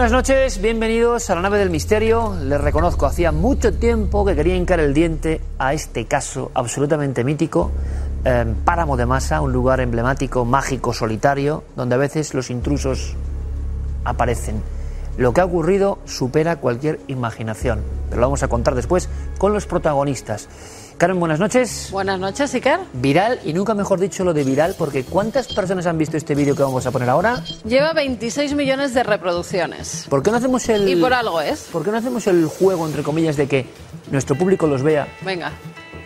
buenas noches, bienvenidos a la nave del misterio. Les reconozco, hacía mucho tiempo que quería hincar el diente a este caso absolutamente mítico. eh, Páramo de Masa, un lugar emblemático, mágico, solitario, donde a veces los intrusos aparecen. Lo que ha ocurrido supera cualquier imaginación, pero lo vamos a contar después con los protagonistas. Carmen, buenas noches. Buenas noches, Iker. Viral, y nunca mejor dicho lo de viral, porque ¿cuántas personas han visto este vídeo que vamos a poner ahora? Lleva 26 millones de reproducciones. ¿Por qué no hacemos el... Y por algo es. ¿Por qué no hacemos el juego, entre comillas, de que nuestro público los vea, Venga.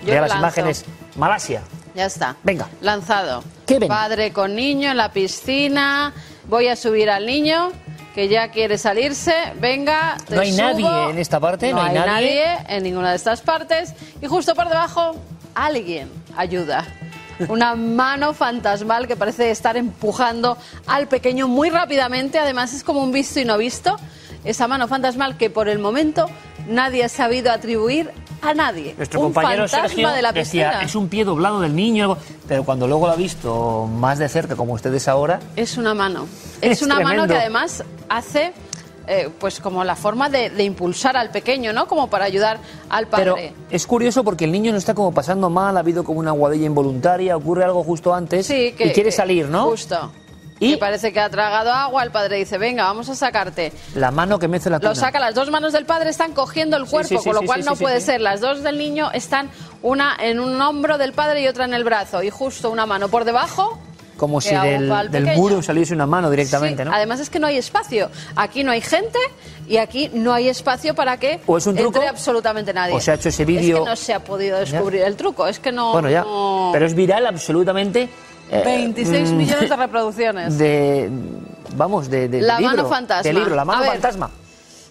Yo vea las lanzo. imágenes? Malasia. Ya está. Venga. Lanzado. ¿Qué ven? Padre con niño en la piscina. Voy a subir al niño que ya quiere salirse. Venga. te No hay subo. nadie en esta parte, no hay nadie. en ninguna de estas partes. Y justo por debajo, alguien ayuda. Una mano fantasmal que parece estar empujando al pequeño muy rápidamente. Además, es como un visto y no visto. Esa mano fantasmal que por el momento nadie ha sabido atribuir a nadie. Nuestro un compañero Sergio de la decía, es un pie doblado del niño, algo", pero cuando luego lo ha visto más de cerca, como ustedes ahora, Es una mano. Es Es, una mano que además hace, eh, pues como la forma de, de impulsar al pequeño, ¿no? Como para ayudar al pero padre. es curioso porque el niño no está como pasando mal, ha habido como una guadilla involuntaria, ocurre algo justo antes Sí, que, y quiere que- salir, ¿no? Justo. Y- parece que ha tragado agua. El padre dice, venga, vamos a sacarte. La mano que mece la cuna. Lo saca, las dos manos del padre están cogiendo el cuerpo, sí, sí, con lo cual no puede ser. Las dos del niño están una en un hombro del padre y otra en el brazo. Y justo una mano por debajo. Como si del, del muro saliese una mano directamente, Sí, ¿no? Además es que no hay espacio. Aquí no hay gente y aquí no hay espacio para que ¿O es un truco? entre absolutamente nadie. ¿O se ha hecho ese vídeo? Es que no se ha podido descubrir el truco. Es que no. Bueno, ya. no- Pero es viral absolutamente. Eh, 26 mm, millones de reproducciones. De. Vamos, de. de La libro, mano fantasma. De libro, la mano ver, fantasma.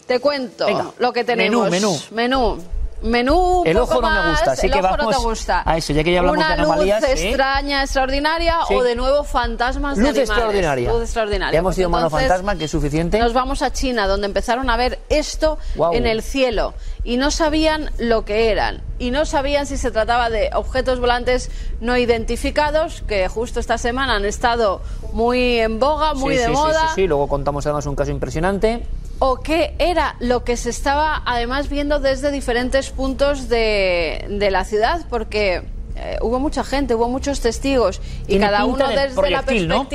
Te cuento Venga. lo que tenemos. Menú, menú. Menú. Menú. El ojo no me más, gusta, así el que ojo vamos no te gusta. a eso, ya que ya hablamos Una de anomalías, Luz ¿sí? extraña, extraordinaria Sí. o de nuevo fantasmas de Luz animales. extraordinaria. Luz extraordinaria. Ya hemos ido mano Entonces, fantasma, que es suficiente. Nos vamos a China, donde empezaron a ver esto Guau. en el cielo y no sabían lo que eran. Y no sabían si se trataba de objetos volantes no identificados, que justo esta semana han estado muy en boga, muy sí, de sí, sí, moda. Sí, sí, luego contamos además un caso impresionante. o qué era lo que se estaba además viendo desde diferentes puntos de, de la ciudad, porque eh, hubo mucha gente, hubo muchos testigos y Tiene cada uno de desde la ¿no?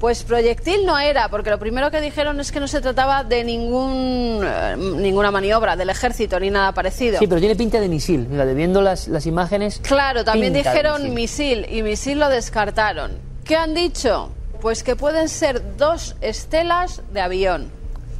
Pues proyectil no era, porque lo primero que dijeron es que no se trataba de ningún, eh, ninguna maniobra del ejército ni nada parecido. Sí, pero tiene pinta de misil. Mira, de viendo las, las imágenes. Claro, también dijeron misil. y misil lo descartaron. ¿Qué han dicho? Pues que pueden ser dos estelas de avión.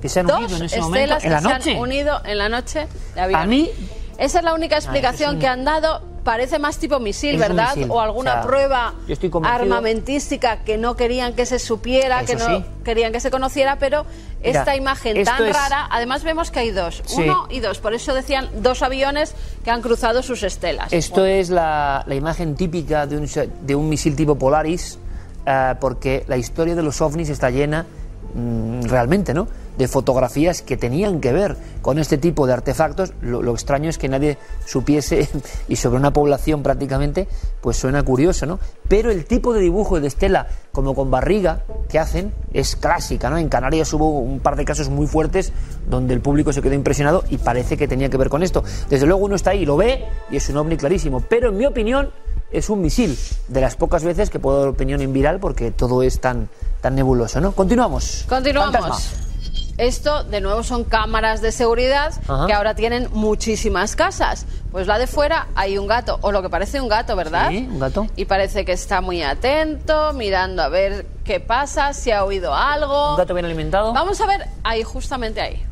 Que se han dos unido en ese momento. estelas En la que se noche. han unido en la noche de avión. A mí- Esa es la única explicación es un- que han dado. Parece más tipo misil, Es ¿verdad? misil. O alguna O sea, prueba armamentística que no querían que se supiera, que no sí. querían que se conociera, pero Mira, esta imagen tan es- rara, además vemos que hay dos, Sí. uno y dos, por eso decían dos aviones que han cruzado sus estelas. Esto es la, la imagen típica de un, de un misil tipo Polaris, eh, porque la historia de los ovnis está llena, mm, realmente, ¿no? De fotografías que tenían que ver con este tipo de artefactos. Lo, lo extraño es que nadie supiese, y sobre una población prácticamente, pues suena curioso, ¿no? Pero el tipo de dibujo de estela, como con barriga, que hacen, es clásica, ¿no? En Canarias hubo un par de casos muy fuertes donde el público se quedó impresionado y parece que tenía que ver con esto. Desde luego uno está ahí lo ve y es un ovni clarísimo, pero en mi opinión es un misil, de las pocas veces que puedo dar opinión en viral porque todo es tan, tan nebuloso, ¿no? Continuamos. Continuamos. Fantasma. Esto, de nuevo, son cámaras de seguridad Ajá. que ahora tienen muchísimas casas. Pues la de fuera hay un gato, o lo que parece un gato, ¿verdad? Sí, un gato. Y parece que está muy atento, mirando a ver qué pasa, si ha oído algo. Un gato bien alimentado. Vamos a ver ahí, justamente ahí.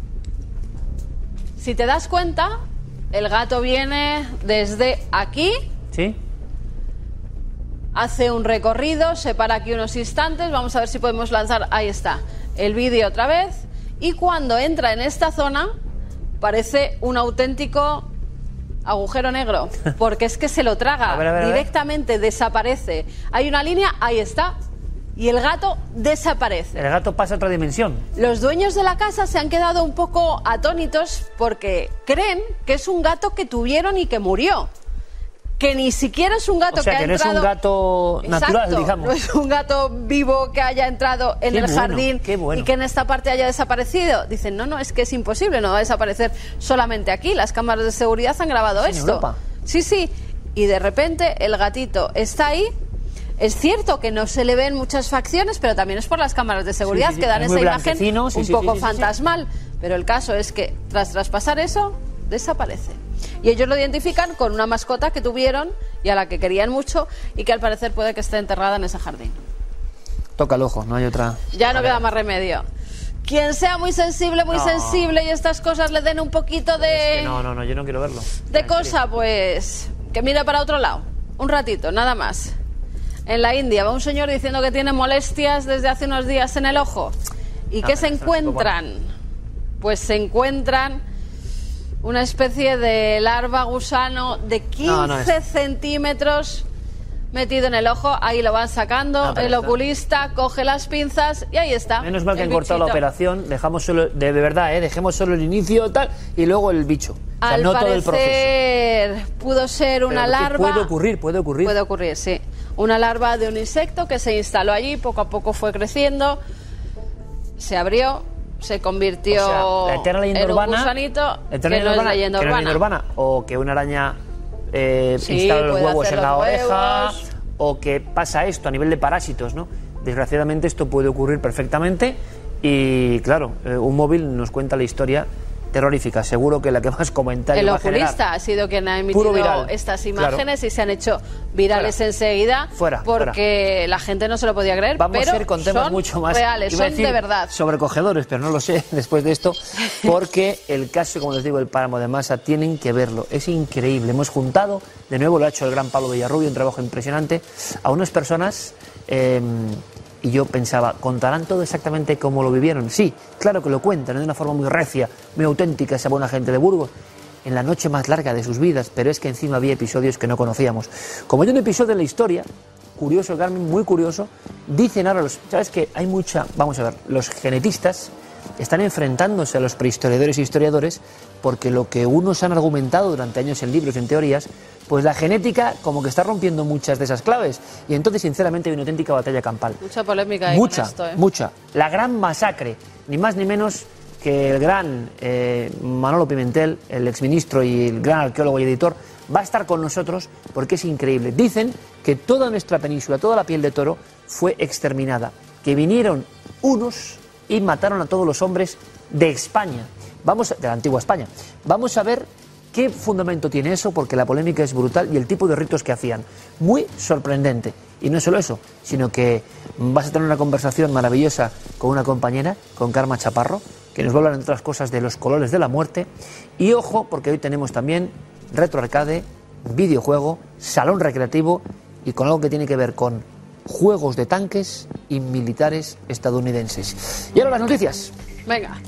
Si te das cuenta, el gato viene desde aquí, Sí. hace un recorrido, se para aquí unos instantes, vamos a ver si podemos lanzar, ahí está, el vídeo otra vez, y cuando entra en esta zona parece un auténtico agujero negro, porque es que se lo traga, A ver, a ver, a ver. directamente desaparece. Hay una línea, ahí está, y el gato desaparece. El gato pasa a otra dimensión. Los dueños de la casa se han quedado un poco atónitos porque creen que es un gato que tuvieron y que murió. Que ni siquiera es un gato O sea, que, que ha no es un entrado... gato natural, Exacto, digamos. No es un gato vivo que haya entrado en Qué el bueno, jardín bueno. y que en esta parte haya desaparecido. Dicen, no, no, es que es imposible, no va a desaparecer solamente aquí. Las cámaras de seguridad han grabado En esto. Europa. Sí, sí. Y de repente el gatito está ahí. Es cierto que no se le ven muchas facciones, pero también es por las cámaras de seguridad Sí, sí, sí. que dan Es esa imagen un poco fantasmal. Pero el caso es que tras traspasar eso, desaparece. Y ellos lo identifican con una mascota que tuvieron y a la que querían mucho y que al parecer puede que esté enterrada en ese jardín. Toca el ojo, no hay otra. Ya no queda más remedio. Quien sea muy sensible, muy No. sensible y estas cosas le den un poquito de, no, no, no, yo no quiero verlo. de cosa, pues que mire para otro lado. Un ratito, nada más. En la India va un señor diciendo que tiene molestias desde hace unos días en el ojo. ¿Y Ah, qué se eso encuentran? Pues se encuentran una especie de larva gusano de 15 No, no centímetros metido en el ojo. Ahí lo van sacando. Ah, pero el está. oculista coge las pinzas y ahí está. Menos mal que han cortado la operación, dejamos solo, de, de verdad, ¿eh? dejemos solo el inicio tal y luego el bicho. O sea, Al no todo el proceso. parecer pudo ser una Pero larva. Puede ocurrir, puede ocurrir. Puede ocurrir, sí. Una larva de un insecto que se instaló allí, poco a poco fue creciendo, se abrió, se convirtió O sea, la eterna leyenda en un urbana. gusanito la eterna que no es urbana, que no urbana. O que una araña eh, Sí, instala los huevos en la oreja. O que pasa esto a nivel de parásitos, ¿no? Desgraciadamente esto puede ocurrir perfectamente. Y claro, eh, un móvil nos cuenta la historia terrorífica. Seguro que la que más comentarios El va a generar. oculista ha sido quien ha emitido estas claro. imágenes y se han hecho virales Fuera. enseguida Fuera, porque la gente no se lo podía creer, Vamos pero a ir con temas son mucho más reales, son de verdad. sobrecogedores, pero no lo sé después de esto, porque el caso, como les digo, el páramo de masa, tienen que verlo. Es increíble. Hemos juntado, de nuevo lo ha hecho el gran Pablo Villarrubio, un trabajo impresionante, a unas personas. eh, y yo pensaba, ¿contarán todo exactamente como lo vivieron? Sí, claro que lo cuentan, de una forma muy recia, muy auténtica, esa buena gente de Burgos, en la noche más larga de sus vidas, pero es que encima había episodios que no conocíamos. Como hay un episodio en la historia, curioso, Carmen, muy curioso, dicen ahora los... ¿Sabes que Hay mucha... Vamos a ver, los genetistas están enfrentándose a los prehistoriadores e historiadores porque lo que unos han argumentado durante años en libros y en teorías, pues la genética como que está rompiendo muchas de esas claves. Y entonces, sinceramente, hay una auténtica batalla campal. Mucha polémica ahí Mucha, con esto, ¿eh? mucha. La gran masacre, ni más ni menos que el gran eh, Manolo Pimentel, el exministro y el gran arqueólogo y editor, va a estar con nosotros porque es increíble. Dicen que toda nuestra península, toda la piel de toro, fue exterminada. Que vinieron unos y mataron a todos los hombres de España. Vamos de la antigua España. Vamos a ver qué fundamento tiene eso, porque la polémica es brutal y el tipo de ritos que hacían. Muy sorprendente. Y no solo eso, sino que vas a tener una conversación maravillosa con una compañera, con Karma Chaparro, que nos va a hablar, entre otras cosas, de los colores de la muerte. Y ojo, porque hoy tenemos también retro arcade, videojuego, salón recreativo y con algo que tiene que ver con juegos de tanques y militares estadounidenses. Y ahora las noticias. Venga,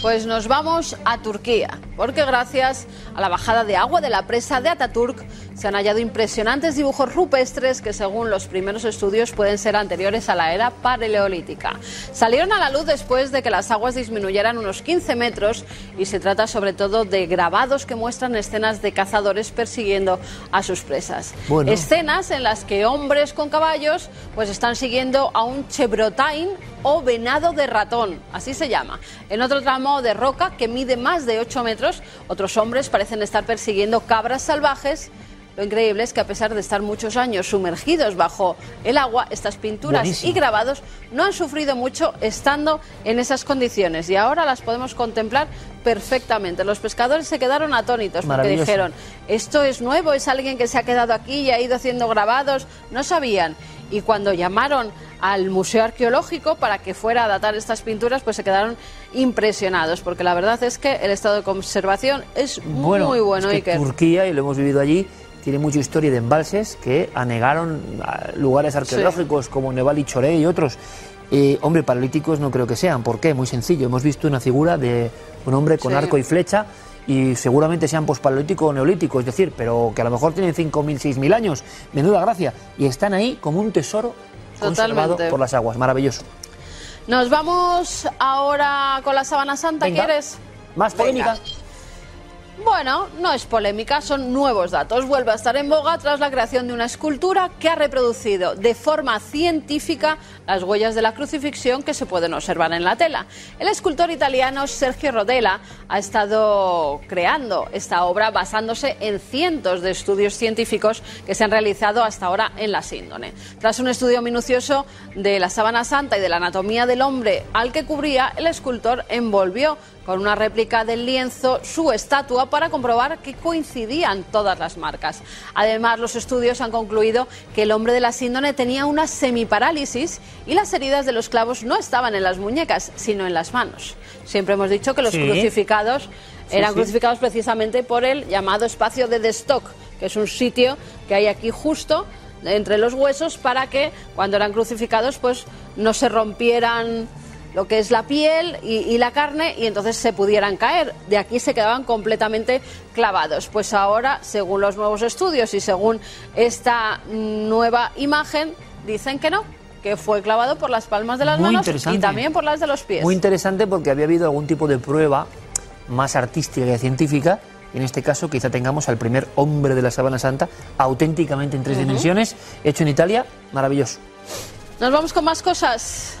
pues nos vamos a Turquía, porque gracias a la bajada de agua de la presa de Ataturk se han hallado impresionantes dibujos rupestres que según los primeros estudios pueden ser anteriores a la era paleolítica. Salieron a la luz después de que las aguas disminuyeran unos 15 metros y se trata sobre todo de grabados que muestran escenas de cazadores persiguiendo a sus presas. Bueno. Escenas en las que hombres con caballos pues están siguiendo a un chebrotain o venado de ratón, así se llama. En otro tramo de roca que mide más de 8 metros, otros hombres parecen estar persiguiendo cabras salvajes. Lo increíble es que a pesar de estar muchos años sumergidos bajo el agua, estas pinturas Buenísimo. y grabados no han sufrido mucho estando en esas condiciones y ahora las podemos contemplar perfectamente. Los pescadores se quedaron atónitos porque dijeron, esto es nuevo, es alguien que se ha quedado aquí y ha ido haciendo grabados, no sabían. Y cuando llamaron al Museo Arqueológico para que fuera a datar estas pinturas, pues se quedaron impresionados, porque la verdad es que el estado de conservación es muy bueno, es que Iker. Turquía, y lo hemos vivido allí, tiene mucha historia de embalses que anegaron lugares arqueológicos como Neval y Choré y otros. Eh, hombre, paralíticos no creo que sean. ¿Por qué? Muy sencillo. Hemos visto una figura de un hombre con Sí. arco y flecha y seguramente sean pospaleolítico o neolítico, es decir, pero que a lo mejor tienen 5.000, 6.000 años. Menuda gracia. Y están ahí como un tesoro conservado por las aguas. Maravilloso. Nos vamos ahora con la Sábana Santa, Venga. ¿quieres? Más Venga. Bueno, no es polémica, son nuevos datos. Vuelve a estar en boga tras la creación de una escultura que ha reproducido de forma científica las huellas de la crucifixión que se pueden observar en la tela. El escultor italiano Sergio Rodella ha estado creando esta obra basándose en cientos de estudios científicos que se han realizado hasta ahora en la síndone. Tras un estudio minucioso de la sábana santa y de la anatomía del hombre al que cubría, el escultor envolvió con una réplica del lienzo su estatua para comprobar que coincidían todas las marcas. Además, los estudios han concluido que el hombre de la síndone tenía una semiparálisis y las heridas de los clavos no estaban en las muñecas, sino en las manos. Siempre hemos dicho que los crucificados eran crucificados precisamente por el llamado espacio de Destock, que es un sitio que hay aquí justo entre los huesos para que cuando eran crucificados pues no se rompieran lo que es la piel y, la carne y entonces se pudieran caer. De aquí se quedaban completamente clavados. Pues ahora, según los nuevos estudios y según esta nueva imagen, dicen que no, que fue clavado por las palmas de las manos y también por las de los pies. Muy interesante porque había habido algún tipo de prueba más artística y científica. En este caso, quizá tengamos al primer hombre de la Sábana Santa auténticamente en tres dimensiones, hecho en Italia, maravilloso. Nos vamos con más cosas.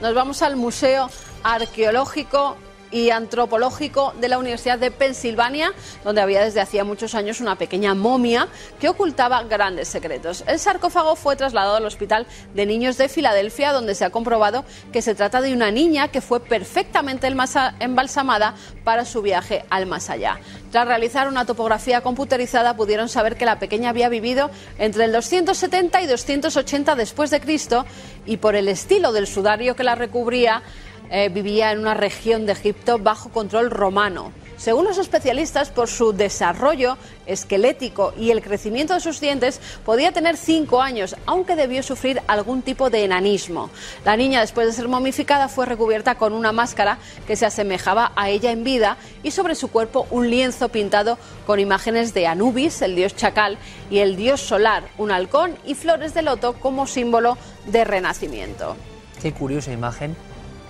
Nos vamos al Museo Arqueológico y antropológico de la Universidad de Pensilvania, donde había desde hacía muchos años una pequeña momia que ocultaba grandes secretos. El sarcófago fue trasladado al Hospital de Niños de Filadelfia, donde se ha comprobado que se trata de una niña que fue perfectamente embalsamada para su viaje al más allá. Tras realizar una topografía computerizada pudieron saber que la pequeña había vivido entre el 270 y 280 después de Cristo y por el estilo del sudario que la recubría eh, vivía en una región de Egipto bajo control romano. Según los especialistas, por su desarrollo esquelético y el crecimiento de sus dientes, podía tener cinco años, aunque debió sufrir algún tipo de enanismo. La niña, después de ser momificada, fue recubierta con una máscara que se asemejaba a ella en vida y sobre su cuerpo un lienzo pintado con imágenes de Anubis, el dios chacal, y el dios solar, un halcón y flores de loto como símbolo de renacimiento. Qué curiosa imagen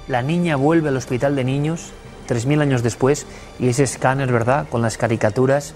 la niña vuelve al hospital de niños 3.000 años después y ese escáner, ¿verdad?, con las caricaturas,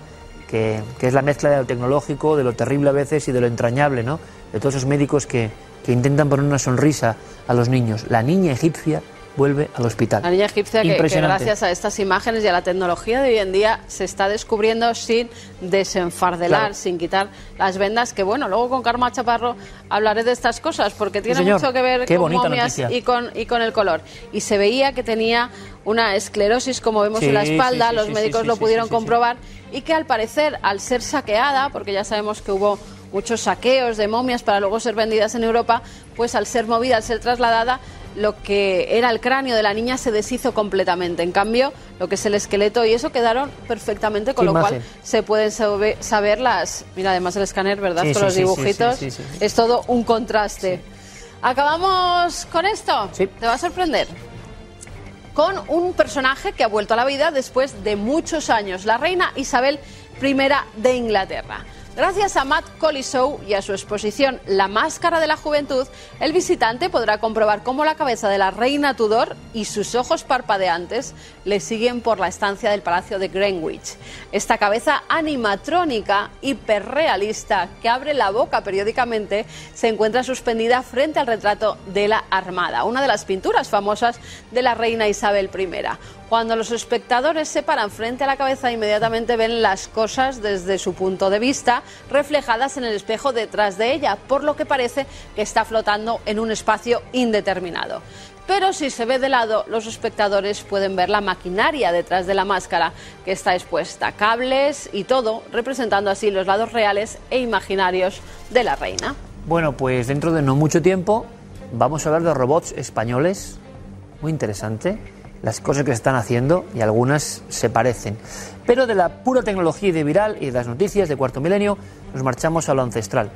que, que, es la mezcla de lo tecnológico, de lo terrible a veces y de lo entrañable, ¿no? De todos esos médicos que, que intentan poner una sonrisa a los niños. La niña egipcia vuelve al hospital. La niña egipcia que, gracias a estas imágenes y a la tecnología de hoy en día se está descubriendo sin desenfardelar, sin quitar las vendas, que bueno, luego con Karma Chaparro hablaré de estas cosas porque tiene mucho que ver con momias y con, y con el color. Y se veía que tenía una esclerosis, como vemos en la espalda, los médicos lo pudieron comprobar, y que al parecer, al ser saqueada, porque ya sabemos que hubo muchos saqueos de momias para luego ser vendidas en Europa, pues al ser movida, al ser trasladada, lo que era el cráneo de la niña se deshizo completamente. En cambio, lo que es el esqueleto y eso quedaron perfectamente, con lo cual se pueden saber las... Mira, además el escáner, ¿verdad? con los dibujitos. Es todo un contraste. ¿Acabamos con esto? Te va a sorprender. Con un personaje que ha vuelto a la vida después de muchos años, la reina Isabel I de Inglaterra. Gracias a Matt Colisou y a su exposición La Máscara de la Juventud, el visitante podrá comprobar cómo la cabeza de la reina Tudor y sus ojos parpadeantes le siguen por la estancia del Palacio de Greenwich. Esta cabeza animatrónica hiperrealista que abre la boca periódicamente se encuentra suspendida frente al retrato de la Armada, una de las pinturas famosas de la reina Isabel I. Cuando los espectadores se paran frente a la cabeza, inmediatamente ven las cosas desde su punto de vista reflejadas en el espejo detrás de ella, por lo que parece que está flotando en un espacio indeterminado. Pero si se ve de lado, los espectadores pueden ver la maquinaria detrás de la máscara que está expuesta, cables y todo, representando así los lados reales e imaginarios de la reina. Bueno, pues dentro de no mucho tiempo vamos a hablar de robots españoles, muy interesante las cosas que se están haciendo y algunas se parecen. Pero de la pura tecnología y de viral y de las noticias de cuarto milenio nos marchamos a lo ancestral.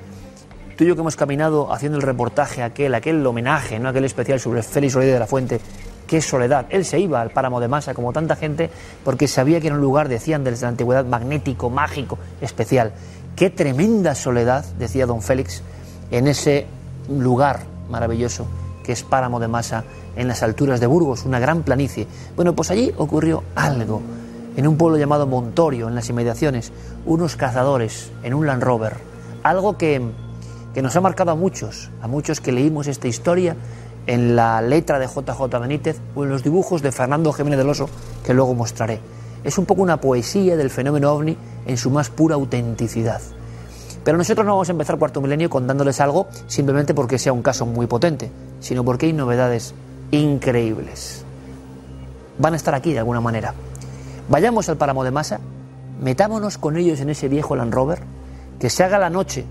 Tú y yo que hemos caminado haciendo el reportaje aquel, aquel homenaje, ¿no? aquel especial sobre Félix Rodríguez de la Fuente, qué soledad. Él se iba al páramo de masa como tanta gente porque sabía que era un lugar, decían desde la antigüedad, magnético, mágico, especial. Qué tremenda soledad, decía don Félix, en ese lugar maravilloso que es páramo de masa en las alturas de Burgos, una gran planicie. Bueno, pues allí ocurrió algo. en un pueblo llamado Montorio, en las inmediaciones, unos cazadores en un Land Rover. Algo que, que nos ha marcado a muchos, a muchos que leímos esta historia en la letra de JJ Benítez o en los dibujos de Fernando Jiménez del Oso, que luego mostraré. Es un poco una poesía del fenómeno ovni en su más pura autenticidad. Pero nosotros no vamos a empezar cuarto milenio contándoles algo simplemente porque sea un caso muy potente, sino porque hay novedades increíbles. Van a estar aquí de alguna manera. Vayamos al páramo de masa, metámonos con ellos en ese viejo Land Rover, que se haga la noche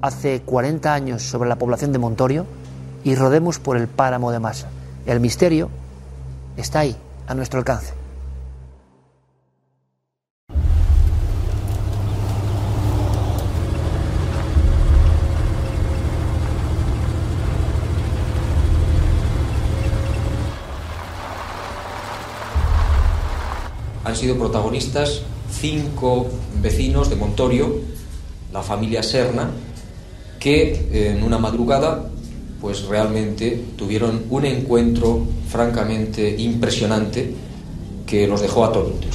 hace 40 años sobre la población de Montorio y rodemos por el páramo de masa. El misterio está ahí, a nuestro alcance. Han sido protagonistas cinco vecinos de Montorio, la familia Serna, que en una madrugada pues realmente tuvieron un encuentro francamente impresionante que los dejó atónitos.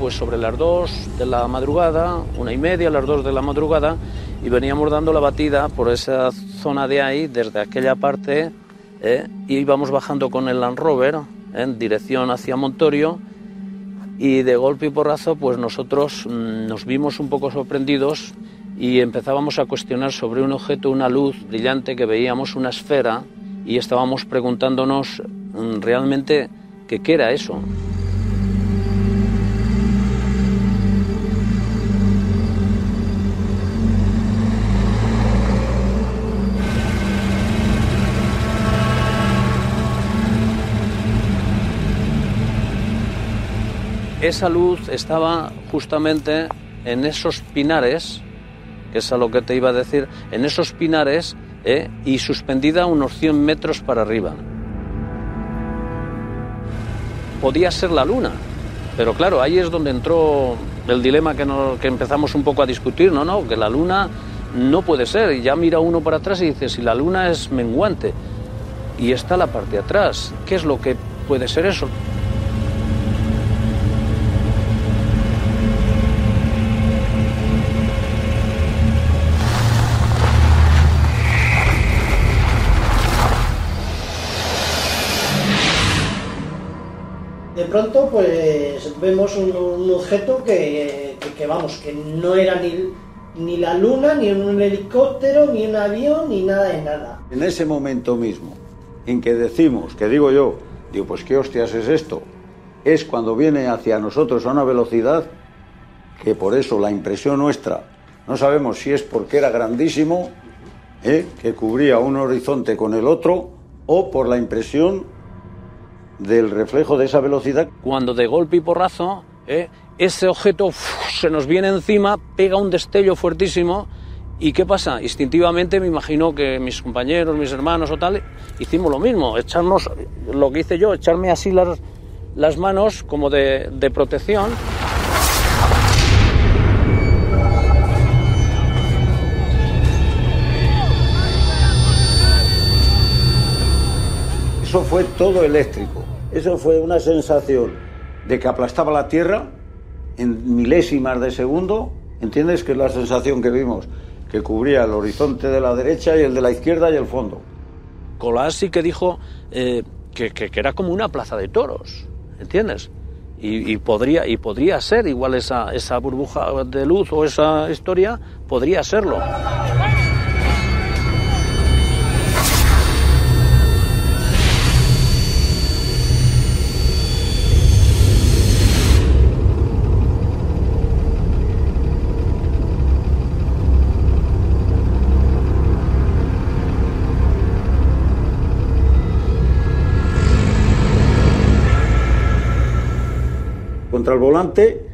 Pues sobre las 2 de la madrugada, una y media, las 2 de la madrugada, y veníamos dando la batida por esa zona de ahí, desde aquella parte, ¿eh? y íbamos bajando con el Land Rover en dirección hacia Montorio, y de golpe y porrazo, pues nosotros mm, nos vimos un poco sorprendidos y empezábamos a cuestionar sobre un objeto, una luz brillante que veíamos, una esfera, y estábamos preguntándonos mm, realmente qué era eso. Esa luz estaba justamente en esos pinares, que es a lo que te iba a decir, en esos pinares ¿eh? y suspendida unos 100 metros para arriba. Podía ser la luna, pero claro, ahí es donde entró el dilema que, que empezamos un poco a discutir, ¿no? no Que la luna no puede ser, y ya mira uno para atrás y dice, si la luna es menguante y está la parte de atrás, ¿qué es lo que puede ser eso? Pronto pues vemos un, objeto que, que, que, vamos, que no era ni, ni la luna, ni un helicóptero, ni un avión, ni nada de nada. En ese momento mismo en que decimos, que digo yo, digo, pues qué hostias es esto, es cuando viene hacia nosotros a una velocidad que por eso la impresión nuestra, no sabemos si es porque era grandísimo, ¿eh? que cubría un horizonte con el otro, o por la impresión del reflejo de esa velocidad. Cuando de golpe y porrazo, ¿eh? ese objeto se nos viene encima, pega un destello fuertísimo. ¿Y qué pasa? Instintivamente me imagino que mis compañeros, mis hermanos o tal, hicimos lo mismo, echarnos, lo que hice yo, echarme así las, las manos como de, de protección. Eso fue todo eléctrico. Eso fue una sensación de que aplastaba la tierra en milésimas de segundo. ¿Entiendes? Que es la sensación que vimos, que cubría el horizonte de la derecha y el de la izquierda y el fondo. Colás sí que dijo eh, que, que, era como una plaza de toros, ¿entiendes? Y, y, podría, y podría ser igual esa, esa burbuja de luz o esa historia, podría serlo. Contra el volante,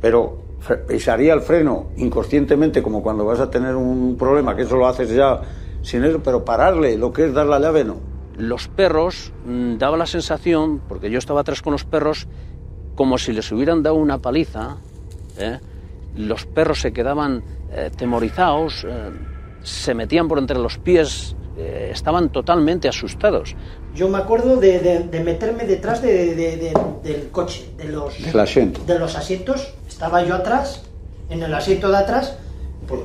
pero pisaría el freno inconscientemente, como cuando vas a tener un problema, que eso lo haces ya sin eso, pero pararle, lo que es dar la llave, no. Los perros mm, daba la sensación, porque yo estaba atrás con los perros, como si les hubieran dado una paliza. ¿eh? Los perros se quedaban eh, temorizados, eh, se metían por entre los pies, estaban totalmente asustados. Yo me acuerdo de, meterme detrás del coche, de los, de los asientos. Estaba yo atrás, en el asiento de atrás, pues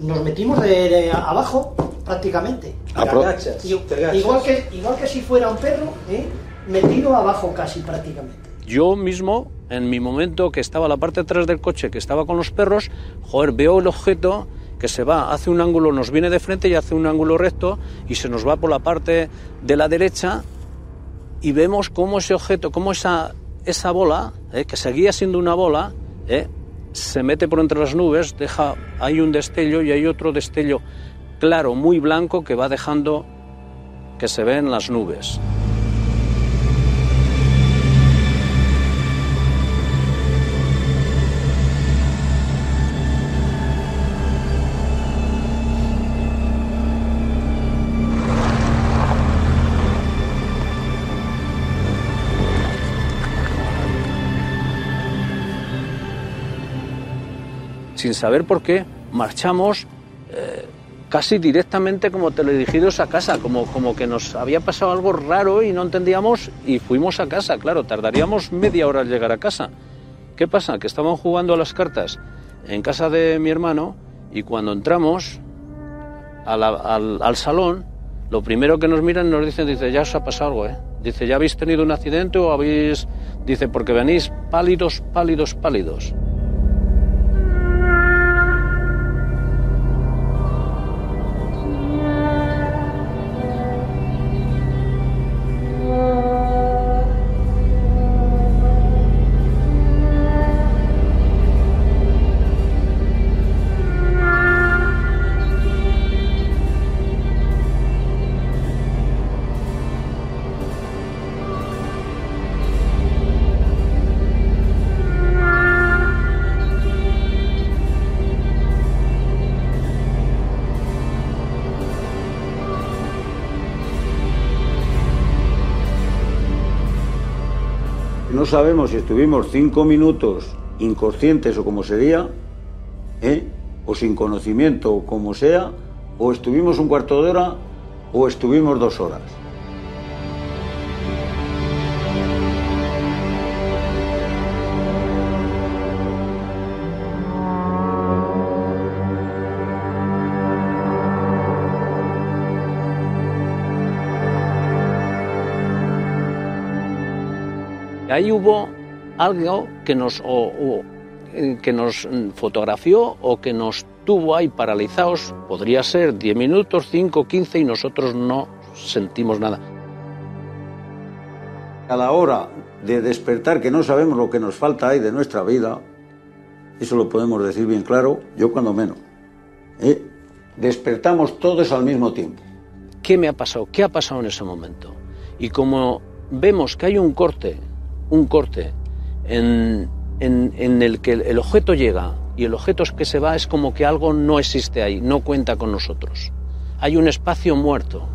nos metimos de, abajo prácticamente. igual, que, igual que si fuera un perro, ¿eh? metido abajo casi prácticamente. Yo mismo, en mi momento que estaba a la parte de atrás del coche, que estaba con los perros, joder, veo el objeto que se va, hace un ángulo, nos viene de frente y hace un ángulo recto y se nos va por la parte de la derecha y vemos cómo ese objeto, cómo esa, esa bola, eh, que seguía siendo una bola, eh, se mete por entre las nubes, deja, hay un destello y hay otro destello claro, muy blanco, que va dejando que se ven las nubes. Sin saber por qué, marchamos eh, casi directamente como teledirigidos a casa, como, como que nos había pasado algo raro y no entendíamos y fuimos a casa, claro, tardaríamos media hora al llegar a casa. ¿Qué pasa? Que estaban jugando a las cartas en casa de mi hermano y cuando entramos al, al, salón, lo primero que nos miran nos dicen, dice, ya os ha pasado algo, ¿eh? Dice, ¿ya habéis tenido un accidente o habéis...? Dice, porque venís pálidos, pálidos, pálidos. Sabemos si estuvimos cinco minutos inconscientes o como sería, ¿eh? o sin conocimiento o como sea, o estuvimos un cuarto de hora o estuvimos dos horas. Ahí hubo algo que nos, que nos fotografió o que nos tuvo ahí paralizados, podría ser 10 minutos, 5, 15 y nosotros no sentimos nada. A la hora de despertar, que no sabemos lo que nos falta ahí de nuestra vida, eso lo podemos decir bien claro, yo cuando menos. ¿eh? Despertamos todos al mismo tiempo. ¿Qué me ha pasado? ¿Qué ha pasado en ese momento? Y como vemos que hay un corte un corte en, el que el objeto llega y el objeto que se va es como que algo no existe ahí, no cuenta con nosotros. Hay un espacio muerto.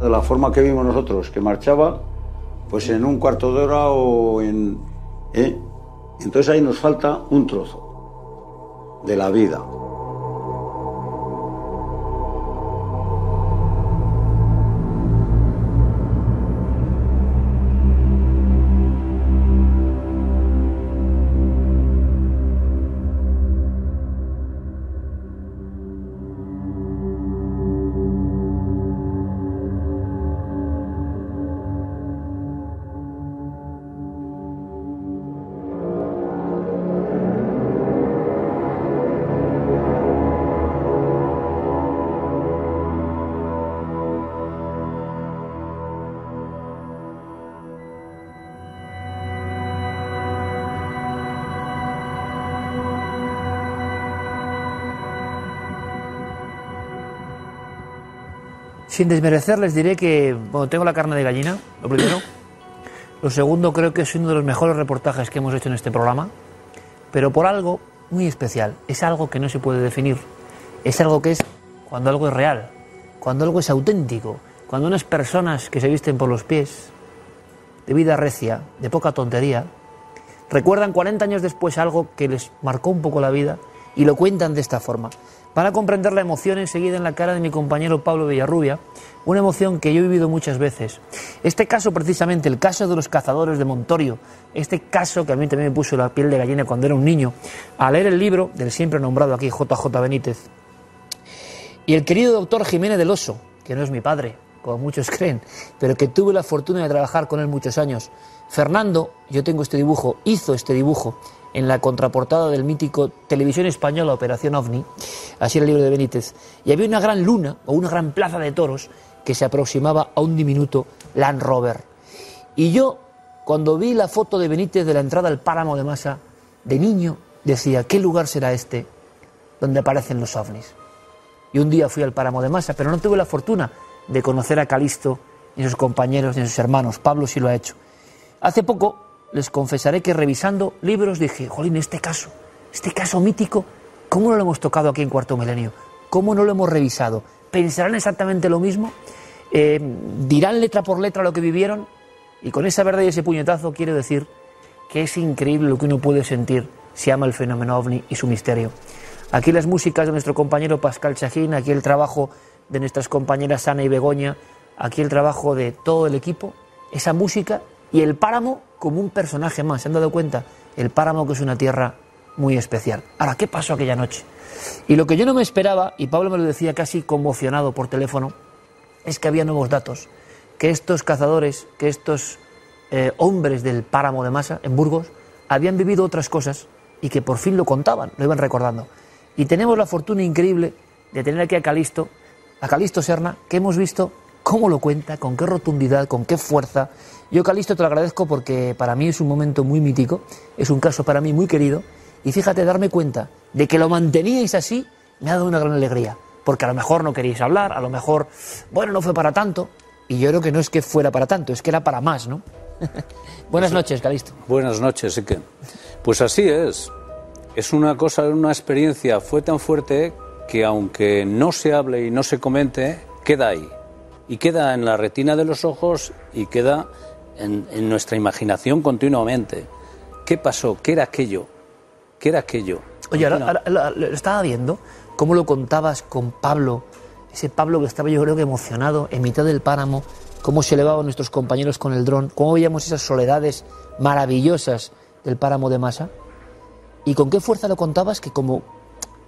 De la forma que vimos nosotros, que marchaba, pues en un cuarto de hora o en... ¿eh? Entonces ahí nos falta un trozo de la vida. Sin desmerecer, les diré que bueno, tengo la carne de gallina, lo primero. Lo segundo, creo que es uno de los mejores reportajes que hemos hecho en este programa, pero por algo muy especial. Es algo que no se puede definir. Es algo que es cuando algo es real, cuando algo es auténtico, cuando unas personas que se visten por los pies, de vida recia, de poca tontería, recuerdan 40 años después algo que les marcó un poco la vida y lo cuentan de esta forma. Van a comprender la emoción enseguida en la cara de mi compañero Pablo Villarrubia, una emoción que yo he vivido muchas veces. Este caso precisamente, el caso de los cazadores de Montorio, este caso que a mí también me puso la piel de gallina cuando era un niño, al leer el libro del siempre nombrado aquí JJ Benítez, y el querido doctor Jiménez del Oso, que no es mi padre, como muchos creen, pero que tuve la fortuna de trabajar con él muchos años. Fernando, yo tengo este dibujo, hizo este dibujo en la contraportada del mítico Televisión Española Operación OVNI, así era el libro de Benítez, y había una gran luna o una gran plaza de toros que se aproximaba a un diminuto Land Rover. Y yo, cuando vi la foto de Benítez de la entrada al páramo de Masa, de niño, decía, ¿qué lugar será este donde aparecen los ovnis? Y un día fui al páramo de Masa, pero no tuve la fortuna de conocer a Calisto a sus compañeros a sus hermanos. Pablo sí lo ha hecho. Hace poco les confesaré que revisando libros dije, jolín, este caso, este caso mítico, ¿cómo no lo hemos tocado aquí en Cuarto Milenio? ¿Cómo no lo hemos revisado? ¿Pensarán exactamente lo mismo? Eh, ¿Dirán letra por letra lo que vivieron? Y con esa verdad y ese puñetazo quiero decir que es increíble lo que uno puede sentir si ama el fenómeno ovni y su misterio. Aquí las músicas de nuestro compañero Pascal Chajín, aquí el trabajo de nuestras compañeras Ana y Begoña, aquí el trabajo de todo el equipo, esa música y el páramo como un personaje más. ¿Se han dado cuenta? El páramo que es una tierra muy especial. Ahora, ¿qué pasó aquella noche? Y lo que yo no me esperaba, y Pablo me lo decía casi conmocionado por teléfono, es que había nuevos datos, que estos cazadores, que estos eh, hombres del páramo de Masa, en Burgos, habían vivido otras cosas y que por fin lo contaban, lo iban recordando. Y tenemos la fortuna increíble de tener aquí a Calisto, a Calisto Serna, que hemos visto cómo lo cuenta, con qué rotundidad, con qué fuerza. Yo, Calisto, te lo agradezco porque para mí es un momento muy mítico, es un caso para mí muy querido, y fíjate, darme cuenta de que lo manteníais así me ha dado una gran alegría, porque a lo mejor no queríais hablar, a lo mejor, bueno, no fue para tanto, y yo creo que no es que fuera para tanto, es que era para más, ¿no? Buenas noches, Calisto. Buenas noches, que Pues así es. Es una cosa, una experiencia, fue tan fuerte que aunque no se hable y no se comente, queda ahí. Y queda en la retina de los ojos y queda en, nuestra imaginación continuamente. ¿Qué pasó? ¿Qué era aquello? ¿Qué era aquello? Oye, ahora, lo estaba viendo, cómo lo contabas con Pablo, ese Pablo que estaba yo creo que emocionado en mitad del páramo, cómo se elevaban nuestros compañeros con el dron, cómo veíamos esas soledades maravillosas del páramo de masa, y con qué fuerza lo contabas que como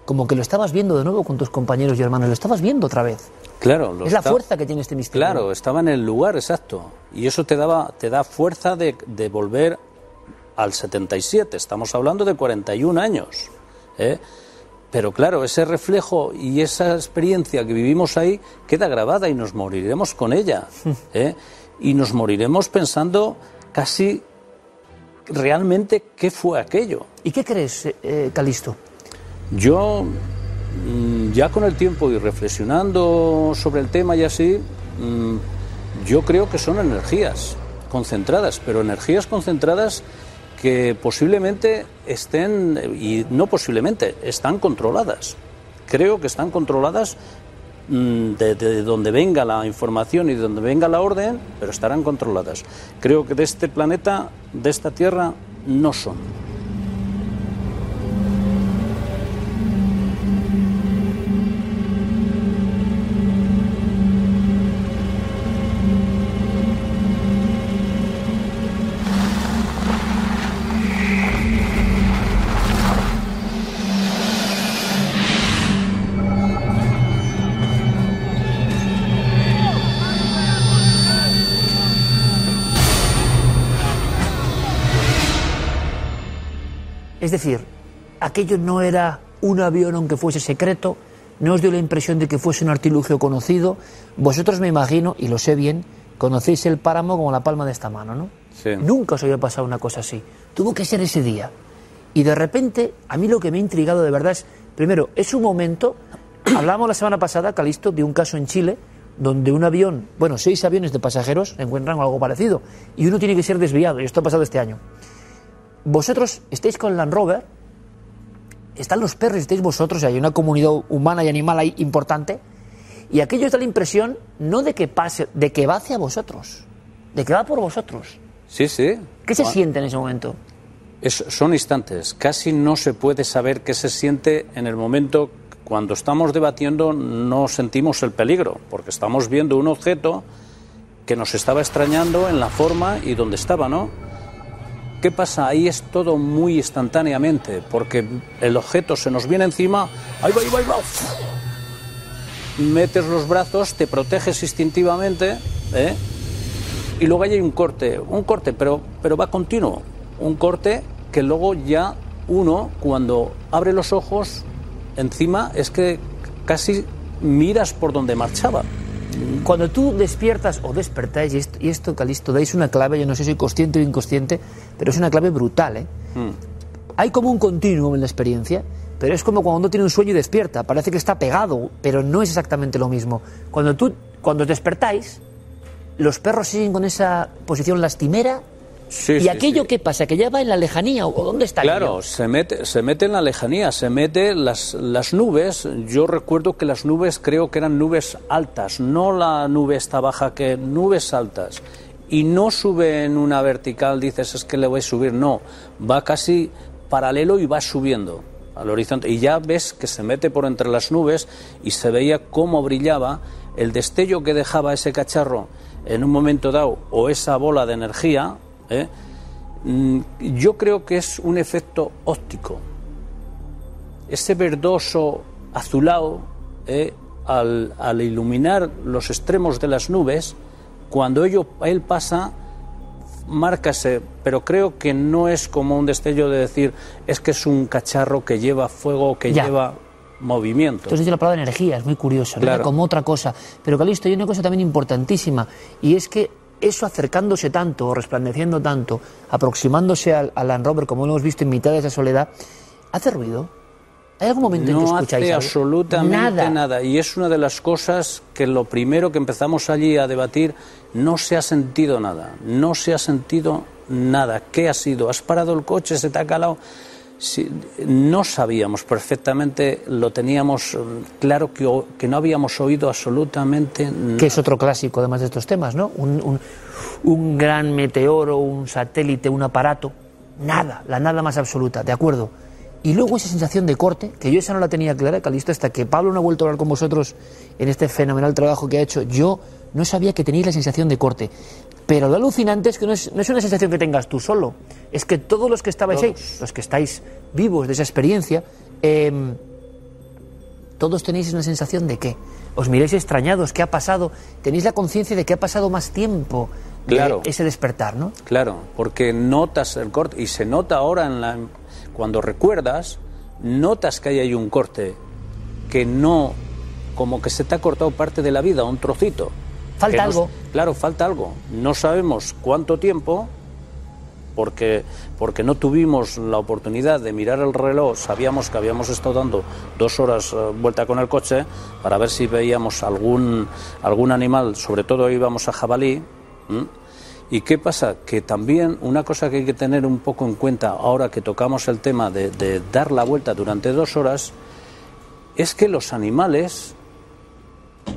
como que lo estabas viendo de nuevo con tus compañeros y hermanos, lo estabas viendo otra vez. Claro, es la fuerza que tiene este misterio. Claro, estaba en el lugar exacto y eso te daba te da fuerza de, de volver al 77, estamos hablando de 41 años. ¿eh? Pero claro, ese reflejo y esa experiencia que vivimos ahí queda grabada y nos moriremos con ella. ¿eh? Y nos moriremos pensando casi realmente qué fue aquello. ¿Y qué crees, eh, Calisto? Yo, ya con el tiempo y reflexionando sobre el tema y así, mm, yo creo que son energías concentradas, pero energías concentradas que posiblemente estén, y no posiblemente, están controladas. Creo que están controladas mm, de, donde venga la información y de donde venga la orden, pero estarán controladas. Creo que de este planeta, de esta Tierra, no son. Es decir, aquello no era un avión aunque fuese secreto, no os dio la impresión de que fuese un artilugio conocido. Vosotros me imagino, y lo sé bien, conocéis el páramo como la palma de esta mano, ¿no? Sí. Nunca os había pasado una cosa así. Tuvo que ser ese día. Y de repente, a mí lo que me ha intrigado de verdad es, primero, es un momento, hablamos la semana pasada, Calisto, de un caso en Chile, donde un avión, bueno, seis aviones de pasajeros encuentran algo parecido y uno tiene que ser desviado, y esto ha pasado este año. Vosotros estáis con Land Rover, están los perros, estáis vosotros, y hay una comunidad humana y animal ahí importante, y aquello da la impresión no de que pase, de que va hacia vosotros, de que va por vosotros. Sí, sí. ¿Qué se Ah, siente en ese momento? es- son instantes. Casi no se puede saber qué se siente en el momento cuando estamos debatiendo. No sentimos el peligro, porque estamos viendo un objeto que nos estaba extrañando en la forma y donde estaba, ¿no? ¿Qué pasa? Ahí es todo muy instantáneamente, porque el objeto se nos viene encima, ahí va, ahí va, ahí va. Metes los brazos, te proteges instintivamente, ¿eh? y luego hay un corte, un corte, pero, pero va continuo, un corte que luego ya uno, cuando abre los ojos, encima es que casi miras por donde marchaba. Cuando tú despiertas o despertáis, y esto, y esto, Calisto, dais una clave, yo no sé si consciente o inconsciente, pero es una clave brutal, ¿eh? Hay como un continuo en la experiencia, pero es como cuando uno tiene un sueño y despierta, parece que está pegado, pero no es exactamente lo mismo. Cuando tú, cuando despertáis, los perros siguen con esa posición lastimera, Sí, y sí, aquello sí. que pasa, que ya va en la lejanía, o dónde está Claro, se mete, se mete en la lejanía, se mete las, las nubes. Yo recuerdo que las nubes creo que eran nubes altas, no la nube esta baja, que nubes altas. Y no sube en una vertical, dices es que le voy a subir, no, va casi paralelo y va subiendo al horizonte. Y ya ves que se mete por entre las nubes y se veía cómo brillaba el destello que dejaba ese cacharro en un momento dado o esa bola de energía. ¿Eh? Mm, Yo creo que es un efecto óptico. Ese verdoso azulado, eh, al, al iluminar los extremos de las nubes, cuando ello, él pasa, márcase, pero creo que no es como un destello de decir, es que es un cacharro que lleva fuego, que Ya. lleva movimiento. Entonces dice la palabra energía, es muy curioso, ¿no? Claro. como otra cosa. Pero Calisto, hay una cosa también importantísima, y es que eso acercándose tanto, o resplandeciendo tanto, aproximándose al, al Land Rover, como lo hemos visto en mitad de esa soledad, ¿hace ruido? ¿Hay algún momento en que No escucháis hace algo? absolutamente nada. nada. Y es una de las cosas que lo primero que empezamos allí a debatir, no se ha sentido nada. No se ha sentido nada. ¿Qué ha sido? ¿Has parado el coche? ¿Se te ha calado? Sí, no sabíamos perfectamente, lo teníamos eh, claro que, que no habíamos oído absolutamente. Que es otro clásico, además de estos temas, ¿no? Un, un- un gran meteoro, un satélite, un aparato. Nada, la nada más absoluta, ¿de acuerdo? Y luego esa sensación de corte, que yo esa no la tenía clara, Calisto, hasta que Pablo no ha vuelto a hablar con vosotros en este fenomenal trabajo que ha hecho, yo no sabía que teníais la sensación de corte. Pero lo alucinante es que no es, no es una sensación que tengas tú solo, es que todos los que estabais ahí, los que estáis vivos de esa experiencia, em, todos tenéis una sensación de qué. Os miráis extrañados, ¿qué ha pasado? Tenéis la conciencia de que ha pasado más tiempo de Claro. ese despertar, ¿no? Claro, porque notas el corte y se nota ahora en la, cuando recuerdas, notas que hay ahí un corte que no, como que se te ha cortado parte de la vida, un trocito. Falta algo. claro, falta algo. No sabemos cuánto tiempo, porque, porque no tuvimos la oportunidad de mirar el reloj, sabíamos que habíamos estado dando dos horas eh, vuelta con el coche para ver si veíamos algún, algún animal, sobre todo íbamos a jabalí. ¿Y qué pasa? Que también una cosa que hay que tener un poco en cuenta ahora que tocamos el tema de, de dar la vuelta durante dos horas, es que los animales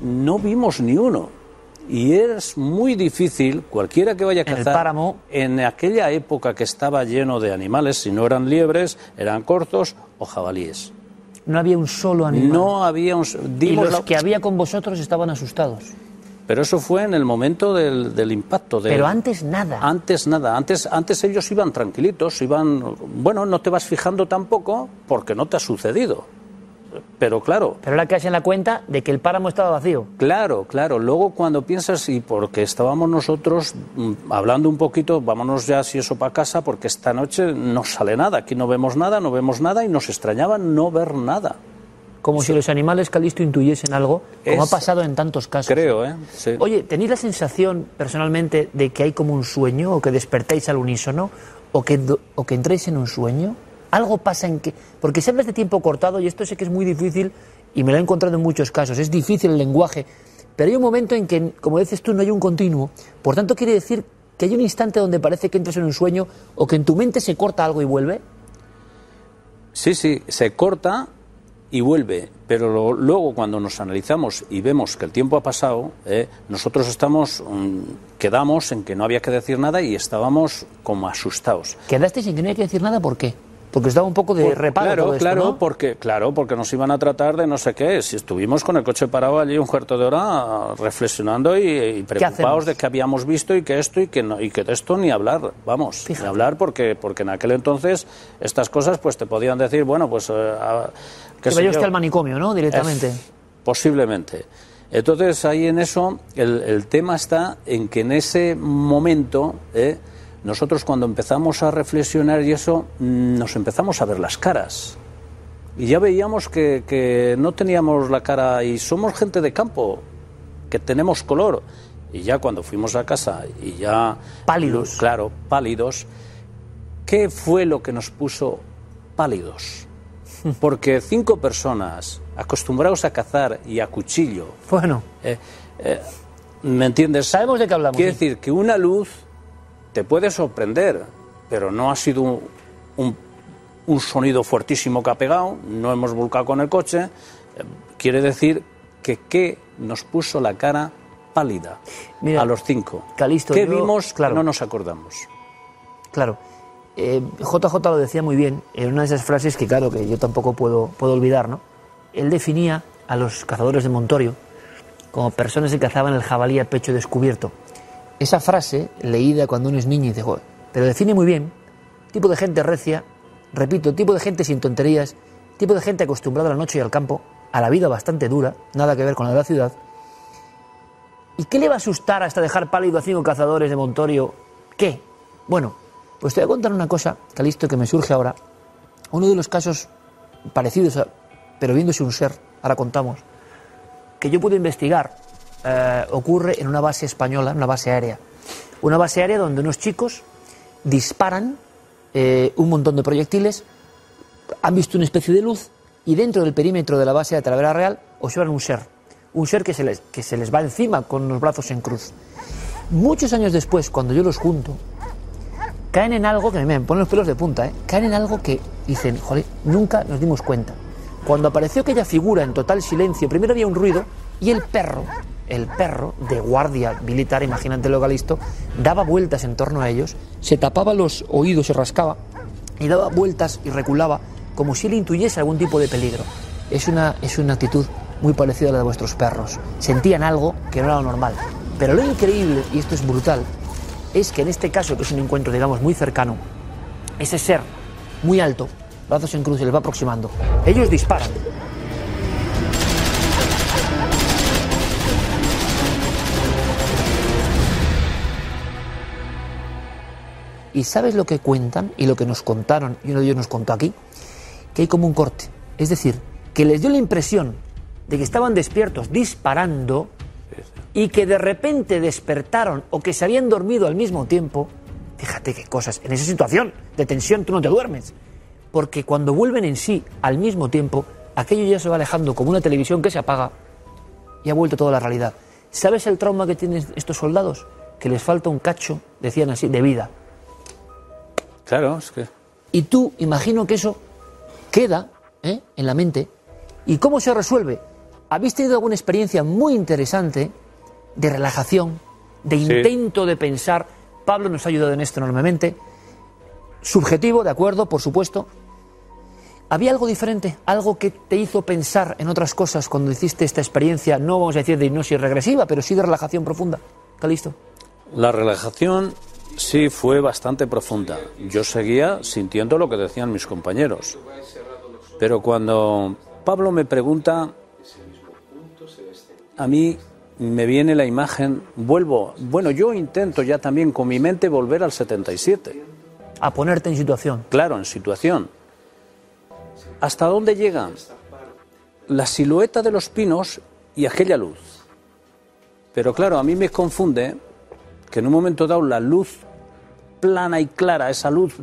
no vimos ni uno. Y es muy difícil, cualquiera que vaya a En el cazar, páramo. en aquella época que estaba lleno de animales, si no eran liebres, eran corzos o jabalíes. No había un solo animal. No había un... y los la- que había con vosotros estaban asustados. Pero eso fue en el momento del, del impacto. del- Pero antes nada. Antes nada, antes, antes ellos iban tranquilitos, iban, bueno, no te vas fijando tampoco porque no te ha sucedido. Pero claro, Pero ahora caes en la cuenta de que el páramo estaba vacío. Claro, claro. Luego cuando piensas, y porque estábamos nosotros mm, hablando un poquito, vámonos ya si eso para casa, porque esta noche no sale nada, aquí no vemos nada, no vemos nada, y nos extrañaba no ver nada. Como si los animales Calisto intuyesen algo, como Es- ha pasado en tantos casos. Creo, ¿eh? Sí. Oye, ¿tenéis la sensación personalmente de que hay como un sueño o que despertáis al unísono o que, o que entréis en un sueño? Algo pasa en que... Porque siempre de tiempo cortado y esto sé que es muy difícil y me lo he encontrado en muchos casos. Es difícil el lenguaje, Pero hay un momento en que, como dices tú, no hay un continuo. Por tanto, quiere decir que hay un instante donde parece que entras en un sueño o que en tu mente se corta algo y vuelve. Sí, sí, se corta y vuelve, pero lo- luego cuando nos analizamos y vemos que el tiempo ha pasado, eh, nosotros estamos, mm, quedamos en que no había que decir nada y estábamos como asustados. Quedaste sin que no hay que decir nada, ¿por qué? Porque os daba un poco de Por- reparo claro, todo esto, claro, ¿no? porque claro, porque nos iban a tratar de no sé qué. Si estuvimos con el coche parado allí un cuarto de hora reflexionando y, preocupados de que habíamos visto y que esto y que no, y que de esto ni hablar, vamos, Fíjate. ni hablar porque porque en aquel entonces estas cosas pues te podían decir bueno pues eh, a- Que vaya usted al manicomio, ¿no? Directamente. Es- posiblemente. Entonces ahí en eso el, el tema está en que en ese momento eh, nosotros cuando empezamos a reflexionar y eso mm, nos empezamos a ver las caras y ya veíamos que, que no teníamos la cara y somos gente de campo que tenemos color y ya cuando fuimos a casa y ya Pálidos. claro pálidos qué fue lo que nos puso pálidos porque cinco personas acostumbrados a cazar y a cuchillo, Bueno, eh, eh, ¿me entiendes? Sabemos de qué hablamos, Quiere sí. decir que una luz te puede sorprender, pero no ha sido un, un- un sonido fuertísimo que ha pegado, no hemos volcado con el coche. eh, quiere decir que qué nos puso la cara pálida Mira, a los cinco. Calixto, ¿Qué yo- vimos? claro. No nos acordamos. claro. Eh, JJ lo decía muy bien en una de esas frases que, claro, que yo tampoco puedo, puedo olvidar, ¿no? Él definía a los cazadores de Montorio como personas que cazaban el jabalí a pecho descubierto. Esa frase, leída cuando uno es niño, y dice, pero define muy bien tipo de gente recia, repito, tipo de gente sin tonterías, tipo de gente acostumbrada a la noche y al campo, a la vida bastante dura, nada que ver con la de la ciudad. ¿Y qué le va a asustar hasta dejar pálido a cinco cazadores de Montorio? ¿Qué? Bueno, pues te voy a contar una cosa, Calisto, que me surge ahora. Uno de los casos parecidos, a- pero viéndose un ser, ahora contamos, que yo pude investigar, eh, ocurre en una base española, una base aérea. Una base aérea donde unos chicos disparan eh, un montón de proyectiles, han visto una especie de luz y dentro del perímetro de la base de Talavera Real observan un ser. Un ser que se les, que se les va encima con los brazos en cruz. Muchos años después, cuando yo los junto, caen en algo que me ponen los pelos de punta, ¿eh? caen en algo que dicen, joder, nunca nos dimos cuenta. Cuando apareció aquella figura en total silencio, primero había un ruido y el perro, el perro de guardia militar, imagínate lo listo, daba vueltas en torno a ellos, se tapaba los oídos, se rascaba y daba vueltas y reculaba como si él intuyese algún tipo de peligro. Es una, es una actitud muy parecida a la de vuestros perros. Sentían algo que no era lo normal. Pero lo increíble, y esto es brutal, es que en este caso, que es un encuentro, digamos, muy cercano, ese ser muy alto, brazos en cruz, se les va aproximando. Ellos disparan. ¿Y sabes lo que cuentan y lo que nos contaron, y uno de ellos nos contó aquí? Que hay como un corte. Es decir, que les dio la impresión de que estaban despiertos disparando y que de repente despertaron o que se habían dormido al mismo tiempo. Fíjate qué cosas. En esa situación de tensión tú no te duermes. Porque cuando vuelven en sí al mismo tiempo, aquello ya se va alejando como una televisión que se apaga y ha vuelto toda la realidad. ¿Sabes el trauma que tienen estos soldados? Que les falta un cacho, decían así, de vida. Claro, es que Y tú, imagino que eso queda ¿eh? en la mente. ¿Y cómo se resuelve? ¿Habéis tenido alguna experiencia muy interesante de relajación, de Sí. intento de pensar? Pablo nos ha ayudado en esto enormemente. Subjetivo, de acuerdo, por supuesto. ¿Había algo diferente? ¿Algo que te hizo pensar en otras cosas cuando hiciste esta experiencia, no vamos a decir de hipnosis regresiva, pero sí de relajación profunda? ¿Calisto? La relajación sí fue bastante profunda. Yo seguía sintiendo lo que decían mis compañeros. Pero cuando Pablo me pregunta, a mí me viene la imagen, vuelvo, bueno, yo intento ya también con mi mente volver al 77. A ponerte en situación. Claro, en situación. ¿Hasta dónde llega? La silueta de los pinos y aquella luz. Pero claro, a mí me confunde que en un momento dado la luz plana y clara, esa luz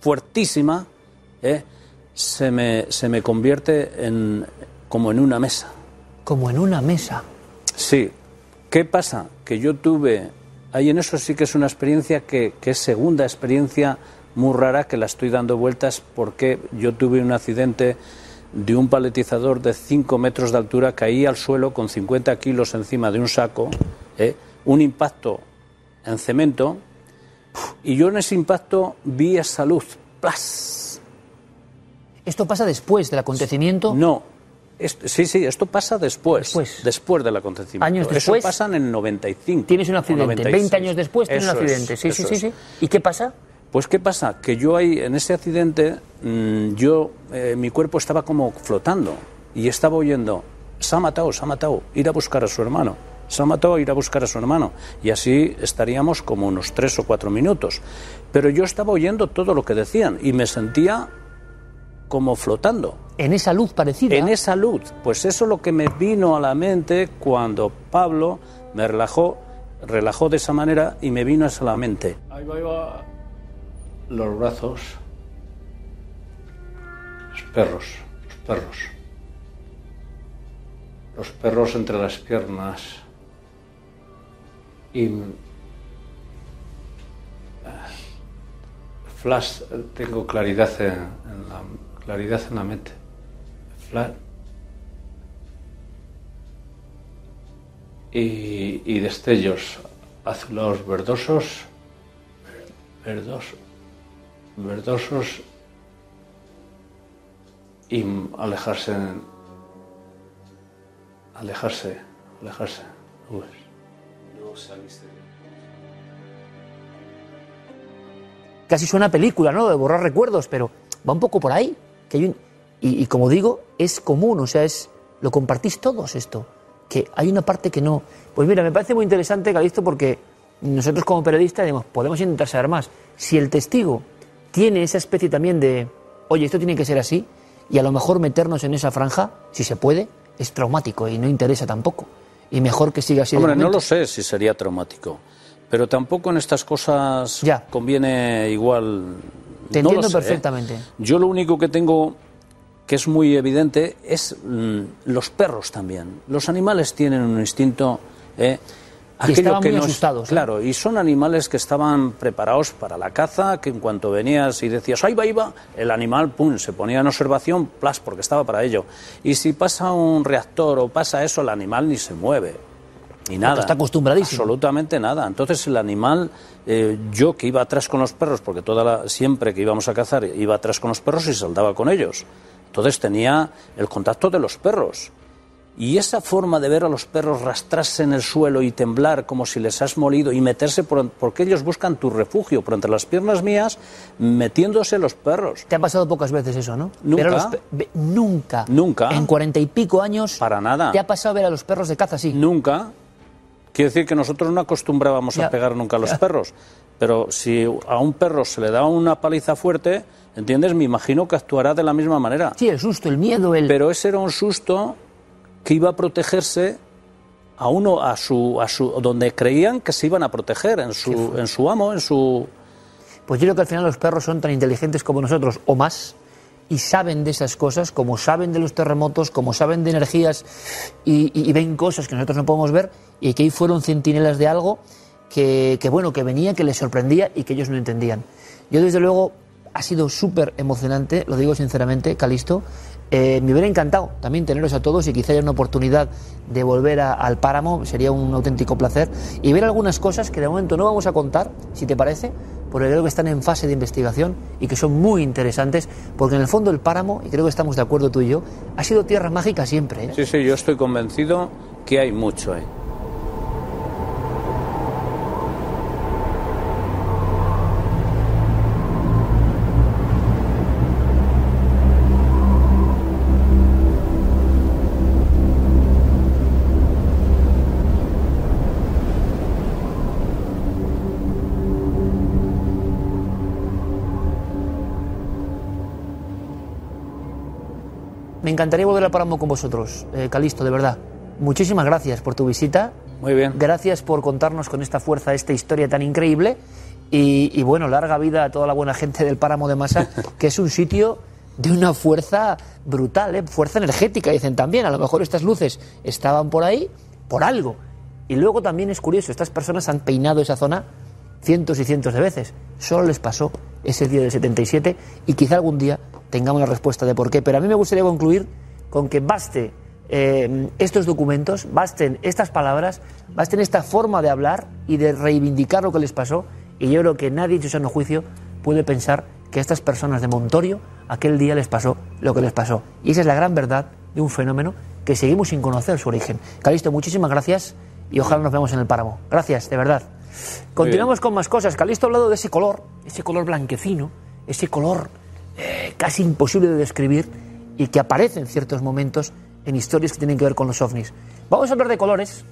fuertísima, ¿eh? se, me, se me convierte en, como en una mesa. Como en una mesa. Sí. ¿Qué pasa? Que yo tuve, ahí en eso sí que es una experiencia que, que es segunda experiencia muy rara que la estoy dando vueltas porque yo tuve un accidente de un paletizador de 5 metros de altura, caí al suelo con 50 kilos encima de un saco, ¿eh? un impacto en cemento, y yo en ese impacto vi esa luz, ¡plas! ¿Esto pasa después del acontecimiento? No, es- sí, sí, esto pasa después, Después. después del acontecimiento. Años después. Eso pasa en el 95. Tienes un accidente. 96. 20 años después tienes un es, accidente. sí, sí, sí, sí. ¿Y qué pasa? Pues qué pasa, que yo ahí en ese accidente, mm, yo eh, mi cuerpo estaba como flotando y estaba oyendo, se ha matado, se ha matado, ir a buscar a su hermano, se ha matado, ir a buscar a su hermano y así estaríamos como unos tres o cuatro minutos. Pero yo estaba oyendo todo lo que decían y me sentía como flotando. En esa luz parecida. En esa luz, pues eso es lo que me vino a la mente cuando Pablo me relajó, relajó de esa manera y me vino eso a la mente. Ahí va, ahí va. Los brazos, los perros, los perros, los perros entre las piernas y flash, tengo claridad en, en la claridad en la mente. Flash. Y, y destellos azulados verdosos, verdos, verdosos y alejarse, alejarse, alejarse. Casi suena película, ¿no? De borrar recuerdos, pero va un poco por ahí. Que hay un- y, como digo, es común, o sea, es lo compartís todos esto. Que hay una parte que no. Pues mira, me parece muy interesante, Calixto, porque nosotros como periodistas podemos intentar saber más. Si el testigo tiene esa especie también de, oye, esto tiene que ser así, y a lo mejor meternos en esa franja, si se puede, es traumático y no interesa tampoco. Y mejor que siga así. Hombre, no lo sé si sería traumático, pero tampoco en estas cosas Ya. conviene igual. Te no entiendo sé, ¿eh? perfectamente. Yo lo único que tengo que es muy evidente es mm, los perros también. Los animales tienen un instinto. ¿eh? Y estaban muy no es- asustados. Claro, y son animales que estaban preparados para la caza, que en cuanto venías y decías, ahí va, ahí va, el animal, pum, se ponía en observación, plas, porque estaba para ello. Y si pasa un reactor o pasa eso, el animal ni se mueve. Ni nada. está acostumbradísimo. Absolutamente nada. Entonces el animal, eh, yo que iba atrás con los perros, porque toda la- siempre que íbamos a cazar iba atrás con los perros y saltaba con ellos. Entonces tenía el contacto de los perros. Y esa forma de ver a los perros rastrarse en el suelo y temblar como si les has molido y meterse por, porque ellos buscan tu refugio por entre las piernas mías, metiéndose los perros. Te ha pasado pocas veces eso, ¿no? Nunca. Los nunca. Nunca. En cuarenta y pico años. Para nada. Te ha pasado ver a los perros de caza así. Nunca. Quiere decir que nosotros no acostumbrábamos Ya. a pegar nunca a los Ya. perros. Pero si a un perro se le da una paliza fuerte, ¿entiendes? Me imagino que actuará de la misma manera. Sí, el susto, el miedo, el. Pero ese era un susto que iba a protegerse a uno, a su, a su, donde creían que se iban a proteger, en su, en su amo, en su... Pues yo creo que al final los perros son tan inteligentes como nosotros, o más, y saben de esas cosas, como saben de los terremotos, como saben de energías, y, y- y ven cosas que nosotros no podemos ver, y que ahí fueron centinelas de algo que, que, bueno, que venía, que les sorprendía y que ellos no entendían. Yo, desde luego, ha sido súper emocionante, lo digo sinceramente, Calisto. Eh, me hubiera encantado también teneros a todos y quizá haya una oportunidad de volver a- al páramo, sería un auténtico placer. Y ver algunas cosas que de momento no vamos a contar, si te parece, porque creo que están en fase de investigación y que son muy interesantes, porque en el fondo el páramo, y creo que estamos de acuerdo tú y yo, ha sido tierra mágica siempre. ¿eh? Sí, sí, yo estoy convencido que hay mucho ahí. Encantaría volver al páramo con vosotros, eh, Calisto, de verdad. Muchísimas gracias por tu visita. Muy bien. Gracias por contarnos con esta fuerza esta historia tan increíble. Y, y bueno, larga vida a toda la buena gente del Páramo de Masa, que es un sitio de una fuerza brutal, ¿eh? fuerza energética, dicen también. A lo mejor estas luces estaban por ahí por algo. Y luego también es curioso, estas personas han peinado esa zona cientos y cientos de veces. Solo les pasó ese día del 77 y quizá algún día tengamos la respuesta de por qué. Pero a mí me gustaría concluir con que baste eh, estos documentos, basten estas palabras, basten esta forma de hablar y de reivindicar lo que les pasó. Y yo creo que nadie en su sano juicio puede pensar que a estas personas de Montorio aquel día les pasó lo que les pasó. Y esa es la gran verdad de un fenómeno que seguimos sin conocer su origen. Calisto, muchísimas gracias y ojalá nos veamos en el páramo. Gracias, de verdad. Continuamos con más cosas. Calisto ha hablado de ese color, ese color blanquecino, ese color eh, casi imposible de describir y que aparece en ciertos momentos en historias que tienen que ver con los ovnis. Vamos a hablar de colores,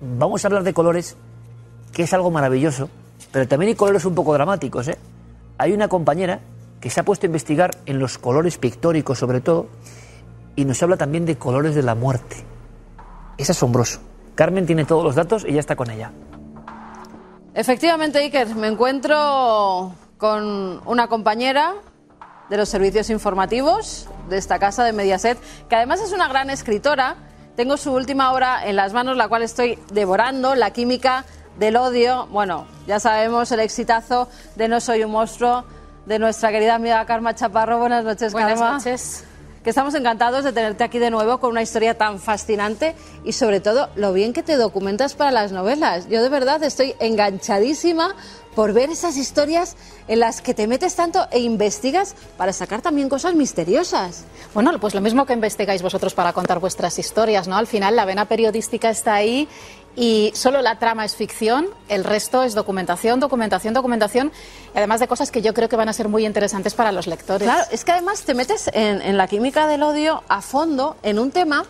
vamos a hablar de colores, que es algo maravilloso, pero también hay colores un poco dramáticos. ¿eh? Hay una compañera que se ha puesto a investigar en los colores pictóricos sobre todo y nos habla también de colores de la muerte. Es asombroso. Carmen tiene todos los datos y ya está con ella. Efectivamente, Iker, me encuentro con una compañera de los servicios informativos de esta casa de Mediaset, que además es una gran escritora. Tengo su última obra en las manos, la cual estoy devorando, La química del odio. Bueno, ya sabemos el exitazo de No soy un monstruo de nuestra querida amiga Karma Chaparro. Buenas noches, Buenas Karma. noches. Que estamos encantados de tenerte aquí de nuevo con una historia tan fascinante y sobre todo lo bien que te documentas para las novelas. Yo de verdad estoy enganchadísima por ver esas historias en las que te metes tanto e investigas para sacar también cosas misteriosas. Bueno, pues lo mismo que investigáis vosotros para contar vuestras historias, ¿no? Al final la vena periodística está ahí y solo la trama es ficción, el resto es documentación, documentación, documentación, y además de cosas que yo creo que van a ser muy interesantes para los lectores. Claro, es que además te metes en, en la química del odio a fondo en un tema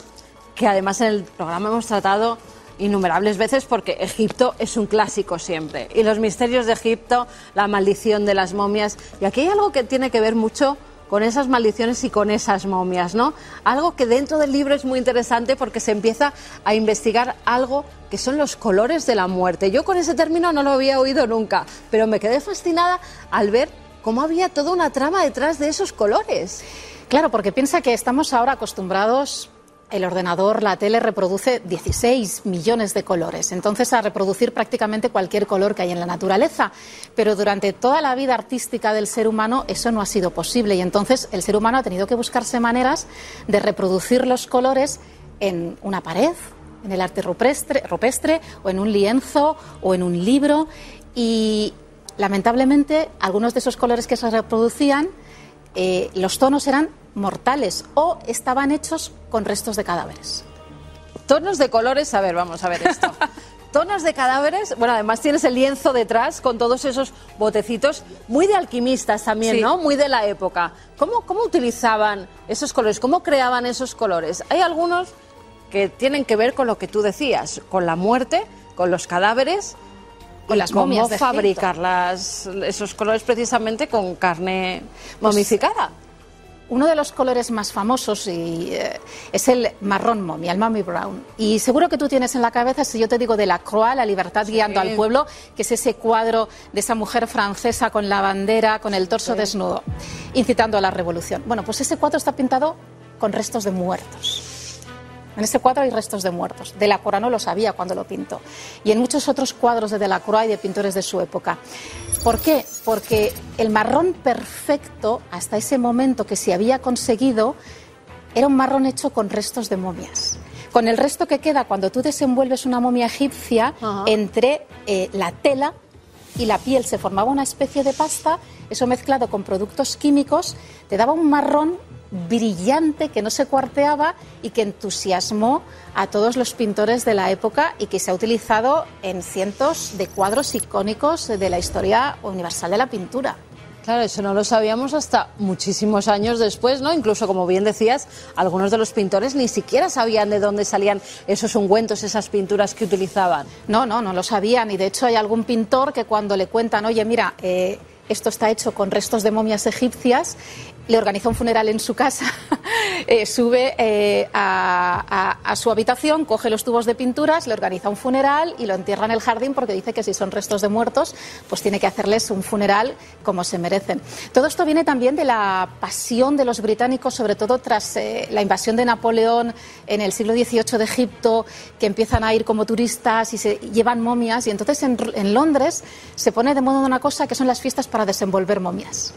que además en el programa hemos tratado innumerables veces porque Egipto es un clásico siempre. Y los misterios de Egipto, la maldición de las momias. Y aquí hay algo que tiene que ver mucho con esas maldiciones y con esas momias, ¿no? Algo que dentro del libro es muy interesante porque se empieza a investigar algo que son los colores de la muerte. Yo con ese término no lo había oído nunca, pero me quedé fascinada al ver cómo había toda una trama detrás de esos colores. Claro, porque piensa que estamos ahora acostumbrados el ordenador, la tele reproduce 16 millones de colores, entonces a reproducir prácticamente cualquier color que hay en la naturaleza. Pero durante toda la vida artística del ser humano eso no ha sido posible. Y entonces el ser humano ha tenido que buscarse maneras de reproducir los colores en una pared, en el arte rupestre, rupestre o en un lienzo o en un libro. Y lamentablemente algunos de esos colores que se reproducían eh, los tonos eran mortales o estaban hechos con restos de cadáveres. Tonos de colores, a ver, vamos a ver esto. Tonos de cadáveres, bueno, además tienes el lienzo detrás con todos esos botecitos, muy de alquimistas también, Sí. ¿no? Muy de la época. ¿Cómo, ¿Cómo utilizaban esos colores? ¿Cómo creaban esos colores? Hay algunos que tienen que ver con lo que tú decías, con la muerte, con los cadáveres, Con las momias cómo de Egipto. fabricar las- esos colores precisamente con carne momificada. Uno de los colores más famosos y, eh, es el marrón momia, el mummy brown. Y seguro que tú tienes en la cabeza, si yo te digo de la Croix, la libertad guiando al pueblo, que es ese cuadro de esa mujer francesa con la bandera, con el torso desnudo, incitando a la revolución. Bueno, pues ese cuadro está pintado con restos de muertos. En ese cuadro hay restos de muertos. Delacroix no lo sabía cuando lo pintó. Y en muchos otros cuadros de Delacroix y de pintores de su época. ¿Por qué? Porque el marrón perfecto, hasta ese momento que se había conseguido, era un marrón hecho con restos de momias. Con el resto que queda cuando tú desenvuelves una momia egipcia Ajá. entre eh, la tela y la piel se formaba una especie de pasta, eso mezclado con productos químicos te daba un marrón brillante que no se cuarteaba y que entusiasmó a todos los pintores de la época y que se ha utilizado en cientos de cuadros icónicos de la historia universal de la pintura. Claro, eso no lo sabíamos hasta muchísimos años después, ¿no? Incluso, como bien decías, algunos de los pintores ni siquiera sabían de dónde salían esos ungüentos, esas pinturas que utilizaban. No, no, no lo sabían. Y de hecho hay algún pintor que cuando le cuentan, oye, mira, eh, esto está hecho con restos de momias egipcias, le organiza un funeral en su casa, eh, sube eh, a, su habitación, coge los tubos de pinturas, le organiza un funeral y lo entierra en el jardín porque dice que si son restos de muertos, pues tiene que hacerles un funeral como se merecen. Todo esto viene también de la pasión de los británicos, sobre todo tras eh, la invasión de Napoleón en el siglo XVIII de Egipto, que empiezan a ir como turistas y se llevan momias. Y entonces en, en Londres se pone de moda una cosa que son las fiestas para desenvolver momias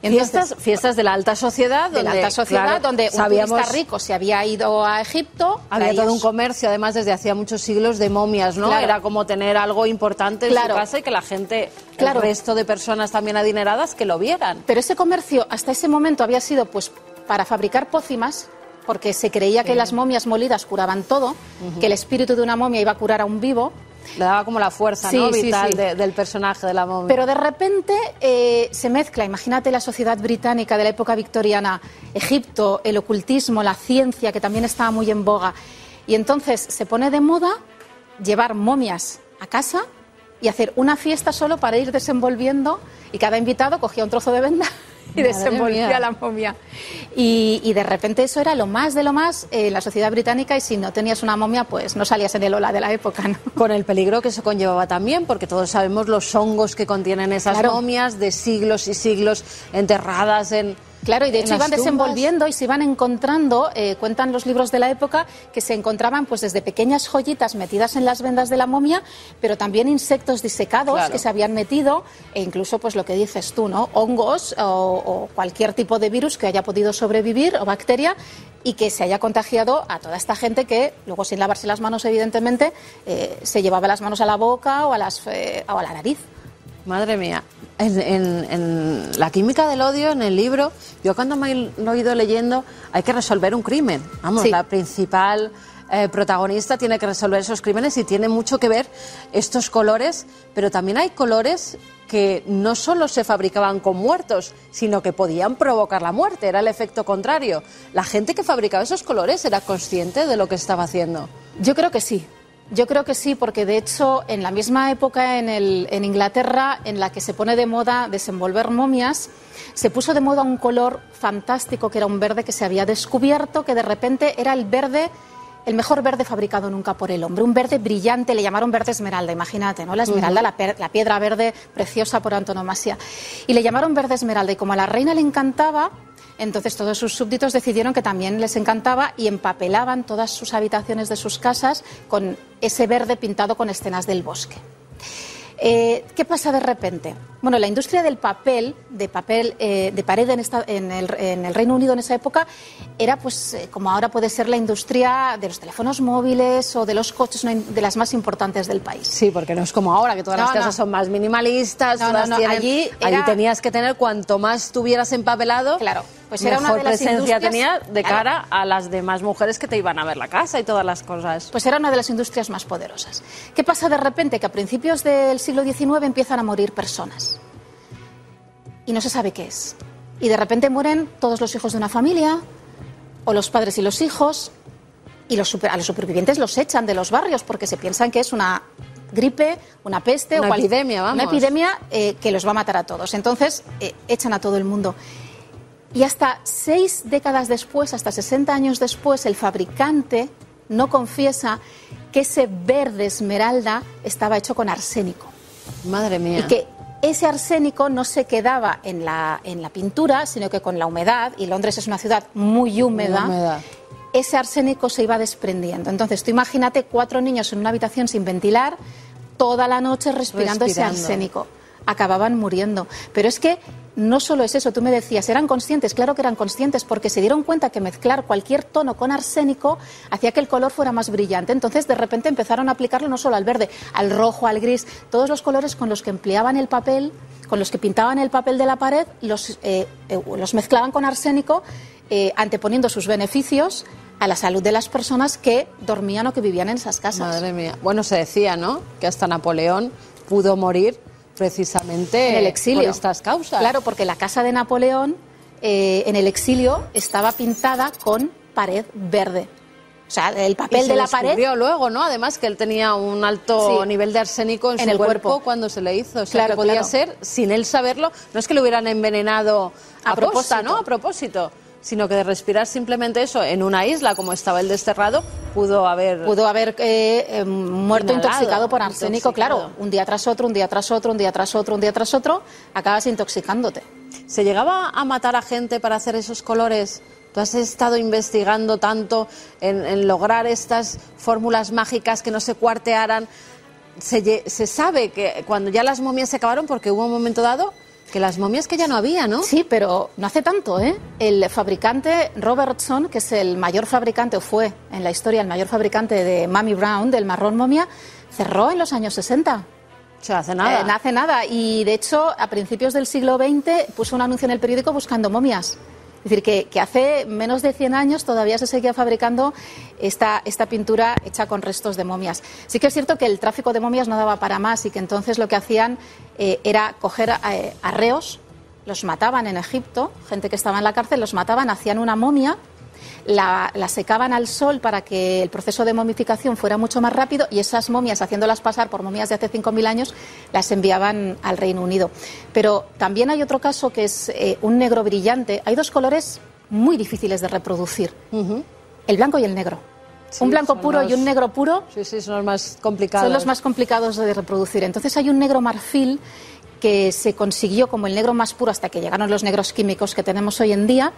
fiestas, fiestas de la alta sociedad, de la alta sociedad, donde sabíamos, un turista rico se había ido a Egipto. Había todo un comercio, además, desde hacía muchos siglos de momias, ¿no? Era como tener algo importante en su casa y que la gente, claro. el resto de personas también adineradas, que lo vieran. Pero ese comercio, hasta ese momento, había sido pues para fabricar pócimas, porque se creía que las momias molidas curaban todo, que el espíritu de una momia iba a curar a un vivo le daba como la fuerza ¿no? vital del personaje de la momia. Pero de repente eh, se mezcla, imagínate la sociedad británica de la época victoriana, Egipto, el ocultismo, la ciencia, que también estaba muy en boga. Y entonces se pone de moda llevar momias a casa y hacer una fiesta solo para ir desenvolviendo y cada invitado cogía un trozo de venda y desenvolvía la momia. Y, de repente eso era lo más de lo más en la sociedad británica y si no tenías una momia, pues no salías en el ola de la época. Con el peligro que eso conllevaba también, porque todos sabemos los hongos que contienen esas momias de siglos y siglos enterradas en, Claro, y de hecho iban desenvolviendo y se iban encontrando, eh, cuentan los libros de la época, que se encontraban pues desde pequeñas joyitas metidas en las vendas de la momia, pero también insectos disecados que se habían metido, e incluso pues lo que dices tú, ¿no? Hongos o, cualquier tipo de virus que haya podido sobrevivir o bacteria y que se haya contagiado a toda esta gente que luego sin lavarse las manos evidentemente eh, se llevaba las manos a la boca o a, las, eh, o a la nariz. Madre mía. En, la química del odio, en el libro, yo cuando me lo he ido leyendo, hay que resolver un crimen. Vamos, la principal eh, protagonista tiene que resolver esos crímenes y tiene mucho que ver estos colores, pero también hay colores que no solo se fabricaban con muertos, sino que podían provocar la muerte, era el efecto contrario. ¿La gente que fabricaba esos colores era consciente de lo que estaba haciendo? Yo creo que sí, yo creo que sí, porque de hecho en la misma época en, el, en, Inglaterra en la que se pone de moda desenvolver momias, se puso de moda un color fantástico que era un verde que se había descubierto, que de repente era el verde, el mejor verde fabricado nunca por el hombre, un verde brillante, le llamaron verde esmeralda, imagínate, ¿no? La esmeralda, la, la piedra verde preciosa por antonomasia. Y le llamaron verde esmeralda y como a la reina le encantaba, entonces todos sus súbditos decidieron que también les encantaba y empapelaban todas sus habitaciones de sus casas con ese verde pintado con escenas del bosque. Eh, ¿Qué pasa de repente? Bueno, la industria del papel, de papel eh, de pared en, el, Reino Unido en esa época, era pues eh, como ahora puede ser la industria de los teléfonos móviles o de los coches, de las más importantes del país. Sí, porque no es como ahora, que todas las casas son más minimalistas. No, no, allí, allí tenías que tener cuanto más tuvieras empapelado. Claro pues era una de las presencia tenía de cara a las demás mujeres que te iban a ver la casa y todas las cosas. Pues era una de las industrias más poderosas. ¿Qué pasa de repente? Que a principios del siglo XIX empiezan a morir personas. Y no se sabe qué es. Y de repente mueren todos los hijos de una familia, o los padres y los hijos, y los a los supervivientes los echan de los barrios porque se piensan que es una gripe, una peste una epidemia, vamos. una epidemia eh, que los va a matar a todos. Entonces eh, echan a todo el mundo. Y hasta seis décadas después, hasta 60 años después, el fabricante no confiesa que ese verde esmeralda estaba hecho con arsénico. Madre mía. Y que ese arsénico no se quedaba en la, en la pintura, sino que con la humedad, y Londres es una ciudad muy húmeda, ese arsénico se iba desprendiendo. Entonces, tú imagínate cuatro niños en una habitación sin ventilar, toda la noche respirando. ese arsénico. Acababan muriendo. Pero es que no solo es eso, tú me decías, eran conscientes, claro que eran conscientes, porque se dieron cuenta que mezclar cualquier tono con arsénico hacía que el color fuera más brillante. Entonces, de repente empezaron a aplicarlo no solo al verde, al rojo, al gris, todos los colores con los que empleaban el papel, con los que pintaban el papel de la pared, los, eh, eh, mezclaban con arsénico, eh, anteponiendo sus beneficios a la salud de las personas que dormían o que vivían en esas casas. Madre mía. Bueno, se decía, ¿no? Que hasta Napoleón pudo morir precisamente en el exilio. por estas causas. Claro, porque la casa de Napoleón eh, en el exilio estaba pintada con pared verde. O sea, el papel Y se de la pared descubrió luego, ¿no? Además que él tenía un alto Sí. nivel de arsénico en, En su el cuerpo, cuerpo. cuando se le hizo. O sea, Claro, que podía claro. ser, sin él saberlo, no es que lo hubieran envenenado a, A propósito, propósito. ¿no? A propósito, sino que de respirar simplemente eso en una isla como estaba el desterrado, pudo haber... pudo haber eh, eh, muerto Inhalado, intoxicado por arsénico, intoxicado. claro, un día tras otro, un día tras otro, un día tras otro, un día tras otro, acabas intoxicándote. ¿Se llegaba a matar a gente para hacer esos colores? ¿Tú has estado investigando tanto en, en lograr estas fórmulas mágicas que no se cuartearan? Se, se sabe que cuando ya las momias se acabaron, porque hubo un momento dado que las momias que ya no había, ¿no? Sí, pero no hace tanto, ¿eh? El fabricante Robertson, que es el mayor fabricante, o fue en la historia el mayor fabricante de Mummy Brown, del marrón momia, cerró en los años 60. O sea, hace nada. Eh, no hace nada. Y de hecho, a principios del siglo XX puso un anuncio en el periódico buscando momias. Es decir, que, que hace menos de 100 años todavía se seguía fabricando esta, esta pintura hecha con restos de momias. Sí que es cierto que el tráfico de momias no daba para más y que entonces lo que hacían eh, era coger eh, arreos, los mataban en Egipto, gente que estaba en la cárcel, los mataban, hacían una momia la, la secaban al sol para que el proceso de momificación fuera mucho más rápido y esas momias, haciéndolas pasar por momias de hace 5.000 años, las enviaban al Reino Unido. Pero también hay otro caso que es eh, un negro brillante. Hay dos colores muy difíciles de reproducir, el blanco y el negro. Sí, un blanco puro y un negro puro Sí, sí, son los más complicados. son los más complicados de reproducir. Entonces hay un negro marfil que se consiguió como el negro más puro hasta que llegaron los negros químicos que tenemos hoy en día,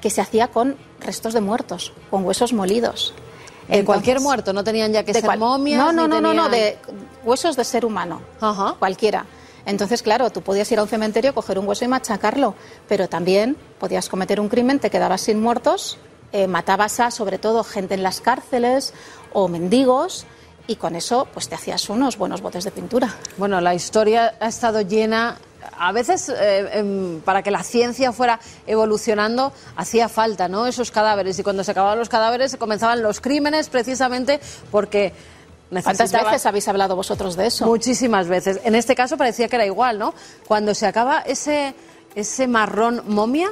que se hacía con restos de muertos, con huesos molidos. Entonces, cualquier muerto, no tenían ya que ser cual- momias. No, no, no, no, de huesos de ser humano, Ajá. cualquiera. Entonces, claro, tú podías ir a un cementerio, coger un hueso y machacarlo, pero también podías cometer un crimen, te quedabas sin muertos, eh, matabas a, sobre todo, gente en las cárceles o mendigos, y con eso, pues te hacías unos buenos botes de pintura. Bueno, la historia ha estado llena. A veces, eh, em, para que la ciencia fuera evolucionando, hacía falta, ¿no? Esos cadáveres. Y cuando se acababan los cadáveres, comenzaban los crímenes, precisamente porque ¿Cuántas veces habéis hablado vosotros de eso? Muchísimas veces. En este caso parecía que era igual, ¿no? Cuando se acaba ese, ese marrón momia,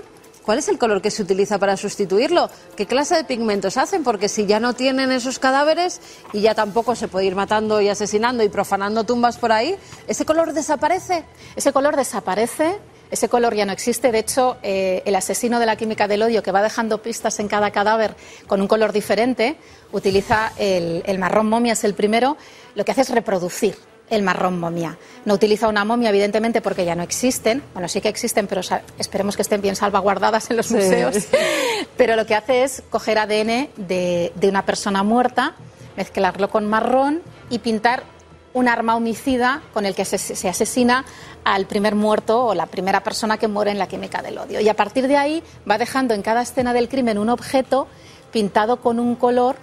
¿cuál es el color que se utiliza para sustituirlo? ¿Qué clase de pigmentos hacen? Porque si ya no tienen esos cadáveres y ya tampoco se puede ir matando y asesinando y profanando tumbas por ahí, ¿ese color desaparece? Ese color desaparece, ese color ya no existe. De hecho, eh, el asesino de la química del odio, que va dejando pistas en cada cadáver con un color diferente, utiliza el, el marrón momia, es el primero, lo que hace es reproducir el marrón momia. No utiliza una momia, evidentemente, porque ya no existen. Bueno, sí que existen, pero esperemos que estén bien salvaguardadas en los Sí. museos. Pero lo que hace es coger ADN de, de una persona muerta, mezclarlo con marrón y pintar un arma homicida con el que se, se asesina al primer muerto o la primera persona que muere en la química del odio. Y a partir de ahí va dejando en cada escena del crimen un objeto pintado con un color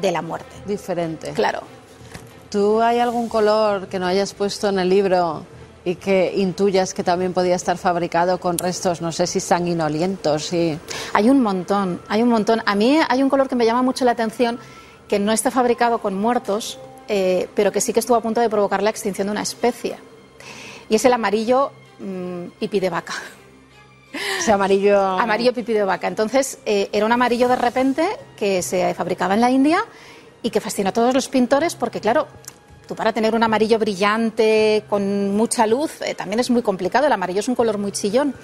de la muerte. Diferente. Claro. ¿Tú hay algún color que no hayas puesto en el libro y que intuyas que también podía estar fabricado con restos, no sé si sanguinolientos? Sí. Hay un montón, hay un montón. A mí hay un color que me llama mucho la atención, que no está fabricado con muertos, eh, pero que sí que estuvo a punto de provocar la extinción de una especie. Y es el amarillo mm, pipí de vaca. Ese amarillo. Amarillo pipí de vaca. Entonces, eh, era un amarillo de repente que se fabricaba en la India y que fascinó a todos los pintores porque, claro, tú para tener un amarillo brillante, con mucha luz, eh, también es muy complicado. El amarillo es un color muy chillón.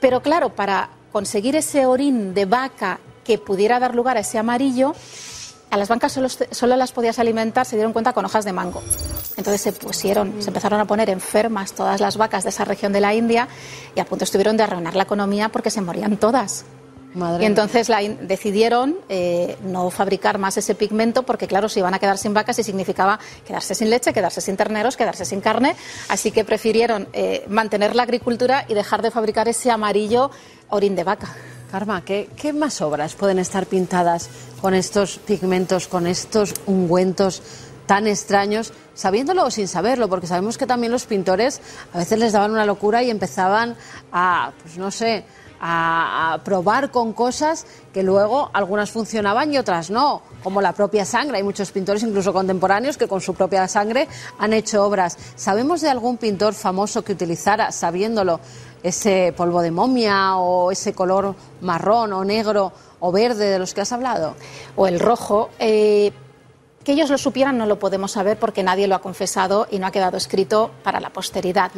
Pero claro, para conseguir ese orín de vaca que pudiera dar lugar a ese amarillo, a las vacas solo, solo las podías alimentar, se dieron cuenta, con hojas de mango. Entonces se pusieron, se empezaron a poner enfermas todas las vacas de esa región de la India y a punto estuvieron de arruinar la economía porque se morían todas. Madre y entonces la decidieron eh, no fabricar más ese pigmento porque, claro, se iban a quedar sin vacas y significaba quedarse sin leche, quedarse sin terneros, quedarse sin carne. Así que prefirieron eh, mantener la agricultura y dejar de fabricar ese amarillo orín de vaca. Karma, ¿qué, ¿qué más obras pueden estar pintadas con estos pigmentos, con estos ungüentos tan extraños, sabiéndolo o sin saberlo? Porque sabemos que también los pintores a veces les daban una locura y empezaban a, pues no sé, a, probar con cosas que luego algunas funcionaban y otras no, como la propia sangre. Hay muchos pintores, incluso contemporáneos, que con su propia sangre han hecho obras. ¿Sabemos de algún pintor famoso que utilizara, sabiéndolo, ese polvo de momia o ese color marrón o negro o verde de los que has hablado? O el rojo. Eh, que ellos lo supieran no lo podemos saber porque nadie lo ha confesado y no ha quedado escrito para la posteridad.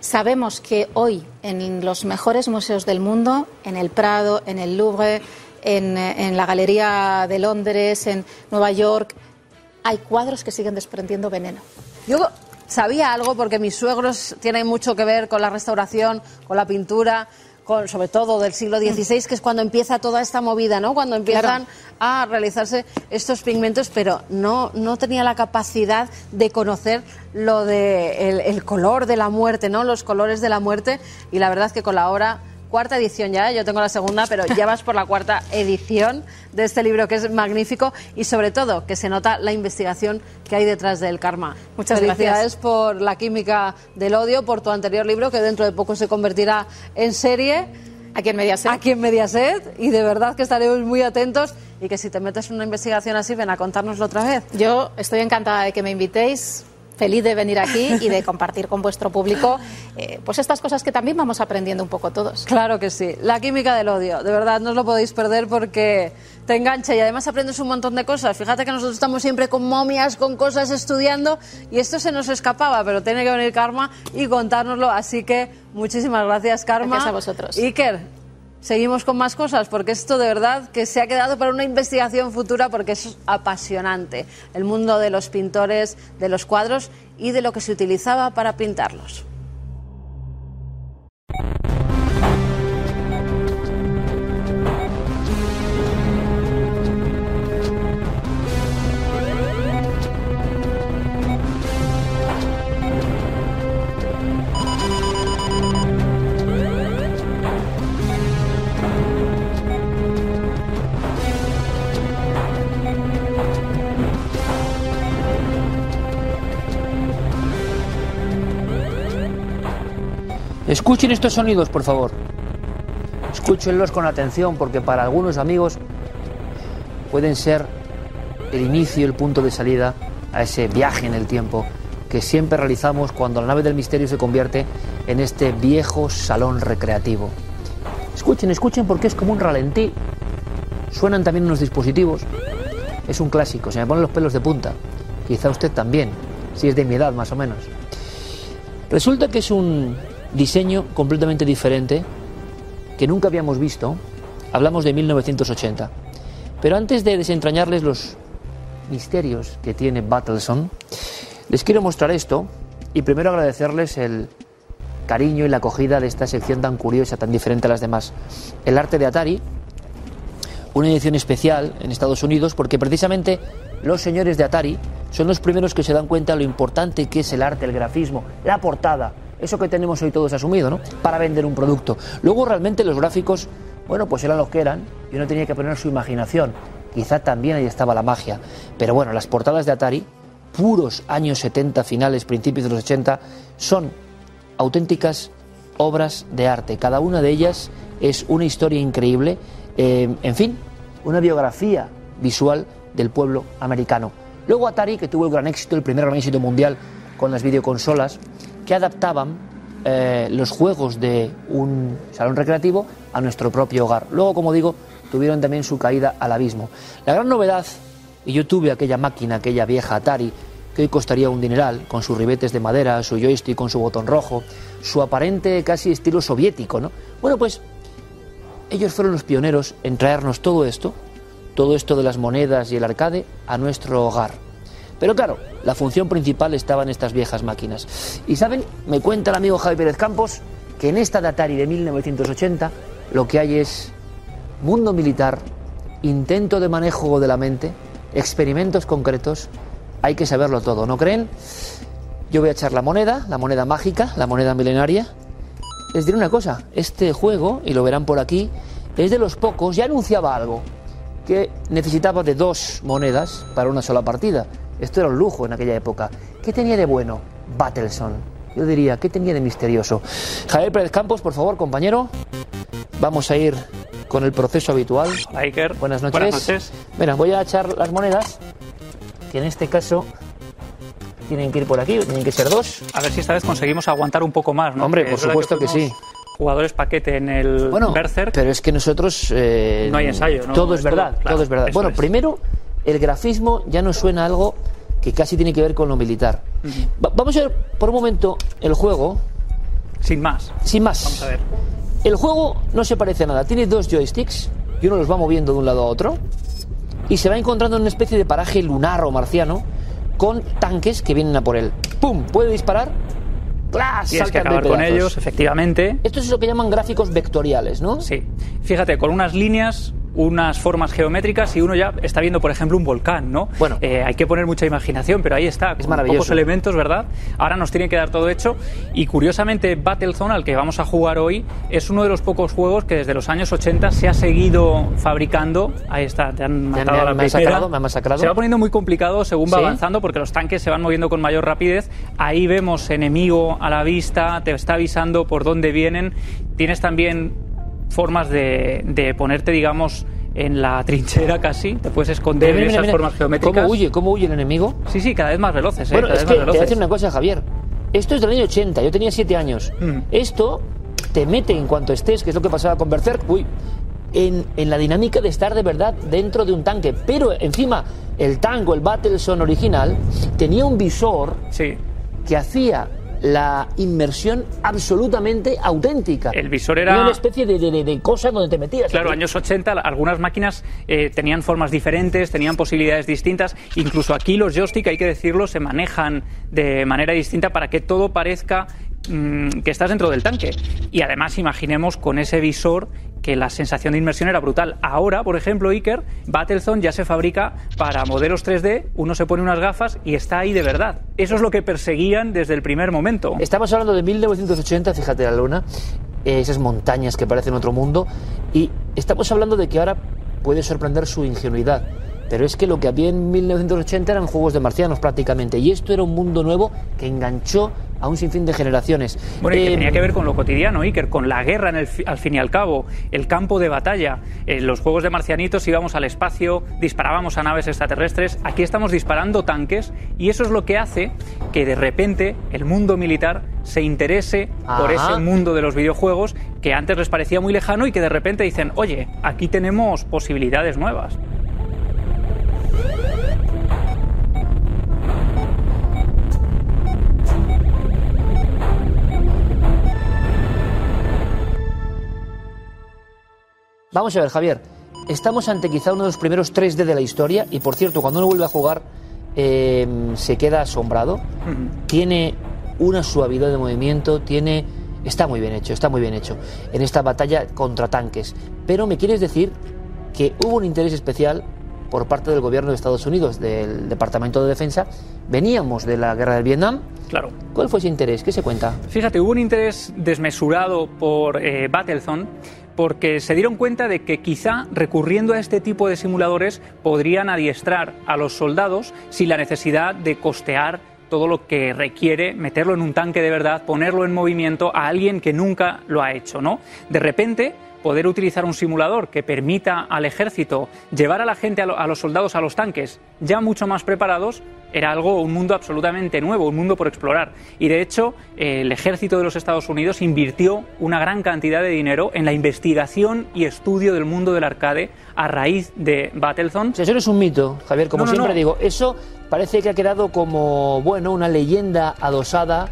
Sabemos que hoy en los mejores museos del mundo, en el Prado, en el Louvre, en, en la Galería de Londres, en Nueva York, hay cuadros que siguen desprendiendo veneno. Yo sabía algo porque mis suegros tienen mucho que ver con la restauración, con la pintura, con, sobre todo del siglo XVI, que es cuando empieza toda esta movida, ¿no? Cuando empiezan a realizarse estos pigmentos, pero no, no tenía la capacidad de conocer lo de el, el color de la muerte, ¿no? Los colores de la muerte, y la verdad es que con la obra cuarta edición ya, yo tengo la segunda, pero ya vas por la cuarta edición de este libro que es magnífico y sobre todo que se nota la investigación que hay detrás del karma. Muchas Felicidades gracias. por la química del odio, por tu anterior libro que dentro de poco se convertirá en serie. Aquí en Mediaset. Aquí en Mediaset y de verdad que estaremos muy atentos y que si te metes en una investigación así ven a contárnoslo otra vez. Yo estoy encantada de que me invitéis. Feliz de venir aquí y de compartir con vuestro público eh, pues estas cosas que también vamos aprendiendo un poco todos. Claro que sí. La química del odio. De verdad, no os lo podéis perder porque te engancha y además aprendes un montón de cosas. Fíjate que nosotros estamos siempre con momias, con cosas estudiando y esto se nos escapaba, pero tiene que venir Karma y contárnoslo. Así que muchísimas gracias, Karma. Gracias a vosotros. Iker, seguimos con más cosas porque esto de verdad que se ha quedado para una investigación futura porque es apasionante. El mundo de los pintores, de los cuadros y de lo que se utilizaba para pintarlos. Escuchen estos sonidos, por favor. Escúchenlos con atención porque para algunos amigos pueden ser el inicio, el punto de salida a ese viaje en el tiempo que siempre realizamos cuando la nave del misterio se convierte en este viejo salón recreativo. Escuchen, escuchen porque es como un ralentí. Suenan también unos dispositivos. Es un clásico, se me ponen los pelos de punta. Quizá usted también, si es de mi edad más o menos. Resulta que es un diseño completamente diferente que nunca habíamos visto. Hablamos de 1980. Pero antes de desentrañarles los misterios que tiene Battleson, les quiero mostrar esto y primero agradecerles el cariño y la acogida de esta sección tan curiosa, tan diferente a las demás. El arte de Atari, una edición especial en Estados Unidos porque precisamente los señores de Atari son los primeros que se dan cuenta de lo importante que es el arte, el grafismo, la portada, eso que tenemos hoy todos asumido, ¿no? Para vender un producto. Luego realmente los gráficos, bueno, pues eran los que eran y uno tenía que poner su imaginación. Quizá también ahí estaba la magia. Pero bueno, las portadas de Atari, puros años 70, finales, principios de los 80, son auténticas obras de arte. Cada una de ellas es una historia increíble, eh, en fin, una biografía visual del pueblo americano. Luego Atari, que tuvo el gran éxito, el primer gran éxito mundial con las videoconsolas, que adaptaban eh, los juegos de un salón recreativo a nuestro propio hogar. Luego, como digo, tuvieron también su caída al abismo. La gran novedad, y yo tuve aquella máquina, aquella vieja Atari, que hoy costaría un dineral, con sus ribetes de madera, su joystick con su botón rojo, su aparente casi estilo soviético, ¿no? Bueno, pues ellos fueron los pioneros en traernos todo esto, todo esto de las monedas y el arcade, a nuestro hogar. Pero claro, la función principal estaba en estas viejas máquinas. Y saben, me cuenta el amigo Javi Pérez Campos que en esta de Atari de 1980 lo que hay es mundo militar, intento de manejo de la mente, experimentos concretos, hay que saberlo todo, ¿no creen? Yo voy a echar la moneda, la moneda mágica, la moneda milenaria. Les diré una cosa, este juego, y lo verán por aquí, es de los pocos, ya anunciaba algo, que necesitaba de dos monedas para una sola partida. Esto era un lujo en aquella época. ¿Qué tenía de bueno Battleson? Yo diría, ¿qué tenía de misterioso? Javier Pérez Campos, por favor, compañero. Vamos a ir con el proceso habitual. Hola, Iker. Buenas noches. Buenas noches. Mira, voy a echar las monedas, que en este caso tienen que ir por aquí, tienen que ser dos. A ver si esta vez conseguimos aguantar un poco más, ¿no? Hombre, por supuesto que sí. jugadores paquete en el Bueno, Berserk. pero es que nosotros... eh, No hay ensayo, ¿no? Todo es verdad, todo, claro, todo es verdad. Bueno, es. primero, el grafismo ya nos suena algo que casi tiene que ver con lo militar. Va- vamos a ver por un momento el juego, Sin más. sin más. Vamos a ver. El juego no se parece a nada. Tiene dos joysticks y uno los va moviendo de un lado a otro y se va encontrando en una especie de paraje lunar o marciano con tanques que vienen a por él. ¡Pum! Puede disparar. ¡Plas! Tienes que acabar con ellos, efectivamente. Esto es lo que llaman gráficos vectoriales, ¿no? Sí. Fíjate, con unas líneas, unas formas geométricas y uno ya está viendo, por ejemplo, un volcán, ¿no? Bueno. Eh, hay que poner mucha imaginación, pero ahí está. con maravilloso. Pocos elementos, ¿verdad? Ahora nos tiene que dar todo hecho. Y curiosamente, Battlezone, al que vamos a jugar hoy, es uno de los pocos juegos que desde los años 80 se ha seguido fabricando. Ahí está, te han matado me- a la me primera. masacrado, me masacrado. Se va poniendo muy complicado según va ¿Sí? avanzando porque los tanques se van moviendo con mayor rapidez. Ahí vemos enemigo a la vista, te está avisando por dónde vienen. Tienes también formas de, de ponerte, digamos, en la trinchera casi. Te puedes esconder Mira, en esas mira. formas geométricas. ¿Cómo huye? ¿Cómo huye el enemigo? Sí, sí, cada vez más veloces. ¿eh? Bueno, cada es vez que más te voy a decir una cosa, Javier. Esto es del año 80, yo tenía 7 años. Mm. Esto te mete en cuanto estés, que es lo que pasaba con Berserk, uy, en, en la dinámica de estar de verdad dentro de un tanque. Pero encima, el tango, el Battlezone original, tenía un visor Sí. que hacía la inmersión absolutamente auténtica. El visor era- una especie de, de- de- cosa donde te metías. Claro, años 80, algunas máquinas eh, tenían formas diferentes, tenían posibilidades distintas. Incluso aquí los joystick, hay que decirlo, se manejan de manera distinta para que todo parezca mm, que estás dentro del tanque. Y además, imaginemos con ese visor que la sensación de inmersión era brutal. Ahora, por ejemplo, Iker, Battlezone ya se fabrica para modelos 3D, uno se pone unas gafas y está ahí de verdad. Eso es lo que perseguían desde el primer momento. Estamos hablando de 1980, fíjate la luna, eh, esas montañas que parecen otro mundo, y estamos hablando de que ahora puede sorprender su ingenuidad. Pero es que lo que había en 1980 eran juegos de marcianos prácticamente, y esto era un mundo nuevo que enganchó a un sinfín de generaciones. Bueno, y que Eh, tenía que ver con lo cotidiano, Iker, con la guerra en el fi- al fin y al cabo, el campo de batalla. En los juegos de marcianitos íbamos al espacio, disparábamos a naves extraterrestres, aquí estamos disparando tanques y eso es lo que hace que de repente el mundo militar se interese por ese mundo de los videojuegos que antes les parecía muy lejano y que de repente dicen, oye, aquí tenemos posibilidades nuevas. Vamos a ver, Javier. Estamos ante quizá uno de los primeros 3D de la historia, y por cierto, cuando uno vuelve a jugar, eh, se queda asombrado. Tiene una suavidad de movimiento, tiene. Está muy bien hecho, está muy bien hecho. En esta batalla contra tanques. Pero me quieres decir que hubo un interés especial por parte del gobierno de Estados Unidos, del Departamento de Defensa. Veníamos de la guerra del Vietnam. Claro. ¿Cuál fue ese interés? ¿Qué se cuenta? Fíjate, hubo un interés desmesurado por eh, Battlezone porque se dieron cuenta de que quizá recurriendo a este tipo de simuladores podrían adiestrar a los soldados sin la necesidad de costear todo lo que requiere meterlo en un tanque de verdad, ponerlo en movimiento a alguien que nunca lo ha hecho, ¿no? De repente poder utilizar un simulador que permita al ejército llevar a la gente, a, lo- a los soldados a los tanques ya mucho más preparados, era algo, un mundo absolutamente nuevo, un mundo por explorar. Y de hecho, eh, el ejército de los Estados Unidos invirtió una gran cantidad de dinero en la investigación y estudio del mundo del arcade a raíz de Battlezone. O sea, eso no es un mito, Javier, como No, no, siempre no. digo. Eso parece que ha quedado como, bueno, una leyenda adosada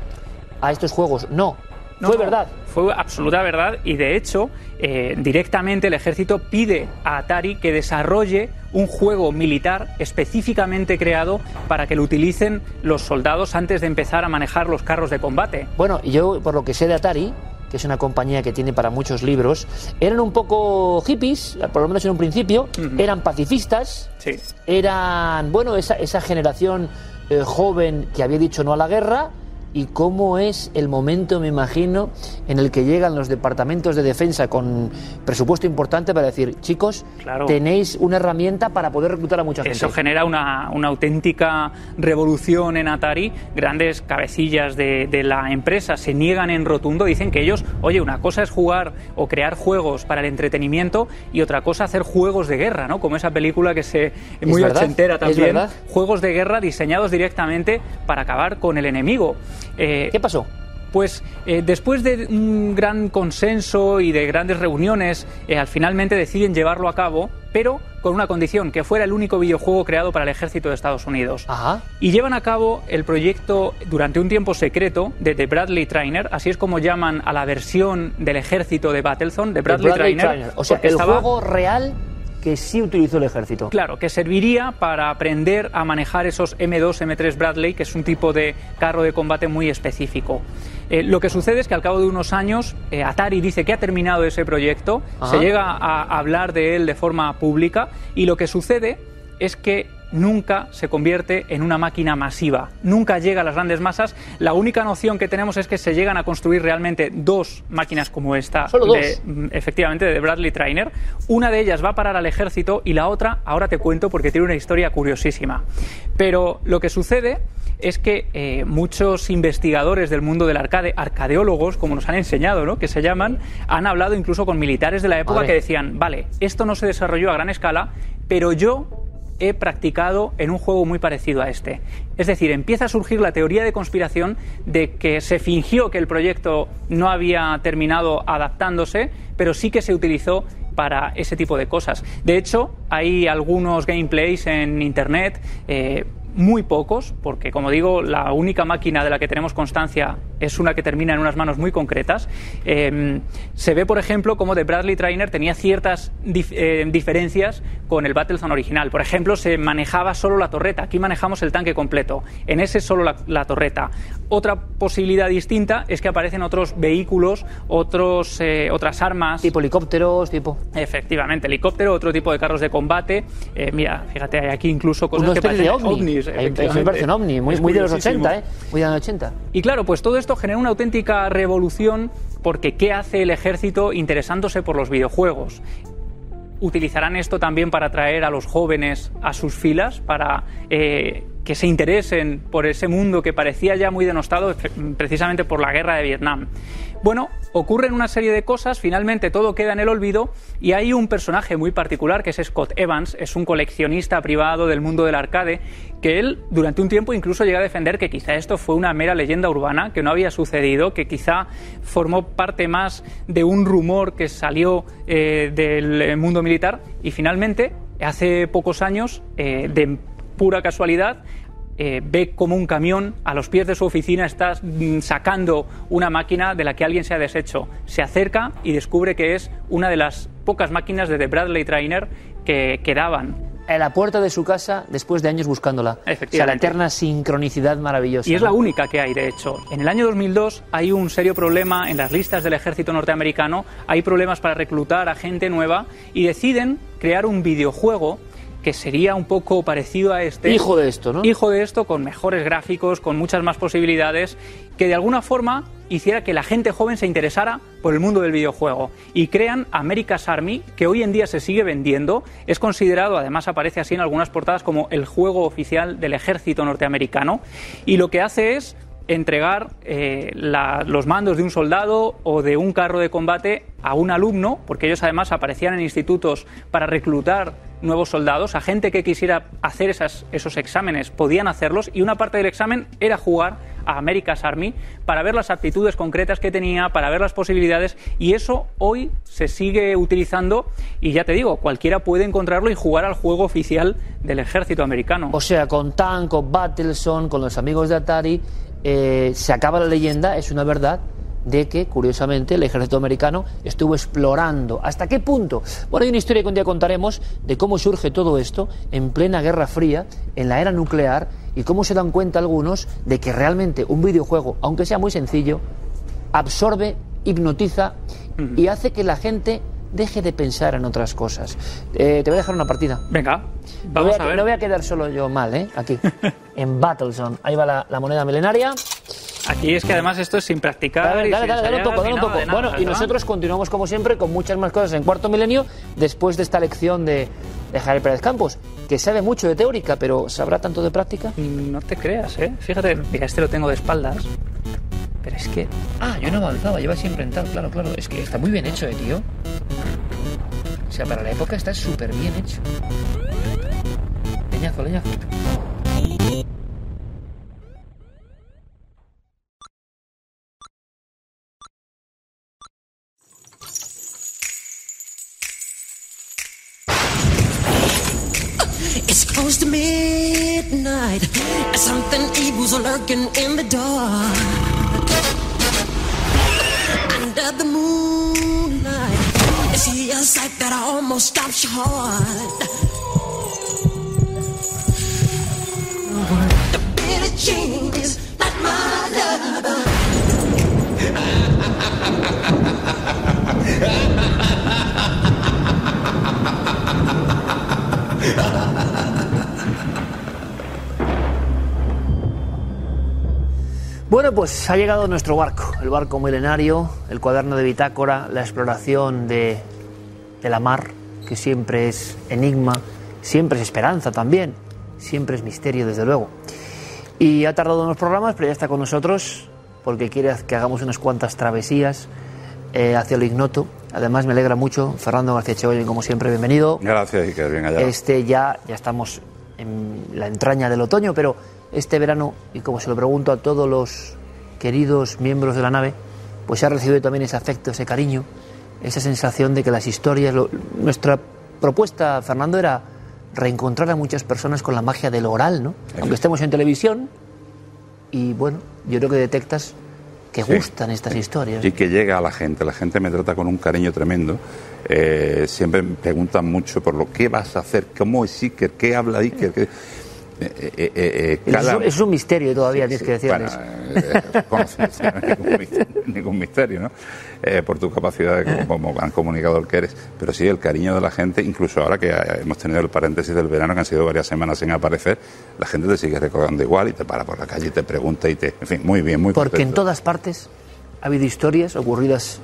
a estos juegos. No, No, fue no, verdad. Fue absoluta verdad y de hecho eh, directamente el ejército pide a Atari que desarrolle un juego militar específicamente creado para que lo utilicen los soldados antes de empezar a manejar los carros de combate. Bueno, yo, por lo que sé de Atari, que es una compañía que tiene para muchos libros, eran un poco hippies, por lo menos en un principio, eran pacifistas, Sí. eran, bueno, esa, esa generación eh, joven que había dicho no a la guerra. Y cómo es el momento, me imagino, en el que llegan los departamentos de defensa con presupuesto importante para decir, chicos, Claro. tenéis una herramienta para poder reclutar a mucha Eso gente. genera una, una auténtica revolución en Atari. Grandes cabecillas de, de la empresa se niegan en rotundo. Dicen que ellos, oye, una cosa es jugar o crear juegos para el entretenimiento y otra cosa hacer juegos de guerra, ¿no? Como esa película que se muy verdad, ochentera es también. Juegos de guerra diseñados directamente para acabar con el enemigo. Eh, ¿Qué pasó? Pues eh, después de un gran consenso y de grandes reuniones, eh, al finalmente deciden llevarlo a cabo, pero con una condición, que fuera el único videojuego creado para el ejército de Estados Unidos. Ajá. Y llevan a cabo el proyecto durante un tiempo secreto de The Bradley Trainer, así es como llaman a la versión del ejército de Battlezone, de Bradley, Bradley Trainer. Trainer. O sea, el estaba- juego real que sí utilizó el ejército. Claro, que serviría para aprender a manejar esos M2, M3 Bradley, que es un tipo de carro de combate muy específico. Eh, lo que sucede es que al cabo de unos años, eh, Atari dice que ha terminado ese proyecto, Ajá. se llega a hablar de él de forma pública, y lo que sucede es que nunca se convierte en una máquina masiva, nunca llega a las grandes masas. La única noción que tenemos es que se llegan a construir realmente dos máquinas como esta, Solo dos. de- Mm, efectivamente, de Bradley Trainer. Una de ellas va a parar al ejército y la otra, ahora te cuento porque tiene una historia curiosísima. Pero lo que sucede es que eh, muchos investigadores del mundo del arcade, arcadeólogos, como nos han enseñado, ¿no? que se llaman, han hablado incluso con militares de la época Vale. que decían, vale, esto no se desarrolló a gran escala, pero yo he practicado en un juego muy parecido a este. Es decir, empieza a surgir la teoría de conspiración de que se fingió que el proyecto no había terminado adaptándose, pero sí que se utilizó para ese tipo de cosas. De hecho, hay algunos gameplays en Internet, eh, muy pocos, porque como digo, la única máquina de la que tenemos constancia es una que termina en unas manos muy concretas. Eh, se ve, por ejemplo, como The Bradley Trainer tenía ciertas eh, diferencias con el Battlezone original. Por ejemplo, se manejaba solo la torreta. Aquí manejamos el tanque completo. En ese solo la torreta. Otra posibilidad distinta es que aparecen otros vehículos, otros, eh, otras armas. Tipo helicópteros, tipo. Efectivamente, helicóptero, otro tipo de carros de combate. Eh, mira, fíjate, hay aquí incluso cosas Unos que parecen ovni. ovnis. Hay- hay- efectivamente. me parece un ovni, muy, Es muy de los curiosísimo. 80, ¿eh? Muy de los 80. Y claro, pues todo esto genera una auténtica revolución porque ¿qué hace el ejército interesándose por los videojuegos? utilizarán esto también para atraer a los jóvenes a sus filas, para eh, que se interesen por ese mundo que parecía ya muy denostado precisamente por la guerra de Vietnam. Bueno, ocurren una serie de cosas, finalmente todo queda en el olvido y hay un personaje muy particular que es Scott Evans, es un coleccionista privado del mundo del arcade, que él durante un tiempo incluso llega a defender que quizá esto fue una mera leyenda urbana, que no había sucedido, que quizá formó parte más de un rumor que salió eh, del eh, mundo militar y finalmente, hace pocos años, eh, de pura casualidad, eh, ve como un camión a los pies de su oficina está mm, sacando una máquina de la que alguien se ha deshecho. Se acerca y descubre que es una de las pocas máquinas de The Bradley Trainer que quedaban. En la puerta de su casa después de años buscándola. O sea, la eterna sincronicidad maravillosa. Y es la única que hay, de hecho. En el año 2002 hay un serio problema en las listas del ejército norteamericano, hay problemas para reclutar a gente nueva y deciden crear un videojuego que sería un poco parecido a este. Hijo de esto, ¿no? Hijo de esto, con mejores gráficos, con muchas más posibilidades, que de alguna forma hiciera que la gente joven se interesara por el mundo del videojuego. Y crean America's Army, que hoy en día se sigue vendiendo. Es considerado, además aparece así en algunas portadas, como el juego oficial del ejército norteamericano. Y lo que hace es entregar eh, la- los mandos de un soldado o de un carro de combate a un alumno, porque ellos además aparecían en institutos para reclutar nuevos soldados, a gente que quisiera hacer esas- esos exámenes podían hacerlos y una parte del examen era jugar a America's Army para ver las aptitudes concretas que tenía, para ver las posibilidades y eso hoy se sigue utilizando y ya te digo, cualquiera puede encontrarlo y jugar al juego oficial del ejército americano. O sea, con Tank, con Battlezone, con los amigos de Atari, eh, se acaba la leyenda, es una verdad, de que, curiosamente, el ejército americano estuvo explorando. ¿Hasta qué punto? Bueno, hay una historia que un día contaremos de cómo surge todo esto en plena Guerra Fría, en la era nuclear, y cómo se dan cuenta algunos de que realmente un videojuego, aunque sea muy sencillo, absorbe, hipnotiza y hace que la gente deje de pensar en otras cosas. Eh, te voy a dejar una partida. Venga, No vamos voy a, a ver. no voy a quedar solo yo mal, ¿eh? Aquí, en Battlezone. Ahí va la, la moneda milenaria. Aquí es que además esto es sin practicar. Dale, dale, dale, dale un poco, dale un poco. nada, Bueno, y nosotros continuamos como siempre con muchas más cosas en Cuarto Milenio después de esta lección de, de Javier Pérez Campos, que sabe mucho de teórica, pero ¿sabrá tanto de práctica? No te creas, ¿eh? Fíjate, mira, este lo tengo de espaldas. Pero es que. Ah, yo no avanzaba, lleva siempre en tal, claro, claro. Es que está muy bien hecho, eh, tío. O sea, para la época está súper bien hecho. Leñazo, leñazo. It's close to midnight. Something evil's lurking in the dark. Under the moon. That almost my love. Bueno, pues ha llegado nuestro barco, el barco milenario, el cuaderno de bitácora, la exploración de, de la mar, que siempre es enigma, siempre es esperanza también, siempre es misterio, desde luego. Y ha tardado unos programas, pero ya está con nosotros, porque quiere que hagamos unas cuantas travesías eh, hacia lo ignoto. Además, me alegra mucho, Fernando García Chegoyen, como siempre, bienvenido. Gracias, Iker, bien hallado. Este ya, ya estamos en la entraña del otoño, pero este verano, y como se lo pregunto a todos los queridos miembros de la nave, pues ha recibido también ese afecto, ese cariño, esa sensación de que las historias... lo- nuestra propuesta, Fernando, era reencontrar a muchas personas con la magia del oral, ¿no? Aunque estemos en televisión, y bueno, yo creo que detectas que Sí. gustan estas historias. Y que llega a la gente. La gente me trata con un cariño tremendo. Eh, siempre me preguntan mucho por lo que vas a hacer, cómo es Iker, qué habla Iker. qué- Eh, eh, eh, cada- es, es un misterio todavía, tienes que decirles. Bueno, eh, conocido, ningún misterio, ningún misterio, ¿no? Por tu capacidad de, como, gran comunicador que eres. Pero sí, el cariño de la gente, incluso ahora que hemos tenido el paréntesis del verano, que han sido varias semanas sin aparecer, la gente te sigue recordando igual y te para por la calle y te pregunta y te. En fin, muy bien, muy Porque en todas partes ha habido historias ocurridas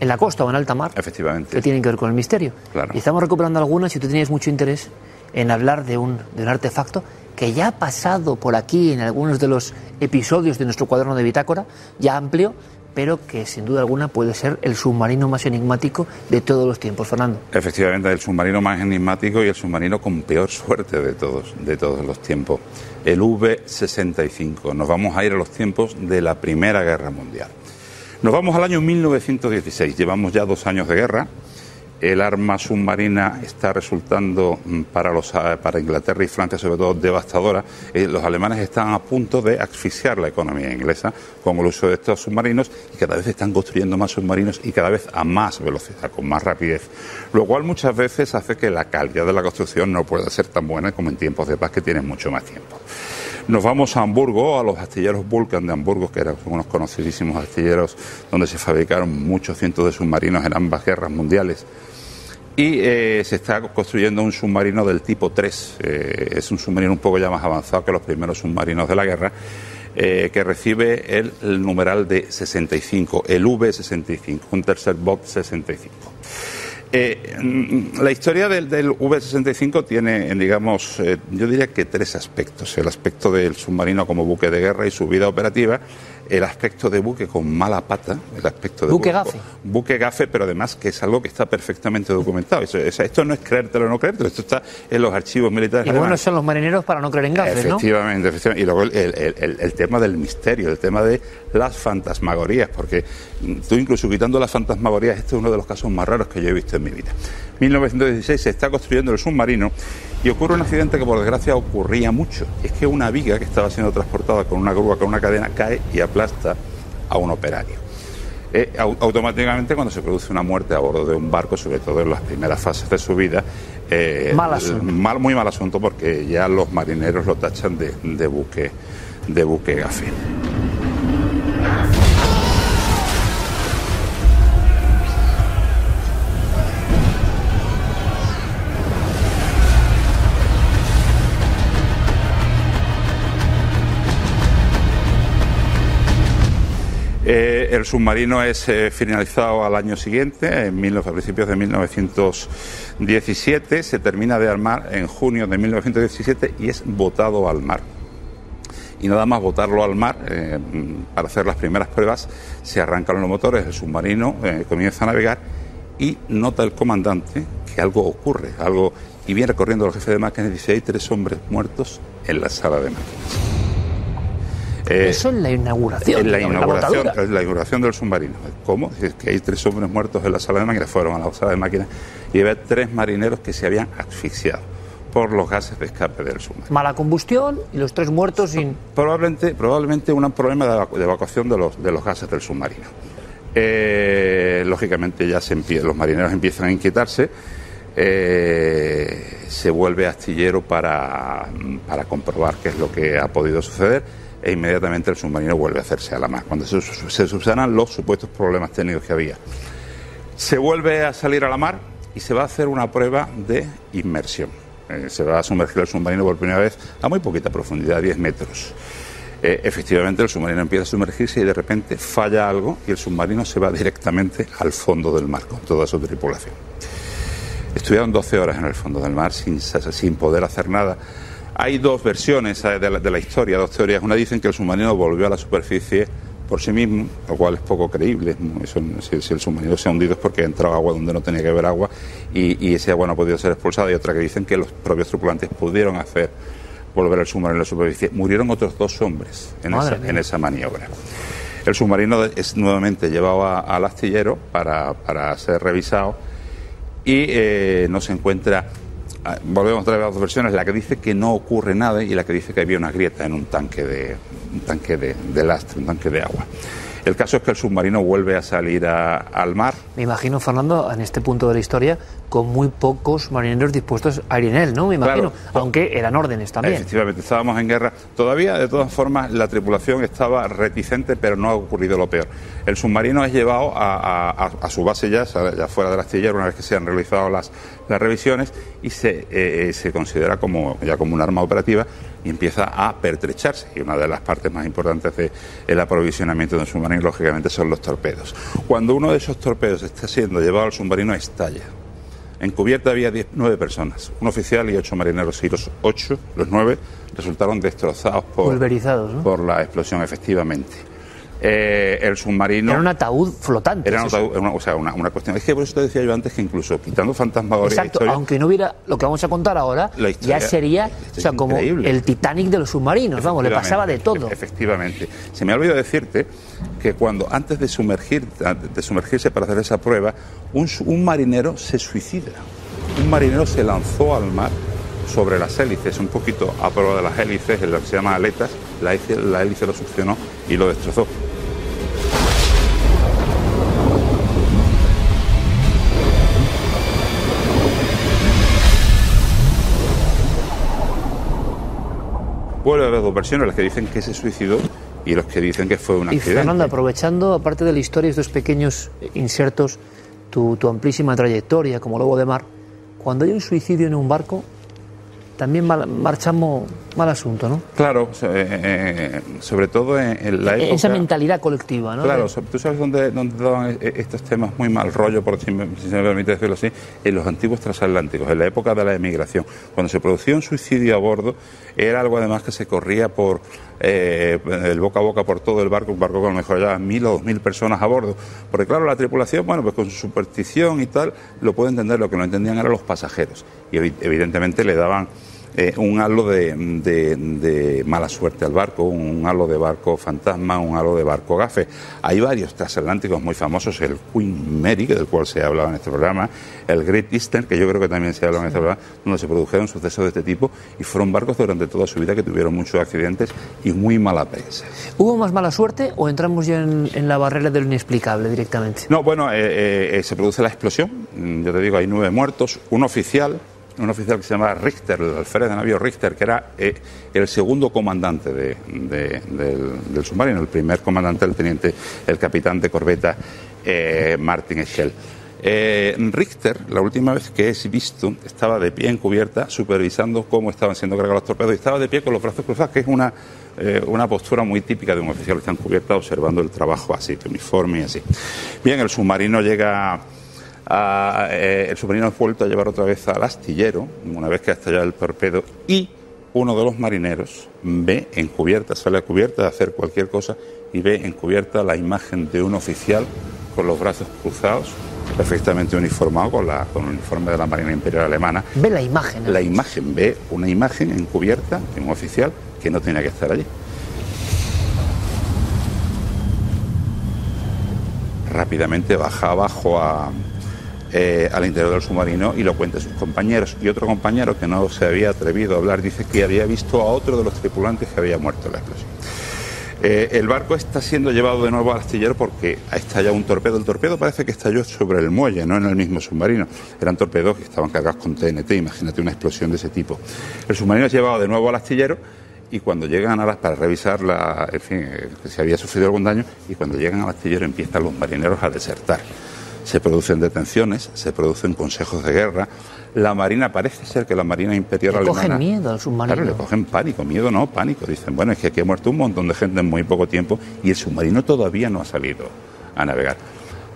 en la costa o en alta mar Efectivamente. que tienen que ver con el misterio. Claro. Y estamos recuperando algunas y tú tenías mucho interés en hablar de un, de un artefacto que ya ha pasado por aquí en algunos de los episodios de nuestro cuaderno de bitácora, ya amplio, pero que sin duda alguna puede ser el submarino más enigmático de todos los tiempos, Fernando. Efectivamente, el submarino más enigmático y el submarino con peor suerte de todos, de todos los tiempos. El V-65. Nos vamos a ir a los tiempos de la Primera Guerra Mundial. Nos vamos al año 1916. Llevamos ya dos años de guerra. El arma submarina está resultando mm, para, los, ah, para Inglaterra y Francia, sobre todo, devastadora. Eh, los alemanes están a punto de asfixiar la economía inglesa con el uso de estos submarinos y cada vez están construyendo más submarinos y cada vez a más velocidad, con más rapidez. Lo cual muchas veces hace que la calidad de la construcción no pueda ser tan buena como en tiempos de paz que tienen mucho más tiempo. Nos vamos a Hamburgo, a los astilleros Vulcan de Hamburgo, que eran unos conocidísimos astilleros donde se fabricaron muchos cientos de submarinos en ambas guerras mundiales. Y eh, se está construyendo un submarino del tipo 3. eh, es un submarino un poco ya más avanzado que los primeros submarinos de la guerra, eh, que recibe el, el numeral de 65, el V65, un tercer bot 65. Eh, mm, la historia del, del V-65 tiene, digamos, eh, yo diría que tres aspectos. El aspecto del submarino como buque de guerra y su vida operativa, el aspecto de buque con mala pata, el aspecto de Buque gafe. Buque gafe, pero además que es algo que está perfectamente documentado. Eso- eso- esto no es creértelo o no creértelo, esto está en los archivos militares. Y alemanes. son los marineros para no creer en gafes, ¿no? Efectivamente, efectivamente. Y luego el, el- el- el tema del misterio, el tema de las fantasmagorías, porque tú incluso quitando las fantasmagorías, este es uno de los casos más raros que yo he visto en mi vida. 1916 se está construyendo el submarino y ocurre un accidente que por desgracia ocurría mucho. Es que una viga que estaba siendo transportada con una grúa, con una cadena, cae y aplasta a un operario. Eh, au- automáticamente cuando se produce una muerte a bordo de un barco, sobre todo en las primeras fases de su vida, eh, Mal asunto. mal- muy mal asunto porque ya los marineros lo tachan de, de buque de buque gafe. Eh, el submarino es eh, finalizado al año siguiente, en a principios de 1917. Se termina de armar en junio de 1917 y es botado al mar. Y nada más botarlo al mar, eh, para hacer las primeras pruebas, se arrancan los motores, el submarino comienza a navegar y nota el comandante que algo ocurre, algo y viene corriendo el jefe de máquinas y dice hay tres hombres muertos en la sala de máquinas. Eh, Eso en la inauguración. en la digamos, inauguración, en la inauguración del submarino. ¿Cómo? Es que hay tres hombres muertos en la sala de máquinas, fueron a la sala de máquinas y había tres marineros que se habían asfixiado por los gases de escape del submarino. Mala combustión y los tres muertos sin... Probablemente, probablemente un problema de, evacu- de evacuación de los, de los gases del submarino. Eh, lógicamente ya se empie- los marineros empiezan a inquietarse, eh, se vuelve astillero para, para comprobar qué es lo que ha podido suceder e inmediatamente el submarino vuelve a hacerse a la mar, cuando se, se subsanan los supuestos problemas técnicos que había. Se vuelve a salir a la mar y se va a hacer una prueba de inmersión. Eh, se va a sumergir el submarino por primera vez a muy poquita profundidad, 10 metros. Eh, efectivamente, el submarino empieza a sumergirse y de repente falla algo y el submarino se va directamente al fondo del mar con toda su tripulación. Estuvieron 12 horas en el fondo del mar sin, sin poder hacer nada. Hay dos versiones eh, de la, de la historia, dos teorías. Una dicen que el submarino volvió a la superficie por sí mismo, lo cual es poco creíble. Eso, si, si el submarino se ha hundido es porque ha entrado agua donde no tenía que haber agua y, y ese agua no ha podido ser expulsada. Y otra que dicen que los propios tripulantes pudieron hacer volver el submarino a la superficie. Murieron otros dos hombres en, esa, en esa maniobra. El submarino es nuevamente llevado a- al astillero para, para ser revisado y eh, no se encuentra. Volvemos otra vez a las dos versiones, la que dice que no ocurre nada y la que dice que había una grieta en un tanque de, un tanque de, de lastre, un tanque de agua. El caso es que el submarino vuelve a salir a- al mar. Me imagino, Fernando, en este punto de la historia, con muy pocos marineros dispuestos a ir en él, ¿no? Me imagino, Claro. aunque eran órdenes también. Efectivamente, estábamos en guerra. Todavía, de todas formas, la tripulación estaba reticente, pero no ha ocurrido lo peor. El submarino es llevado a- a su base ya, ya fuera del astillero, una vez que se han realizado las, las revisiones, y se, eh, se considera como, ya como un arma operativa y empieza a pertrecharse. Y una de las partes más importantes del aprovisionamiento de un submarino, lógicamente, son los torpedos. Cuando uno de esos torpedos está siendo llevado al submarino, estalla. En cubierta había 10 nueve personas, un oficial y ocho marineros, y los ocho, los nueve, resultaron destrozados por, Pulverizados, ¿no? por la explosión, efectivamente. Eh, el submarino... Era un ataúd flotante. Era un ataúd- una, o sea, una, una cuestión. Es que por eso te decía yo antes que incluso quitando fantasmagoria Exacto, historia, aunque no hubiera lo que vamos a contar ahora, historia- ya sería o sea, como increíble. el Titanic de los submarinos, vamos, le pasaba de todo. Efectivamente. Se me ha olvidado decirte que cuando antes de, sumergir, de sumergirse para hacer esa prueba, un marinero se suicida. Un marinero se lanzó al mar sobre las hélices, un poquito a prueba de las hélices, en lo que se llama aletas, la hélice, la hélice lo succionó y lo destrozó. Vuelve a haber dos versiones, las que dicen que se suicidó y los que dicen que fue un Y accidente. Fernando, aprovechando, aparte de la historia, estos pequeños eh, insertos, tu, tu amplísima trayectoria como lobo de mar, cuando hay un suicidio en un barco, también mal, marchamos mal asunto, ¿no? Claro, eh, eh, sobre todo en, en la época... Esa mentalidad colectiva, ¿no? Claro, tú sabes dónde, dónde daban e- estos temas muy mal rollo, por si, me- si se me permite decirlo así, en los antiguos transatlánticos, en la época de la emigración. Cuando se producía un suicidio a bordo, era algo además que se corría por eh, el boca a boca por todo el barco, un barco con a lo mejor ya mil o dos mil personas a bordo. Porque claro, la tripulación, bueno, pues con su superstición y tal, lo puede entender, lo que no entendían eran los pasajeros. Y evi- evidentemente le daban eh, un halo de, de- de mala suerte al barco, un halo de barco fantasma, un halo de barco gafe. Hay varios transatlánticos muy famosos, el Queen Mary, del cual se ha hablado en este programa, el Great Eastern, que yo creo que también se ha hablado en este programa, donde se produjeron sucesos de este tipo y fueron barcos durante toda su vida que tuvieron muchos accidentes y muy mala prensa. ¿Hubo más mala suerte o entramos ya en, en la barrera de lo inexplicable directamente? No, bueno, eh, eh, eh, se produce la explosión. Mm, Yo te digo, hay nueve muertos, un oficial, un oficial que se llama Richter, el alférez de navío Richter, que era eh, el segundo comandante de- de- del, submarino, el primer comandante, el teniente, el capitán de corbeta eh, Martin Schell. Eh, Richter, la última vez que es visto, estaba de pie en cubierta supervisando cómo estaban siendo cargados los torpedos y estaba de pie con los brazos cruzados, que es una, una postura muy típica de un oficial que está en cubierta observando el trabajo así, uniforme y así. Bien, el submarino llega a- eh, el submarino es vuelto a llevar otra vez al astillero, una vez que ha estallado el torpedo, y uno de los marineros ve en cubierta, sale a cubierta de hacer cualquier cosa y ve en cubierta la imagen de un oficial con los brazos cruzados, perfectamente uniformado con, la, con el uniforme de la Marina Imperial Alemana. Ve la imagen. La imagen, ve una imagen encubierta de un oficial que no tenía que estar allí. Rápidamente baja abajo a, eh, al interior del submarino y lo cuenta sus compañeros. Y otro compañero que no se había atrevido a hablar dice que había visto a otro de los tripulantes que había muerto en la explosión. Eh, el barco está siendo llevado de nuevo al astillero porque ha estallado un torpedo. El torpedo parece que estalló sobre el muelle, no en el mismo submarino. Eran torpedos que estaban cargados con TNT, imagínate una explosión de ese tipo. El submarino es llevado de nuevo al astillero y cuando llegan a las para revisar la, en fin, eh, si había sufrido algún daño y cuando llegan al astillero empiezan los marineros a desertar. Se producen detenciones, se producen consejos de guerra. La Marina, parece ser que la Marina Imperial Le Alemana... cogen miedo al submarino. Claro, le cogen pánico, miedo no, pánico. Dicen, bueno, es que aquí ha muerto un montón de gente en muy poco tiempo y el submarino todavía no ha salido a navegar.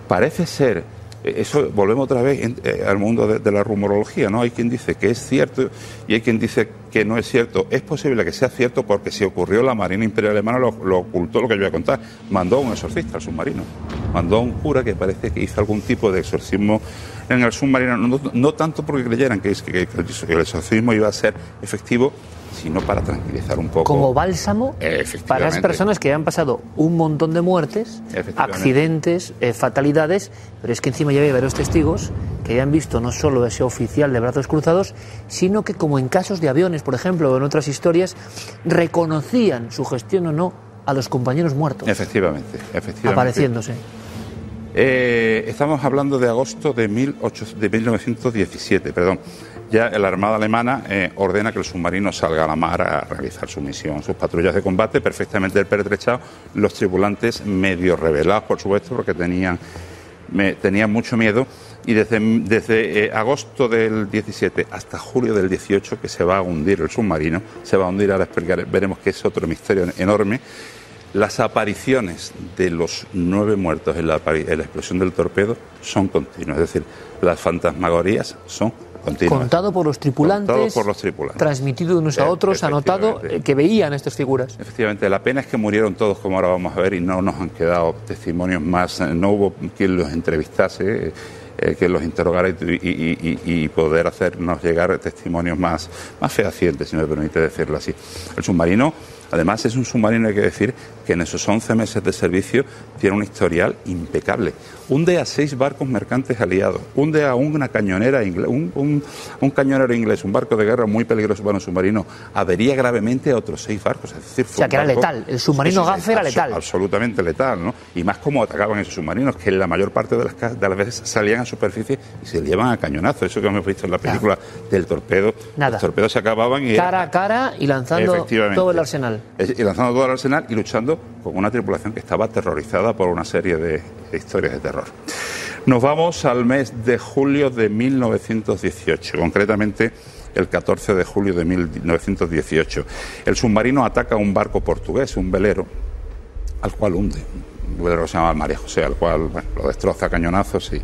Parece ser, eso volvemos otra vez eh, al mundo de, la rumorología, ¿no? Hay quien dice que es cierto y hay quien dice que no es cierto. Es posible que sea cierto porque si ocurrió la Marina Imperial Alemana lo, ocultó lo que yo voy a contar. Mandó a un exorcista al submarino. Mandó a un cura que parece que hizo algún tipo de exorcismo en el submarino. No, tanto porque creyeran que el exorcismo iba a ser efectivo, sino para tranquilizar un poco. Como bálsamo para las personas que han pasado un montón de muertes, accidentes, eh, fatalidades, pero es que encima ya había varios testigos que habían visto no solo ese oficial de brazos cruzados, sino que como en casos de aviones, por ejemplo, o en otras historias, reconocían su gestión o no a los compañeros muertos, Efectivamente, efectivamente. apareciéndose. Eh, estamos hablando de agosto de, 18 de 1917, perdón. Ya la Armada Alemana eh, ordena que el submarino salga a la mar a realizar su misión, sus patrullas de combate perfectamente pertrechados, los tripulantes medio revelados, por supuesto, porque tenían, tenían mucho miedo. Y desde, desde eh, agosto del 17 hasta julio del 18, que se va a hundir el submarino, se va a hundir, ahora explicaré- veremos que es otro misterio enorme. Las apariciones de los nueve muertos en la, en la explosión del torpedo son continuas, es decir, las fantasmagorías son continuas. Contado por los tripulantes, por los tripulantes. transmitido de unos a otros, anotado, eh, que veían estas figuras. Efectivamente, la pena es que murieron todos, como ahora vamos a ver, y no nos han quedado testimonios más, eh, no hubo quien los entrevistase, eh, eh, quien los interrogara y, y- y- y poder hacernos llegar testimonios más, más fehacientes, si me permite decirlo así. El submarino, además, es un submarino, hay que decir, que en esos 11 meses de servicio tiene un historial impecable. Hunde a seis barcos mercantes aliados, hunde a una cañonera un, un- un cañonero inglés, un barco de guerra muy peligroso para un submarino, avería gravemente a otros seis barcos. Es decir, fue sea, que era barco- letal. El submarino Gaff era letal. Absolutamente letal, ¿no? Y más cómo atacaban esos submarinos, que la mayor parte de las, ca- de las veces salían a superficie y se llevan a cañonazo. Eso que hemos visto en la película del torpedo. Nada. Los torpedos se acababan y... Cara a cara y lanzando todo el arsenal. Y lanzando todo el arsenal y luchando con una tripulación que estaba aterrorizada por una serie de, historias de terror. Nos vamos al mes de julio de 1918, concretamente el 14 de julio de 1918. El submarino ataca un barco portugués, un velero, al cual hunde. Un velero se llama María José, al cual lo destroza a cañonazos y,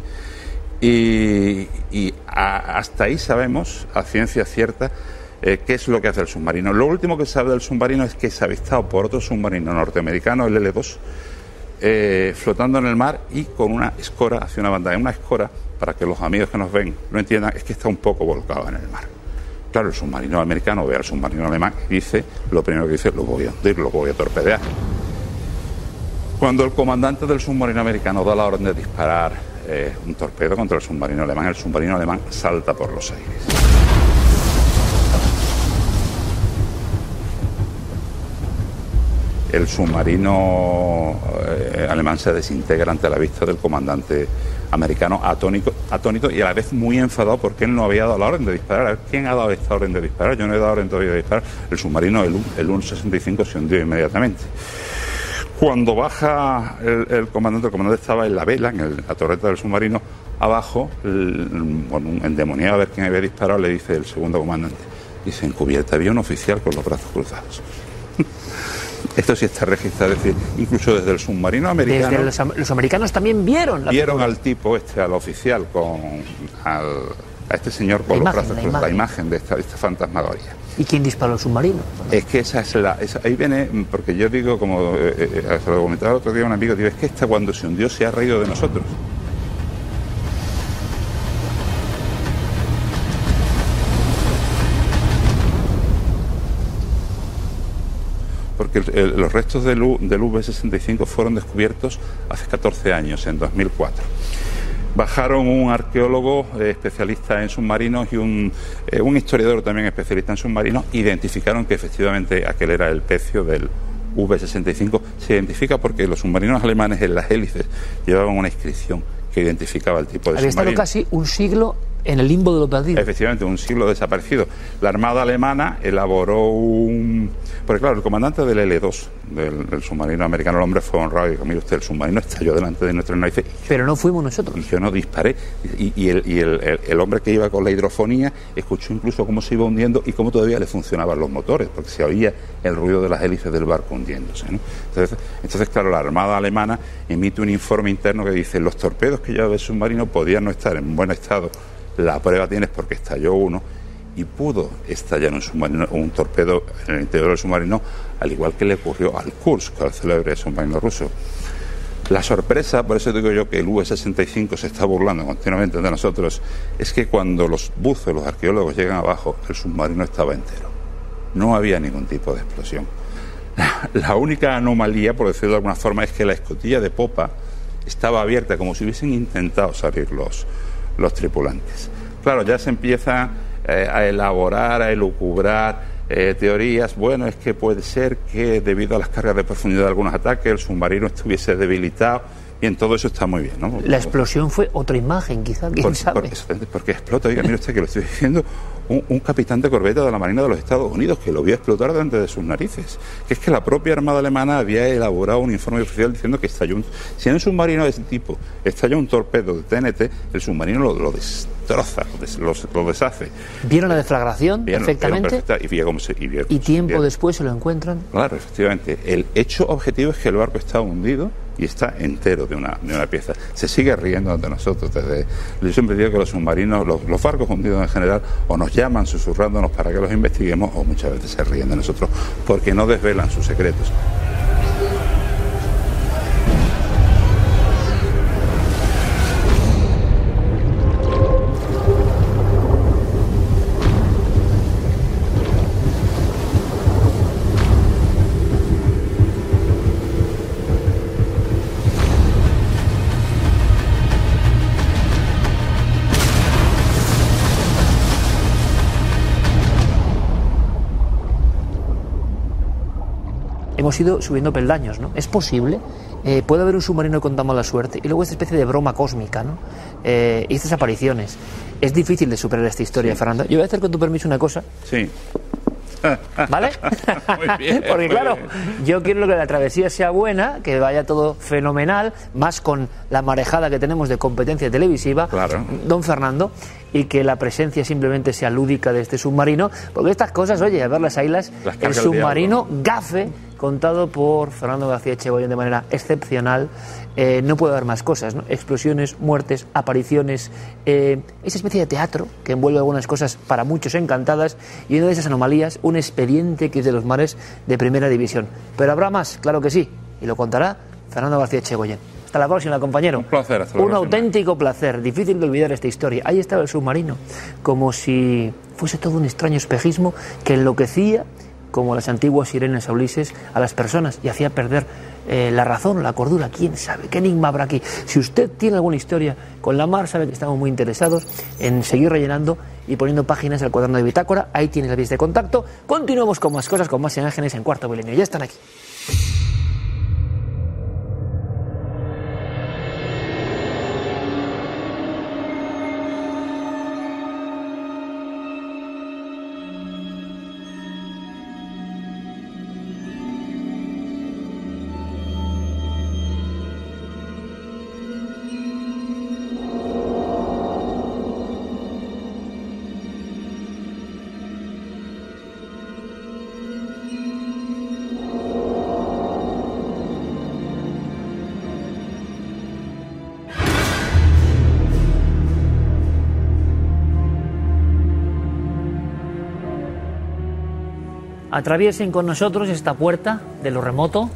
y, y a- hasta ahí sabemos, a ciencia cierta, eh, qué es lo que hace el submarino. Lo último que sabe del submarino es que es avistado por otro submarino norteamericano, el L2, eh, flotando en el mar y con una escora hacia una banda. Una escora, para que los amigos que nos ven lo entiendan, es que está un poco volcado en el mar. Claro, el submarino americano ve al submarino alemán y dice, lo primero que dice, lo voy a hundir, lo voy a torpedear. Cuando el comandante del submarino americano da la orden de disparar eh, un torpedo contra el submarino alemán, el submarino alemán salta por los aires. El submarino eh, alemán se desintegra ante la vista del comandante americano atónico, atónito y a la vez muy enfadado porque él no había dado la orden de disparar. ¿Quién ha dado esta orden de disparar? Yo no he dado orden todavía de disparar. El submarino, el, el 165, se hundió inmediatamente. Cuando baja el, comandante, el comandante estaba en la vela, en la torreta del submarino, abajo, el, un endemoniado a ver quién había disparado, le dice el segundo comandante. Dice, en cubierta había un oficial con los brazos cruzados. Esto sí está registrado, es decir, incluso desde el submarino americano Desde los, am- los americanos también vieron la vieron al tipo este, al oficial, con al- a este señor con La los imagen, brazos la la imagen. de esta, esta fantasmagoria. ¿Y quién disparó el submarino? Es que esa es la. esa- ahí viene, porque yo digo, como eh, eh, se lo comentaba el otro día un amigo, digo, es que esta cuando se hundió se ha reído de nosotros. Porque el- los restos del, U- del V-65 fueron descubiertos hace 14 años, en 2004. Bajaron un arqueólogo eh, especialista en submarinos y un, eh, un historiador también especialista en submarinos. Identificaron que efectivamente aquel era el pecio del V-65. Se identifica porque los submarinos alemanes en las hélices llevaban una inscripción que identificaba el tipo de Había estado submarino. casi un siglo en el limbo de lo perdido. Efectivamente, un siglo desaparecido. La Armada Alemana elaboró un... Porque claro, el comandante del L2, del, del submarino americano, el hombre fue honrado y dijo, mire usted, el submarino estalló delante de nuestras narices Pero no fuimos nosotros. y yo no disparé. Y, y el, y el- el- el hombre que iba con la hidrofonía escuchó incluso cómo se iba hundiendo y cómo todavía le funcionaban los motores, porque se oía el ruido de las hélices del barco hundiéndose. ¿no? Entonces, entonces, claro, la Armada Alemana emite un informe interno que dice los torpedos que llevaba el submarino podían no estar en buen estado. La prueba tienes porque estalló uno y pudo estallar un, submarino, un torpedo en el interior del submarino, al igual que le ocurrió al Kursk, al célebre submarino ruso. La sorpresa, por eso digo yo que el U-65 se está burlando continuamente de nosotros, es que cuando los buzos, los arqueólogos llegan abajo, el submarino estaba entero. No había ningún tipo de explosión. La, la única anomalía, por decirlo de alguna forma, es que la escotilla de popa estaba abierta, como si hubiesen intentado salir los, los tripulantes. Claro, ya se empieza eh, a elaborar, a elucubrar eh, teorías. Bueno, es que puede ser que debido a las cargas de profundidad de algunos ataques el submarino estuviese debilitado. Bien, todo eso está muy bien, ¿no? La explosión fue otra imagen, quizá, quién Por- sabe. por- porque explota, oiga, mire usted que lo estoy diciendo, un, un capitán de corbeta de la Marina de los Estados Unidos que lo vio explotar delante de sus narices. Que es que la propia Armada Alemana había elaborado un informe oficial diciendo que estalló un... Si en un submarino de ese tipo estalla un torpedo de TNT, el submarino lo, lo destroza, lo, des- lo- lo deshace. Vieron la deflagración Vieron- vieron perfectamente perfecta- y, vio cómo se- y vio- y tiempo después se lo encuentran. Claro, efectivamente. El hecho objetivo es que el barco está hundido y está entero de una, de una pieza. Se sigue riendo ante nosotros. Desde, yo siempre digo que los submarinos, los, los barcos hundidos en general, o nos llaman susurrándonos para que los investiguemos, o muchas veces se ríen de nosotros porque no desvelan sus secretos. Hemos ido subiendo peldaños, ¿no? Es posible. Eh, puede haber un submarino con tan mala suerte y luego esta especie de broma cósmica, ¿no? Eh, y estas apariciones. Es difícil de superar esta historia, Fernando. Yo voy a hacer con tu permiso una cosa, Sí. ¿vale? Muy bien, Porque claro, bien. yo quiero que la travesía sea buena, que vaya todo fenomenal, más con la marejada que tenemos de competencia televisiva, Claro. don Fernando, y que la presencia simplemente sea lúdica de este submarino, porque estas cosas, oye, a ver las ailas, Las el carga el submarino gafe, contado por Fernando García Echegoyen de manera excepcional, eh, no puede haber más cosas, ¿no? explosiones, muertes, apariciones, eh, esa especie de teatro que envuelve algunas cosas para muchos encantadas y una de esas anomalías, un expediente que es de los mares de primera división. Pero habrá más, claro que sí, y lo contará Fernando García Echegoyen. Hasta la próxima, compañero. Un placer, hasta la Un próxima. auténtico placer, difícil de olvidar esta historia. Ahí estaba el submarino, como si fuese todo un extraño espejismo que enloquecía, como las antiguas sirenas a Ulises, a las personas y hacía perder eh, la razón, la cordura. ¿Quién sabe? ¿Qué enigma habrá aquí? Si usted tiene alguna historia con la mar, sabe que estamos muy interesados en seguir rellenando y poniendo páginas al cuaderno de bitácora. Ahí tiene la vías de contacto. Continuamos con más cosas, con más imágenes en cuarto milenio. Ya están aquí. Atraviesen con nosotros esta puerta de lo remoto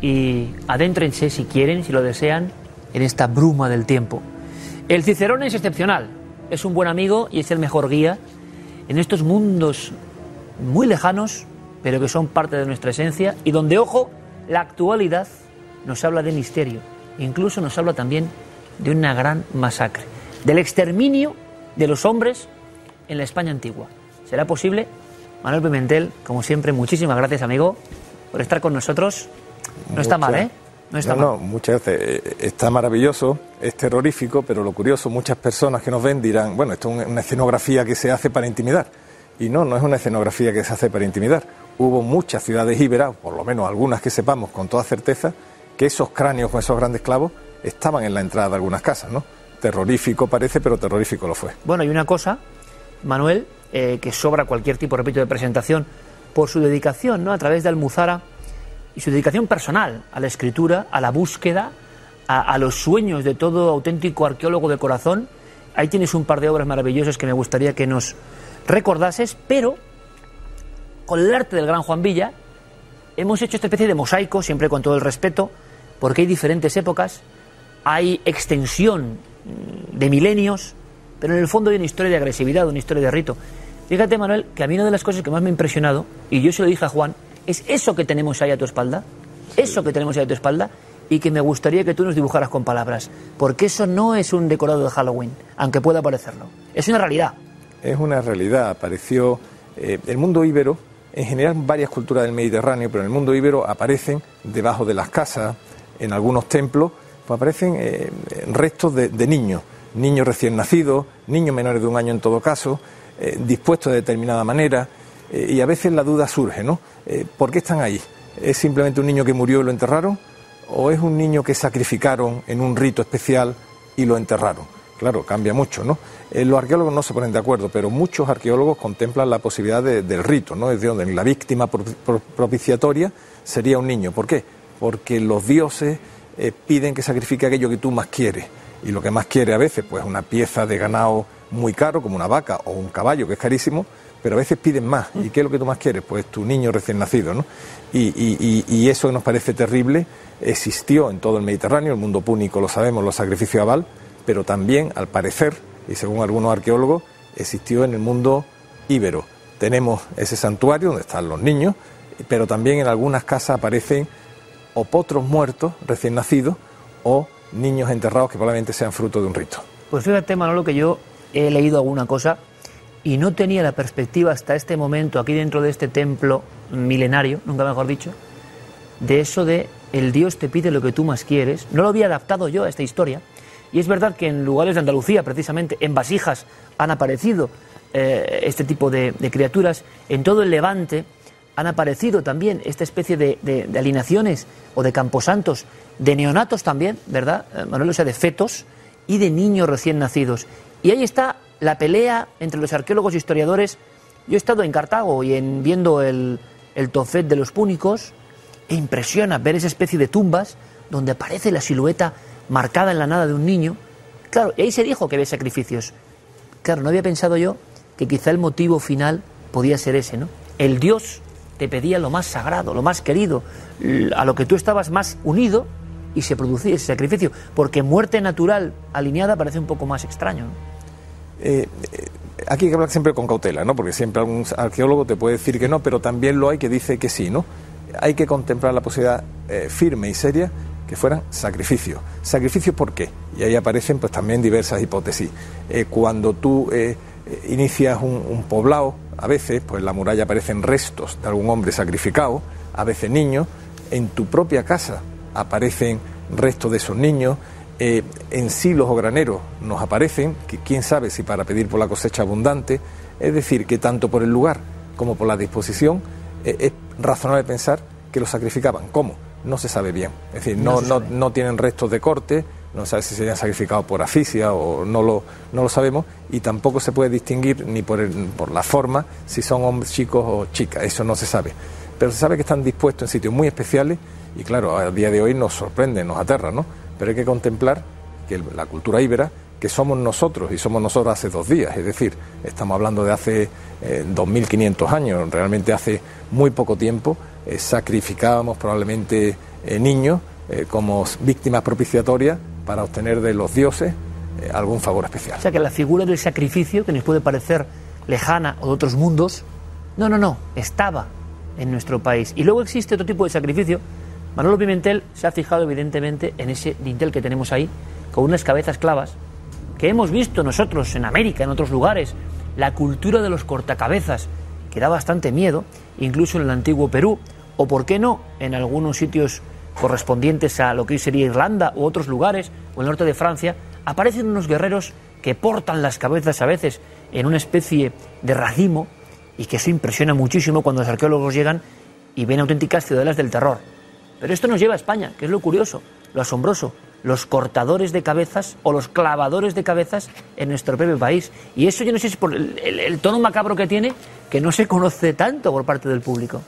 y adéntrense si quieren, si lo desean, en esta bruma del tiempo. El Cicerón es excepcional, es un buen amigo y es el mejor guía en estos mundos muy lejanos, pero que son parte de nuestra esencia y donde, ojo, la actualidad nos habla de misterio, incluso nos habla también de una gran masacre, del exterminio de los hombres en la España antigua. ¿Será posible? Manuel Pimentel, como siempre, muchísimas gracias, amigo, por estar con nosotros. No está mal, ¿eh? No está no, mal. no, muchas veces eh, está maravilloso, es terrorífico, pero lo curioso, muchas personas que nos ven dirán, bueno, esto es una escenografía que se hace para intimidar. Y no, no es una escenografía que se hace para intimidar. Hubo muchas ciudades íberas, por lo menos algunas que sepamos con toda certeza, que esos cráneos con esos grandes clavos estaban en la entrada de algunas casas, ¿no? Terrorífico parece, pero terrorífico lo fue. Bueno, hay una cosa, Manuel, eh, que sobra cualquier tipo, repito, de presentación, por su dedicación, ¿no? A través de Almuzara y su dedicación personal a la escritura, a la búsqueda, a, a los sueños de todo auténtico arqueólogo de corazón. Ahí tienes un par de obras maravillosas que me gustaría que nos recordases, pero con el arte del gran Juan Villa hemos hecho esta especie de mosaico, siempre con todo el respeto, porque hay diferentes épocas, hay extensión de milenios, pero en el fondo hay una historia de agresividad, una historia de rito. Fíjate, Manuel, que a mí una de las cosas que más me ha impresionado, y yo se lo dije a Juan, es eso que tenemos ahí a tu espalda, eso que tenemos ahí a tu espalda, y que me gustaría que tú nos dibujaras con palabras, porque eso no es un decorado de Halloween, aunque pueda parecerlo, es una realidad. Es una realidad, apareció eh, el mundo íbero, en general varias culturas del Mediterráneo, pero en el mundo íbero aparecen debajo de las casas, en algunos templos, pues aparecen eh, restos de, de niños, niños recién nacidos, niños menores de un año en todo caso, eh, dispuestos de determinada manera, eh, y a veces la duda surge, ¿no? Eh, ¿Por qué están ahí? ¿Es simplemente un niño que murió y lo enterraron? ¿O es un niño que sacrificaron en un rito especial y lo enterraron? Claro, cambia mucho, ¿no? Los arqueólogos no se ponen de acuerdo, pero muchos arqueólogos contemplan la posibilidad de- del rito, ¿no? Es donde la víctima pro- pro- propiciatoria sería un niño. ¿Por qué? Porque los dioses piden que sacrifique aquello que tú más quieres. Y lo que más quiere a veces, pues una pieza de ganado muy caro, como una vaca o un caballo, que es carísimo, pero a veces piden más. ¿Y qué es lo que tú más quieres? Pues tu niño recién nacido, ¿no? Y, y- eso que nos parece terrible existió en todo el Mediterráneo, el mundo púnico lo sabemos, los sacrificios a Baal, pero también, al parecer, y según algunos arqueólogos, existió en el mundo íbero. Tenemos ese santuario donde están los niños, pero también en algunas casas aparecen o potros muertos, recién nacidos, o niños enterrados que probablemente sean fruto de un rito. Pues fíjate, Manolo, que yo he leído alguna cosa y no tenía la perspectiva hasta este momento, aquí dentro de este templo milenario, nunca mejor dicho, de eso de el Dios te pide lo que tú más quieres. No lo había adaptado yo a esta historia. Y es verdad que en lugares de Andalucía, precisamente, en vasijas, han aparecido eh, este tipo de, criaturas. En todo el Levante han aparecido también esta especie de, de- de alineaciones o de camposantos, de neonatos también, ¿verdad, eh, Manuel? O sea, de fetos y de niños recién nacidos. Y ahí está la pelea entre los arqueólogos e historiadores. Yo he estado en Cartago y en, viendo el, el Tofet de los púnicos e impresiona ver esa especie de tumbas donde aparece la silueta marcada en la nada de un niño. Claro, y ahí se dijo que había sacrificios. Claro, no había pensado yo que quizá el motivo final podía ser ese, ¿no? El Dios te pedía lo más sagrado, lo más querido, a lo que tú estabas más unido y se producía ese sacrificio. Porque muerte natural alineada parece un poco más extraño. Eh, eh, aquí hay que hablar siempre con cautela, ¿no? Porque siempre algún arqueólogo te puede decir que no, pero también lo hay que dice que sí, ¿no? Hay que contemplar la posibilidad eh, firme y seria que fueran sacrificios. ¿Sacrificios por qué? Y ahí aparecen pues también diversas hipótesis. Cuando tú inicias un, un poblado, a veces pues en la muralla aparecen restos de algún hombre sacrificado, a veces niños, en tu propia casa aparecen restos de esos niños, eh, en silos o graneros nos aparecen, que quién sabe si para pedir por la cosecha abundante, es decir, que tanto por el lugar como por la disposición eh, es razonable pensar que los sacrificaban. ¿Cómo? No se sabe bien. Es decir, No no, se no, tienen restos de corte, no se sabe si serían sacrificados por asfixia o no lo, no lo sabemos, y tampoco se puede distinguir ni por, el- por la forma si son hombres chicos o chicas, eso no se sabe. Pero se sabe que están dispuestos en sitios muy especiales y claro, a día de hoy nos sorprende, nos aterra, ¿no? Pero hay que contemplar que la cultura íbera, que somos nosotros y somos nosotros hace dos días, es decir, estamos hablando de hace eh, 2.500 años, realmente hace muy poco tiempo, eh, sacrificábamos probablemente eh, niños eh, como víctimas propiciatorias para obtener de los dioses algún favor especial. O sea que la figura del sacrificio, que nos puede parecer lejana o de otros mundos, no, no, no, estaba en nuestro país. Y luego existe otro tipo de sacrificio. Manolo Pimentel se ha fijado evidentemente en ese dintel que tenemos ahí, con unas cabezas clavas, que hemos visto nosotros en América, en otros lugares, la cultura de los cortacabezas, que da bastante miedo, incluso en el antiguo Perú, o por qué no, en algunos sitios correspondientes a lo que hoy sería Irlanda u otros lugares, o el norte de Francia, aparecen unos guerreros que portan las cabezas a veces en una especie de racimo y que eso impresiona muchísimo cuando los arqueólogos llegan y ven auténticas ciudadelas del terror. Pero esto nos lleva a España, que es lo curioso, lo asombroso, los cortadores de cabezas o los clavadores de cabezas en nuestro propio país. Y eso yo no sé si es por el, el- tono macabro que tiene, que no se conoce tanto por parte del público.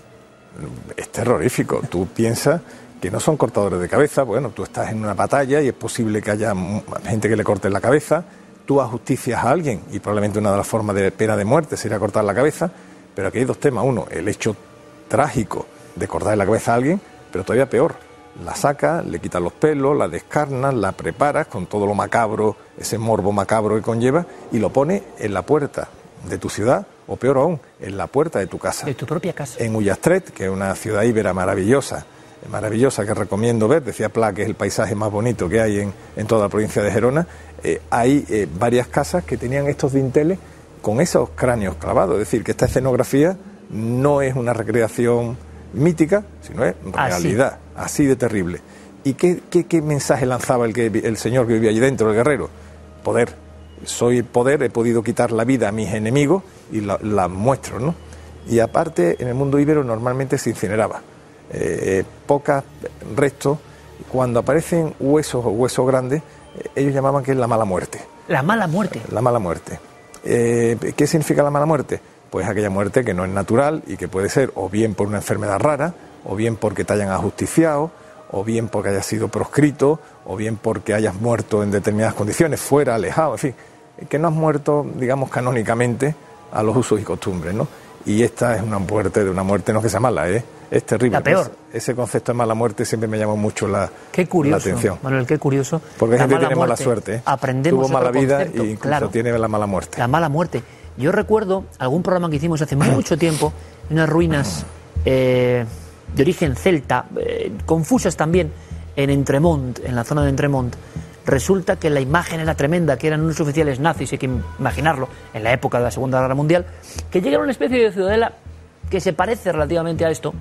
es terrorífico. Tú piensas que no son cortadores de cabeza, bueno, tú estás en una batalla y es posible que haya gente que le corte la cabeza, tú ajusticias a alguien y probablemente una de las formas de pena de muerte sería cortar la cabeza, pero aquí hay dos temas. Uno, el hecho trágico de cortar la cabeza a alguien, pero todavía peor, la sacas, le quitas los pelos, la descarnas, la preparas con todo lo macabro, ese morbo macabro que conlleva, y lo pones en la puerta de tu ciudad, o peor aún, en la puerta de tu casa. De tu propia casa. En Ullastret, que es una ciudad íbera maravillosa, maravillosa que recomiendo ver, decía Pla que es el paisaje más bonito que hay en, en toda la provincia de Gerona, eh, hay eh, varias casas que tenían estos dinteles con esos cráneos clavados, es decir, que esta escenografía no es una recreación mítica, sino es realidad, así de terrible. ¿Y qué, qué- qué mensaje lanzaba el, que, el señor que vivía allí dentro, el guerrero? Poder. Soy poder, he podido quitar la vida a mis enemigos y la, la muestro, ¿no? Y aparte, en el mundo íbero normalmente se incineraba. Eh, pocas restos. Cuando aparecen huesos o huesos grandes, eh, ellos llamaban que es la mala muerte. La mala muerte. La mala muerte. Eh, ¿Qué significa la mala muerte? Pues aquella muerte que no es natural y que puede ser o bien por una enfermedad rara, o bien porque te hayan ajusticiado, o bien porque hayas sido proscrito, o bien porque hayas muerto en determinadas condiciones, fuera, alejado, en fin, que no has muerto, digamos, canónicamente a los usos y costumbres, ¿no? Y esta es una muerte de una muerte, no que sea mala, ¿eh? es terrible. La peor. Ese concepto de mala muerte siempre me llamó mucho la, Qué curioso, la atención. Manuel, qué curioso. Porque La gente que mala tiene mala suerte. ¿eh? Aprendemos Tuvo mala vida concepto, e incluso claro. tiene la mala muerte. La mala muerte. Yo recuerdo algún programa que hicimos hace mucho tiempo, unas ruinas eh, de origen celta, eh, confusas también, en Entremont, en la zona de Entremont. Resulta que la imagen era tremenda, que eran unos oficiales nazis, hay que imaginarlo, en la época de la Segunda Guerra Mundial, que llegan a una especie de ciudadela que se parece relativamente a esto,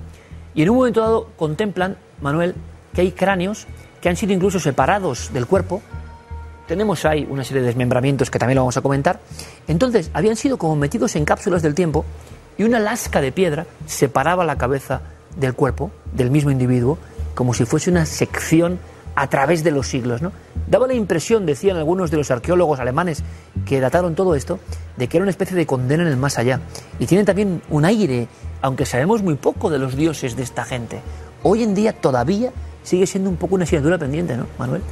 y en un momento dado contemplan, Manuel, que hay cráneos que han sido incluso separados del cuerpo, tenemos ahí una serie de desmembramientos que también lo vamos a comentar. Entonces, habían sido como metidos en cápsulas del tiempo y una lasca de piedra separaba la cabeza del cuerpo del mismo individuo, como si fuese una sección a través de los siglos. ¿no? Daba la impresión, decían algunos de los arqueólogos alemanes que dataron todo esto, de que era una especie de condena en el más allá. Y tiene también un aire, aunque sabemos muy poco de los dioses de esta gente. Hoy en día todavía sigue siendo un poco una asignatura pendiente, ¿no, Manuel?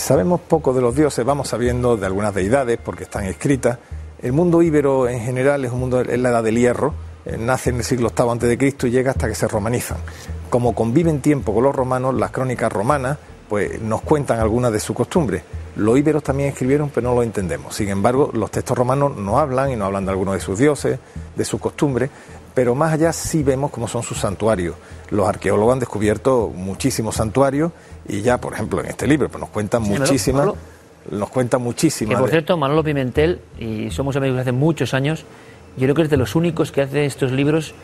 Sabemos poco de los dioses, vamos sabiendo de algunas deidades porque están escritas. El mundo íbero en general es un mundo es la edad del hierro, eh, nace en el siglo VIII Cristo y llega hasta que se romanizan. Como conviven tiempo con los romanos, las crónicas romanas pues nos cuentan algunas de sus costumbres. Los íberos también escribieron, pero no lo entendemos. Sin embargo, los textos romanos no hablan y no hablan de algunos de sus dioses, de sus costumbres, pero más allá sí vemos cómo son sus santuarios. Los arqueólogos han descubierto muchísimos santuarios y ya, por ejemplo, en este libro pues nos cuentan Sí, muchísimas, Manolo. nos cuentan muchísimas. Que por de- cierto, Manolo Pimentel, y somos amigos hace muchos años, yo creo que es de los únicos que hace estos libros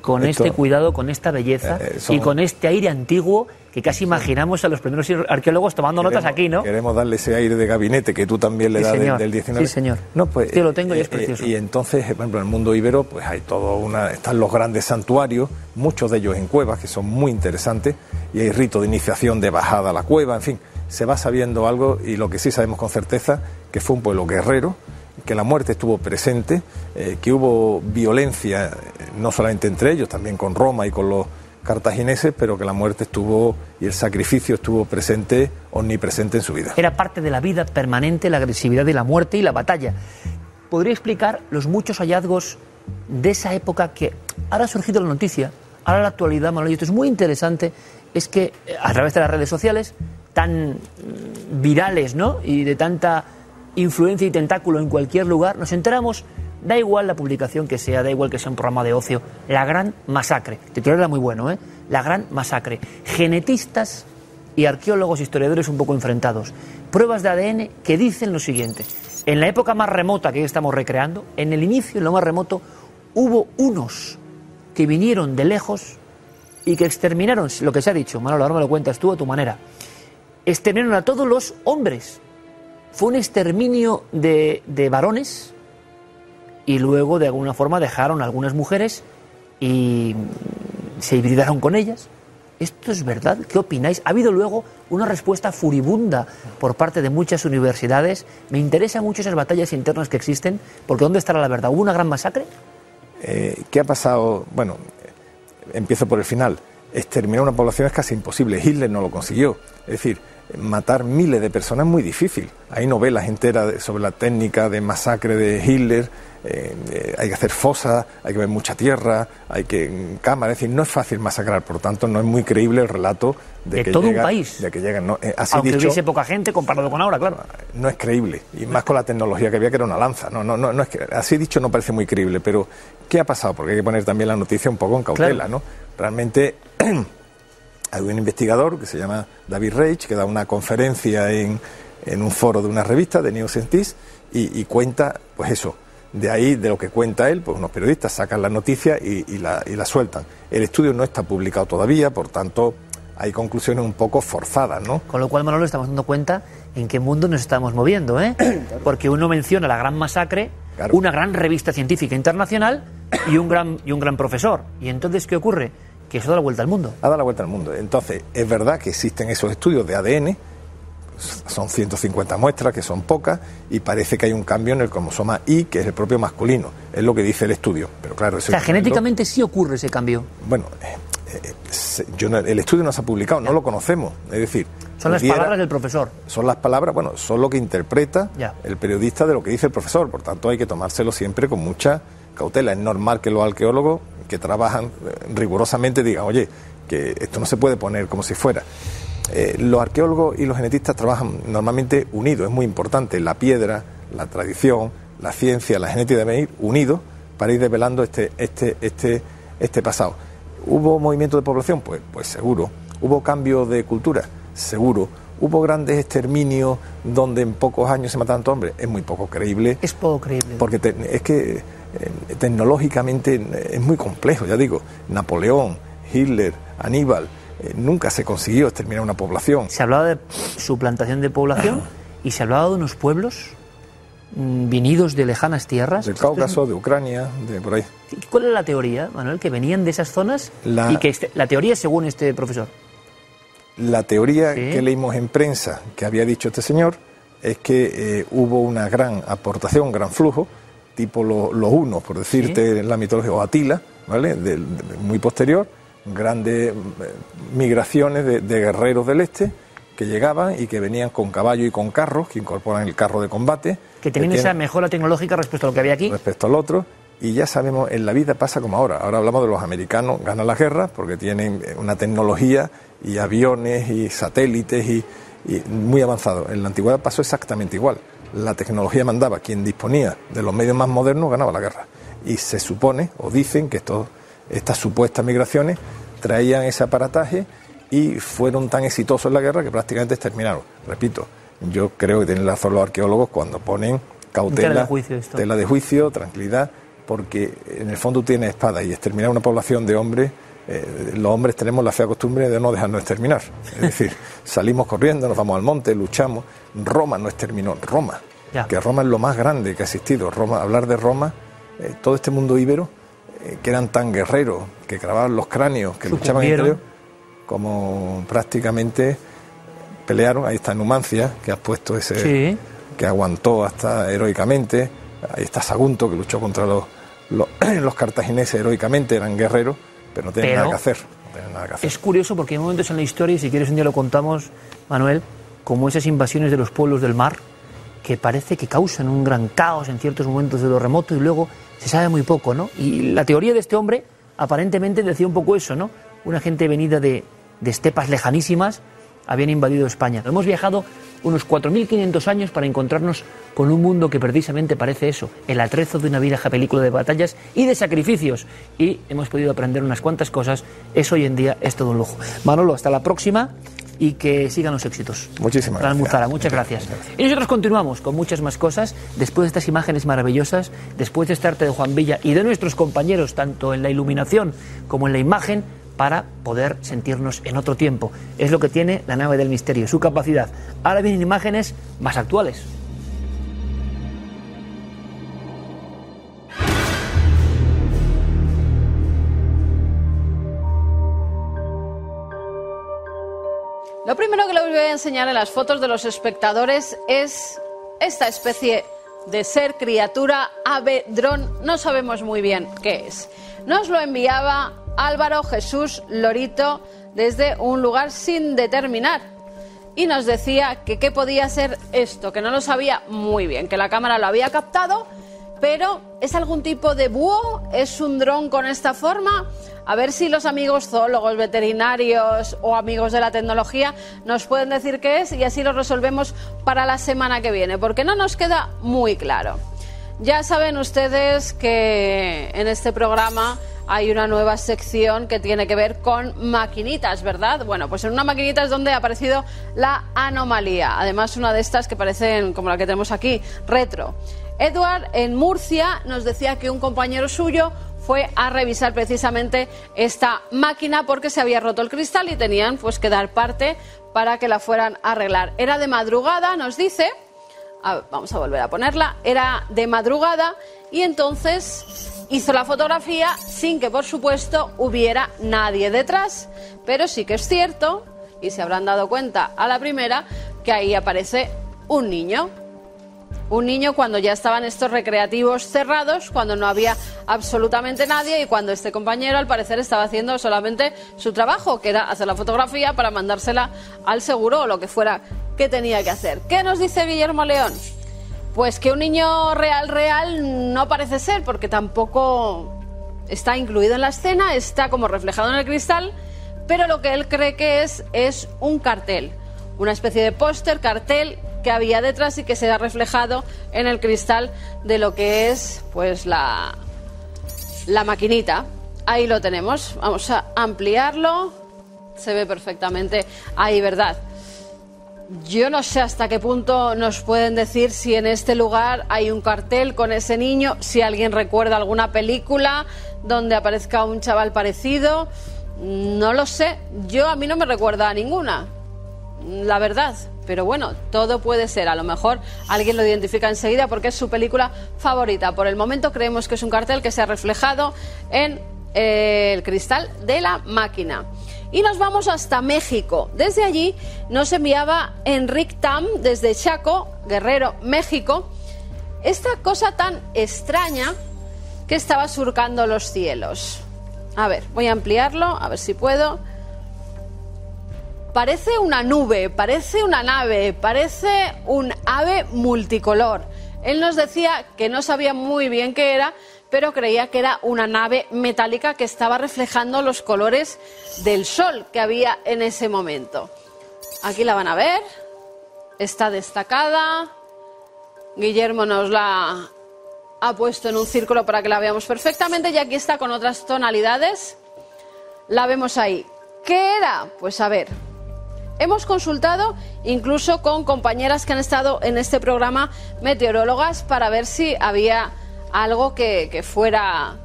con Esto- este cuidado, con esta belleza Eh, eh, son- y con este aire antiguo que casi imaginamos a los primeros arqueólogos tomando notas aquí, ¿no? Queremos darle ese aire de gabinete que tú también le Sí, das del- señor. del 19. Sí, señor. No, pues, Sí, lo tengo y es eh, precioso. eh, y entonces, por ejemplo, en el mundo ibero, pues hay todo una. Están los grandes santuarios, muchos de ellos en cuevas, que son muy interesantes, y hay rito de iniciación de bajada a la cueva, en fin, se va sabiendo algo, y lo que sí sabemos con certeza, que fue un pueblo guerrero, que la muerte estuvo presente, eh, que hubo violencia, eh, no solamente entre ellos, también con Roma y con los cartagineses, pero que la muerte estuvo y el sacrificio estuvo presente, omnipresente en su vida. Era parte de la vida permanente, la agresividad y la muerte y la batalla. ¿Podría explicar los muchos hallazgos de esa época que ahora ha surgido la noticia, ahora la actualidad, Manuel, y esto es muy interesante, es que eh, a través de las redes sociales, tan mm, virales, ¿no? Y de tanta influencia y tentáculo en cualquier lugar, nos enteramos, da igual la publicación que sea, da igual que sea un programa de ocio, la gran masacre. El titular era muy bueno, ¿eh? La gran masacre. Genetistas y arqueólogos e historiadores un poco enfrentados. Pruebas de ADN que dicen lo siguiente. En la época más remota que estamos recreando, en el inicio, en lo más remoto, hubo unos que vinieron de lejos y que exterminaron, lo que se ha dicho, Manolo, ahora me lo cuentas tú a tu manera, exterminaron a todos los hombres. Fue un exterminio de, de varones y luego de alguna forma dejaron a algunas mujeres y se hibridaron con ellas. ¿Esto es verdad? ¿Qué opináis? Ha habido luego una respuesta furibunda por parte de muchas universidades. Me interesan mucho esas batallas internas que existen, porque ¿dónde estará la verdad? ¿Hubo una gran masacre? Eh, ¿Qué ha pasado? Bueno, empiezo por el final. Exterminar una población es casi imposible. Hitler no lo consiguió. Es decir, matar miles de personas es muy difícil. Hay novelas enteras sobre la técnica de masacre de Hitler. Eh, eh, hay que hacer fosas, hay que ver mucha tierra, hay que mm, cámaras. Es decir, no es fácil masacrar. Por tanto, no es muy creíble el relato de, De que todo un país. De que llegan. No, eh, así Aunque dicho, hubiese poca gente comparado con ahora, claro. no es creíble y más con la tecnología que había que era una lanza no no no, no es que así dicho no parece muy creíble pero qué ha pasado porque hay que poner también la noticia un poco en cautela Claro. no realmente hay un investigador que se llama David Reich que da una conferencia en, en un foro de una revista de New Scientist y, y cuenta pues eso de ahí, de lo que cuenta él, pues unos periodistas sacan la noticia y, y la, y la sueltan. El estudio no está publicado todavía, por tanto, hay conclusiones un poco forzadas, ¿no? Con lo cual, Manolo, estamos dando cuenta en qué mundo nos estamos moviendo, ¿eh? Porque uno menciona la gran masacre, una gran revista científica internacional y un gran, y un gran profesor. ¿Y entonces qué ocurre? Que eso da la vuelta al mundo. Ha dado la vuelta al mundo. Entonces, es verdad que existen esos estudios de ADN, son 150 muestras, que son pocas, y parece que hay un cambio en el cromosoma Y, que es el propio masculino. Es lo que dice el estudio. Pero claro, O sea, genéticamente sí ocurre ese cambio. Bueno, eh, eh, se- yo no- el estudio no se ha publicado, no lo conocemos. Es decir, Son las palabras del profesor. Son las palabras, bueno, son lo que interpreta Ya. el periodista de lo que dice el profesor. Por tanto, hay que tomárselo siempre con mucha cautela. Es normal que los arqueólogos que trabajan eh, rigurosamente digan, oye, que esto no se puede poner como si fuera. Eh, los arqueólogos y los genetistas trabajan normalmente unidos, es muy importante. La piedra, la tradición, la ciencia, la genética deben ir unidos para ir develando este, este, este, este pasado. ¿Hubo movimiento de población? Pues, pues seguro. ¿Hubo cambio de cultura? Seguro. ¿Hubo grandes exterminios donde en pocos años se mataron tantos hombres? Es muy poco creíble. Es poco creíble. Porque te- es que eh, tecnológicamente es muy complejo, ya digo. Napoleón, Hitler, Aníbal, eh, nunca se consiguió exterminar una población. Se hablaba de suplantación de población y se hablaba de unos pueblos mm, venidos de lejanas tierras. Del Cáucaso, de Ucrania, de por ahí. ¿Cuál es la teoría, Manuel? Que venían de esas zonas La- y que este- la teoría, según este profesor, La teoría Sí. que leímos en prensa que había dicho este señor es que eh, hubo una gran aportación, un gran flujo, tipo lo- los unos, por decirte en la mitología, o Atila, ¿vale? De- muy posterior, grandes eh, migraciones de, de guerreros del este que llegaban y que venían con caballo y con carros, que incorporan el carro de combate. que tenían esa mejora tecnológica respecto a lo que había aquí. respecto al otro. Y ya sabemos, en la vida pasa como ahora. Ahora hablamos de los americanos, ganan las guerras porque tienen eh, una tecnología y aviones y satélites y, y muy avanzado. En la antigüedad pasó exactamente igual. La tecnología mandaba, quien disponía de los medios más modernos ganaba la guerra. Y se supone, o dicen, que estos, estas supuestas migraciones traían ese aparataje y fueron tan exitosos en la guerra que prácticamente exterminaron. Repito, yo creo que tienen razón los arqueólogos cuando ponen cautela, Tela de juicio esto. tela de juicio, tranquilidad, porque en el fondo tiene espada y exterminar una población de hombres, eh, los hombres tenemos la fea costumbre de no dejarnos exterminar. Es decir, salimos corriendo, nos vamos al monte, luchamos. Roma no exterminó, Roma, Ya. que Roma es lo más grande que ha existido. Roma, hablar de Roma, eh, todo este mundo íbero, eh, que eran tan guerreros, que grababan los cráneos, que luchaban entre ellos, como prácticamente pelearon. Ahí está Numancia, que has puesto ese Sí. que aguantó hasta heroicamente. Ahí está Sagunto, que luchó contra los, los, los cartagineses heroicamente, eran guerreros, pero no tenían Pero- nada que hacer. no tenían nada que hacer. Es curioso porque hay momentos en la historia, y si quieres un día lo contamos, Manuel, como esas invasiones de los pueblos del mar, que parece que causan un gran caos en ciertos momentos de lo remoto y luego se sabe muy poco, ¿no? Y la teoría de este hombre aparentemente decía un poco eso, ¿no? Una gente venida de, de estepas lejanísimas habían invadido España. Hemos viajado unos 4.500 años para encontrarnos con un mundo que precisamente parece eso, el atrezo de una vieja película de batallas y de sacrificios. Y hemos podido aprender unas cuantas cosas. Eso hoy en día es todo un lujo. Manolo, hasta la próxima y que sigan los éxitos. Muchísimas gracias. Muzara, muchas gracias. Y nosotros continuamos con muchas más cosas después de estas imágenes maravillosas, después de este arte de Juan Villa y de nuestros compañeros, tanto en la iluminación como en la imagen, para poder sentirnos en otro tiempo. Es lo que tiene la nave del misterio, su capacidad. Ahora vienen imágenes más actuales. Lo primero que les voy a enseñar en las fotos de los espectadores es esta especie de ser, criatura, ave, dron, no sabemos muy bien qué es. Nos lo enviaba Álvaro Jesús Lorito desde un lugar sin determinar y nos decía que qué podía ser esto, que no lo sabía muy bien, que la cámara lo había captado, pero ¿es algún tipo de búho? ¿Es un dron con esta forma? A ver si los amigos zoólogos, veterinarios o amigos de la tecnología nos pueden decir qué es y así lo resolvemos para la semana que viene, porque no nos queda muy claro. Ya saben ustedes que en este programa hay una nueva sección que tiene que ver con maquinitas, ¿verdad? Bueno, pues en una maquinita es donde ha aparecido la anomalía. Además, una de estas que parecen como la que tenemos aquí, retro. Edward en Murcia nos decía que un compañero suyo fue a revisar precisamente esta máquina porque se había roto el cristal y tenían pues que dar parte para que la fueran a arreglar. Era de madrugada, nos dice, vamos a volver a ponerla, era de madrugada y entonces hizo la fotografía sin que por supuesto hubiera nadie detrás, pero sí que es cierto, y se habrán dado cuenta a la primera, que ahí aparece un niño. Un niño cuando ya estaban estos recreativos cerrados, cuando no había absolutamente nadie y cuando este compañero al parecer estaba haciendo solamente su trabajo, que era hacer la fotografía para mandársela al seguro o lo que fuera que tenía que hacer. ¿Qué nos dice Guillermo León? Pues que un niño real, real no parece ser, porque tampoco está incluido en la escena, está como reflejado en el cristal, pero lo que él cree que es es un cartel, una especie de póster, cartel que había detrás y que se ha reflejado en el cristal de lo que es pues la, la maquinita. Ahí lo tenemos, vamos a ampliarlo, se ve perfectamente ahí, ¿verdad? Yo no sé hasta qué punto nos pueden decir si en este lugar hay un cartel con ese niño, si alguien recuerda alguna película donde aparezca un chaval parecido. No lo sé. Yo a mí no me recuerda a ninguna, la verdad. Pero bueno, todo puede ser. A lo mejor alguien lo identifica enseguida porque es su película favorita. Por el momento creemos que es un cartel que se ha reflejado en eh, el cristal de la máquina. Y nos vamos hasta México. Desde allí nos enviaba Enric Tam, desde Chaco, Guerrero, México, esta cosa tan extraña que estaba surcando los cielos. A ver, voy a ampliarlo, a ver si puedo. Parece una nube, parece una nave, parece un ave multicolor. Él nos decía que no sabía muy bien qué era, pero creía que era una nave metálica que estaba reflejando los colores del sol que había en ese momento. Aquí la van a ver, está destacada. Guillermo nos la ha puesto en un círculo para que la veamos perfectamente y aquí está con otras tonalidades. La vemos ahí. ¿Qué era? Pues a ver. Hemos consultado incluso con compañeras que han estado en este programa meteorólogas para ver si había algo que, fuera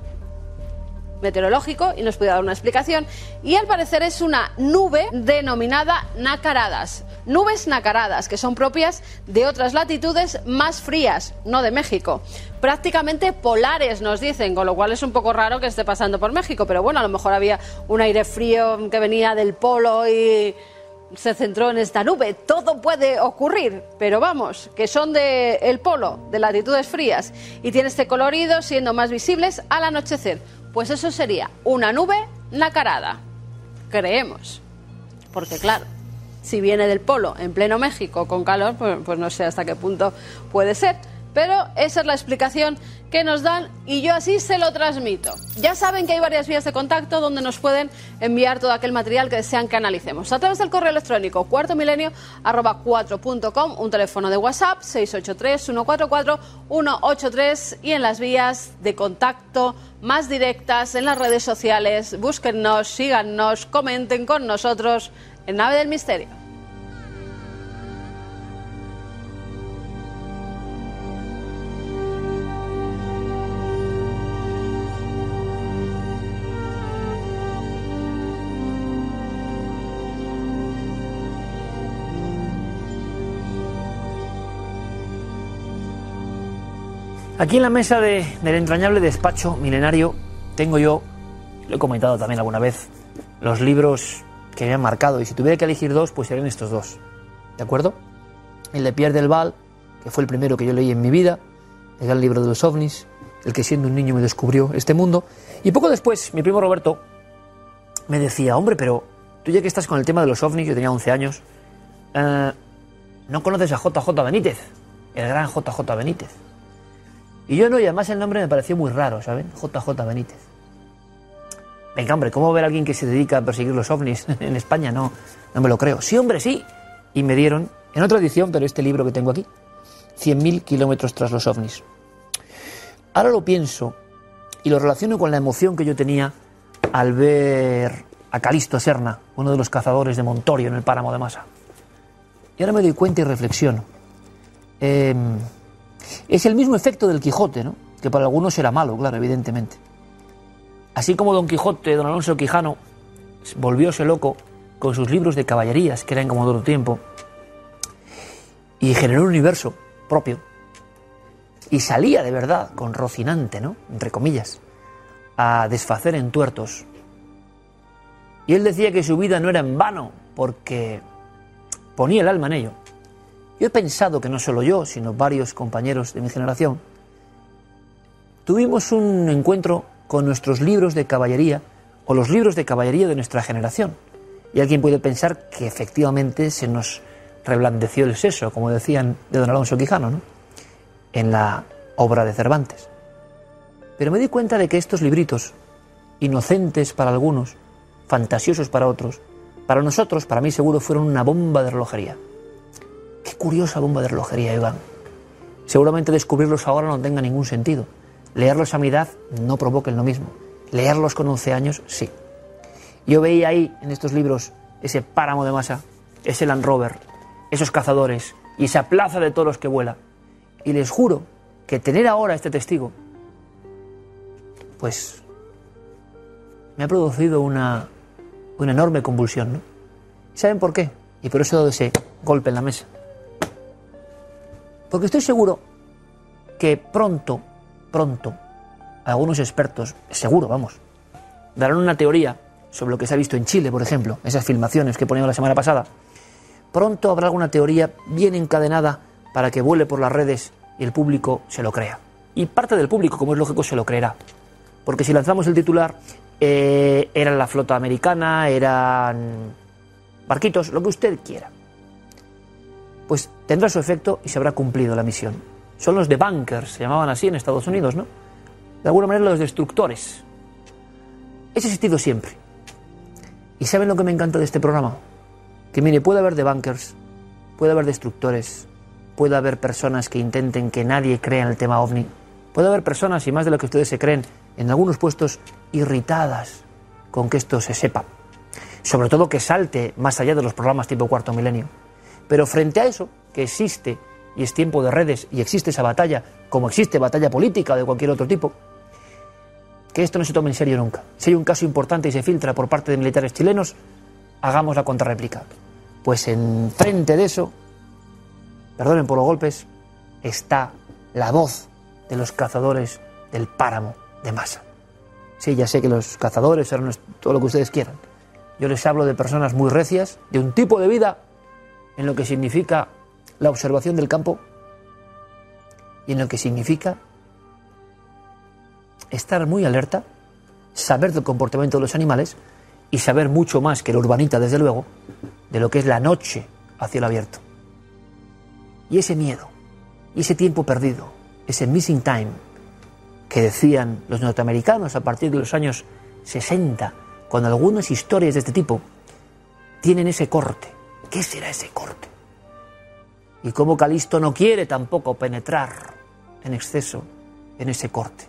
meteorológico y nos pudiera dar una explicación. Y al parecer es una nube denominada nacaradas. Nubes nacaradas, que son propias de otras latitudes más frías, no de México. Prácticamente polares, nos dicen, con lo cual es un poco raro que esté pasando por México. Pero bueno, a lo mejor había un aire frío que venía del polo y se centró en esta nube. Todo puede ocurrir, pero vamos, que son del el polo, de latitudes frías, y tiene este colorido siendo más visibles al anochecer. Pues eso sería una nube nacarada, creemos. Porque claro, si viene del polo en pleno México con calor, pues, pues no sé hasta qué punto puede ser. pero esa es la explicación que nos dan y yo así se lo transmito. Ya saben que hay varias vías de contacto donde nos pueden enviar todo aquel material que desean que analicemos. A través del correo electrónico cuartomilenio arroba 4.com, un teléfono de WhatsApp 683 144 183 y en las vías de contacto más directas en las redes sociales. Búsquennos, síganos, comenten con nosotros en Nave del Misterio. Aquí en la mesa de- del entrañable despacho milenario tengo yo, lo he comentado también alguna vez, los libros que me han marcado y si tuviera que elegir dos, pues serían estos dos. ¿De acuerdo? El de Pierre del Val, que fue el primero que yo leí en mi vida, el gran libro de los ovnis, el que siendo un niño me descubrió este mundo. Y poco después, mi primo Roberto me decía, hombre, pero tú ya que estás con el tema de los ovnis, yo tenía 11 años, eh, ¿no conoces a JJ Benítez? El gran JJ Benítez. Y yo no, y además el nombre me pareció muy raro, ¿saben? JJ Benítez. Venga, hombre, ¿cómo ver a alguien que se dedica a perseguir los ovnis en España? No, no me lo creo. Sí, hombre, sí. Y me dieron, en otra edición, pero este libro que tengo aquí, 100.000 kilómetros tras los ovnis. Ahora lo pienso y lo relaciono con la emoción que yo tenía al ver a Calisto Serna, uno de los cazadores de Montorio en el páramo de Masa. Y ahora me doy cuenta y reflexiono. Em, es el mismo efecto del Quijote, ¿no? Que para algunos era malo, claro, evidentemente. Así como Don Quijote, Don Alonso Quijano, volvióse loco con sus libros de caballerías, que eran como de tiempo, y generó un universo propio. Y salía de verdad, con Rocinante, ¿no? Entre comillas, a desfacer en tuertos. Y él decía que su vida no era en vano, porque ponía el alma en ello. Yo he pensado que no solo yo, sino varios compañeros de mi generación, tuvimos un encuentro con nuestros libros de caballería o los libros de caballería de nuestra generación. Y alguien puede pensar que efectivamente se nos reblandeció el seso, como decían de don Alonso Quijano, ¿no? en la obra de Cervantes. Pero me di cuenta de que estos libritos, inocentes para algunos, fantasiosos para otros, para nosotros, para mí seguro, fueron una bomba de relojería. Qué curiosa bomba de relojería, Iván. Seguramente descubrirlos ahora no tenga ningún sentido. Leerlos a mi edad no provoquen lo mismo. Leerlos con 11 años, sí. Yo veía ahí, en estos libros, ese páramo de masa, ese Land Rover, esos cazadores y esa plaza de toros que vuela. Y les juro que tener ahora este testigo, pues me ha producido una, una enorme convulsión. ¿no? ¿Saben por qué? Y por eso he dado ese golpe en la mesa. Porque estoy seguro que pronto, pronto, algunos expertos, seguro, vamos, darán una teoría sobre lo que se ha visto en Chile, por ejemplo, esas filmaciones que he ponido la semana pasada. Pronto habrá alguna teoría bien encadenada para que vuele por las redes y el público se lo crea. Y parte del público, como es lógico, se lo creerá. Porque si lanzamos el titular, eh, eran la flota americana, eran barquitos, lo que usted quiera. Pues tendrá su efecto y se habrá cumplido la misión. Son los debunkers, se llamaban así en Estados Unidos, ¿no? De alguna manera los destructores. He existido siempre. ¿Y saben lo que me encanta de este programa? Que mire, puede haber debunkers, puede haber destructores, puede haber personas que intenten que nadie crea en el tema ovni, puede haber personas, y más de lo que ustedes se creen, en algunos puestos irritadas con que esto se sepa. Sobre todo que salte más allá de los programas tipo cuarto milenio. Pero frente a eso, que existe y es tiempo de redes y existe esa batalla, como existe batalla política o de cualquier otro tipo, que esto no se tome en serio nunca. Si hay un caso importante y se filtra por parte de militares chilenos, hagamos la contrarréplica. Pues enfrente de eso, perdonen por los golpes, está la voz de los cazadores del páramo de masa. Sí, ya sé que los cazadores son todo lo que ustedes quieran. Yo les hablo de personas muy recias, de un tipo de vida en lo que significa la observación del campo y en lo que significa estar muy alerta, saber del comportamiento de los animales y saber mucho más que la urbanita, desde luego, de lo que es la noche hacia el abierto. Y ese miedo, ese tiempo perdido, ese missing time que decían los norteamericanos a partir de los años 60, con algunas historias de este tipo, tienen ese corte. ¿Qué será ese corte? Y cómo Calisto no quiere tampoco penetrar en exceso en ese corte.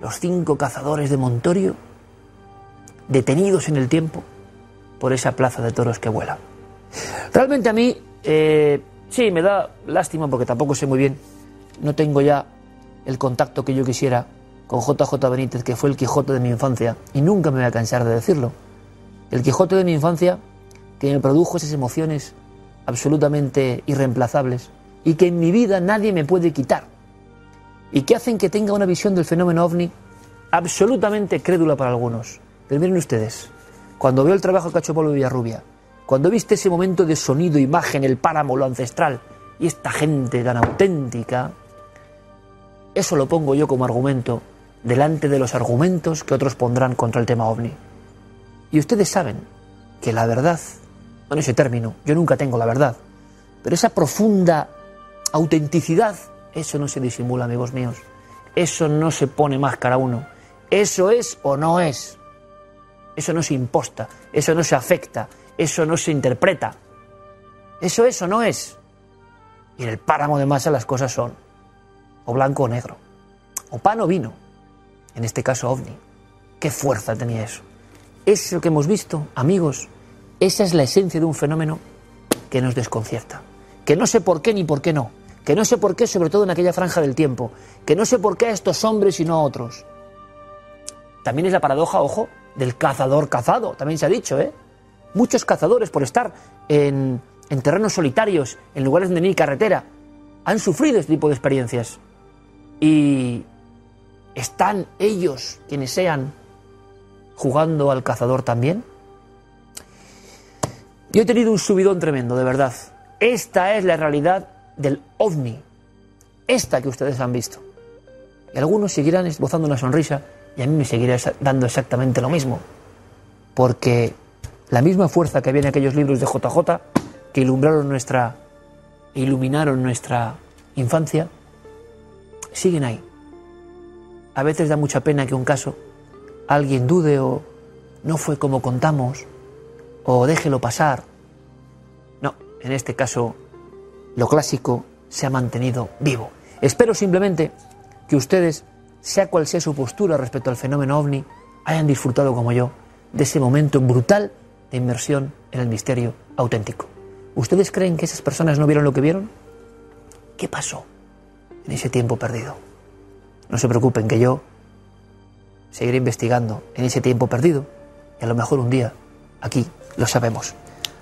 Los cinco cazadores de Montorio detenidos en el tiempo por esa plaza de toros que vuela. Realmente a mí, eh, sí, me da lástima porque tampoco sé muy bien, no tengo ya el contacto que yo quisiera con JJ Benítez, que fue el Quijote de mi infancia, y nunca me voy a cansar de decirlo. El Quijote de mi infancia que me produjo esas emociones absolutamente irreemplazables y que en mi vida nadie me puede quitar y que hacen que tenga una visión del fenómeno ovni absolutamente crédula para algunos. Pero miren ustedes, cuando veo el trabajo de Cacho Pablo Villarrubia, cuando viste ese momento de sonido, imagen, el páramo, lo ancestral, y esta gente tan auténtica, eso lo pongo yo como argumento delante de los argumentos que otros pondrán contra el tema ovni. Y ustedes saben que la verdad, bueno, ese término, yo nunca tengo la verdad, pero esa profunda autenticidad, eso no se disimula, amigos míos. Eso no se pone máscara uno. Eso es o no es. Eso no se imposta, eso no se afecta, eso no se interpreta. Eso es o no es. Y en el páramo de masa las cosas son o blanco o negro, o pan o vino, en este caso ovni. ¿Qué fuerza tenía eso? Eso que hemos visto, amigos, esa es la esencia de un fenómeno que nos desconcierta. Que no sé por qué ni por qué no. Que no sé por qué, sobre todo en aquella franja del tiempo. Que no sé por qué a estos hombres y no a otros. También es la paradoja, ojo, del cazador cazado. También se ha dicho, ¿eh? Muchos cazadores, por estar en, en terrenos solitarios, en lugares donde hay carretera, han sufrido este tipo de experiencias. Y están ellos, quienes sean, jugando al cazador también. Yo he tenido un subidón tremendo, de verdad. Esta es la realidad del ovni. Esta que ustedes han visto. Y algunos seguirán esbozando una sonrisa y a mí me seguirá dando exactamente lo mismo. Porque la misma fuerza que había en aquellos libros de JJ, que iluminaron nuestra, iluminaron nuestra infancia, siguen ahí. A veces da mucha pena que un caso alguien dude o no fue como contamos o déjelo pasar. No, en este caso lo clásico se ha mantenido vivo. Espero simplemente que ustedes, sea cual sea su postura respecto al fenómeno ovni, hayan disfrutado como yo de ese momento brutal de inmersión en el misterio auténtico. ¿Ustedes creen que esas personas no vieron lo que vieron? ¿Qué pasó en ese tiempo perdido? No se preocupen que yo seguiré investigando en ese tiempo perdido y a lo mejor un día aquí lo sabemos.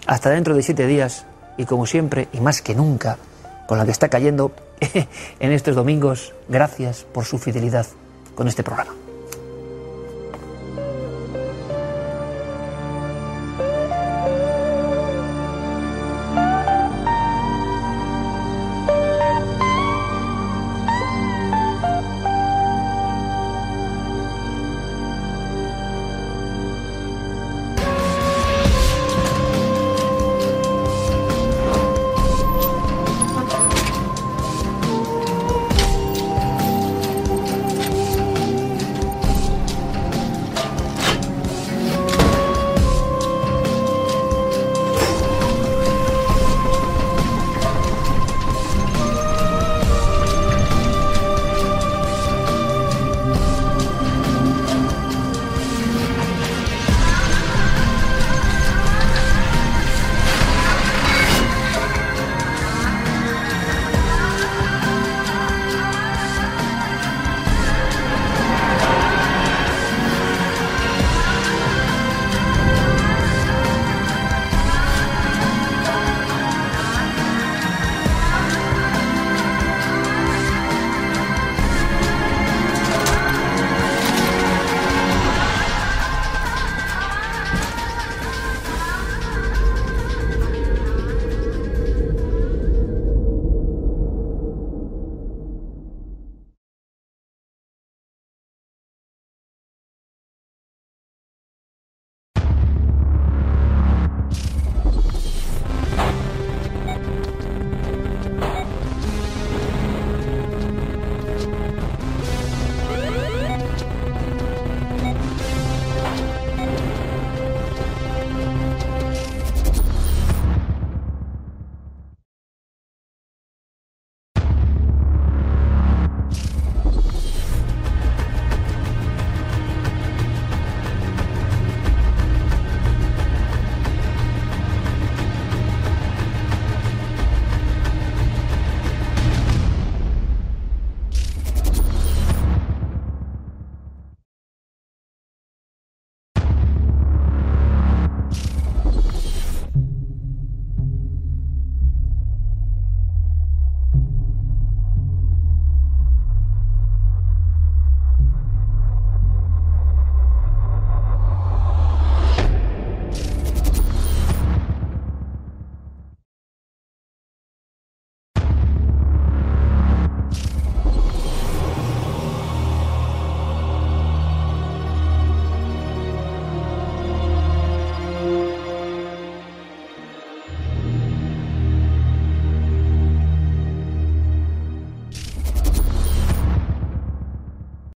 Hasta dentro de siete días y como siempre y más que nunca con la que está cayendo en estos domingos, gracias por su fidelidad con este programa.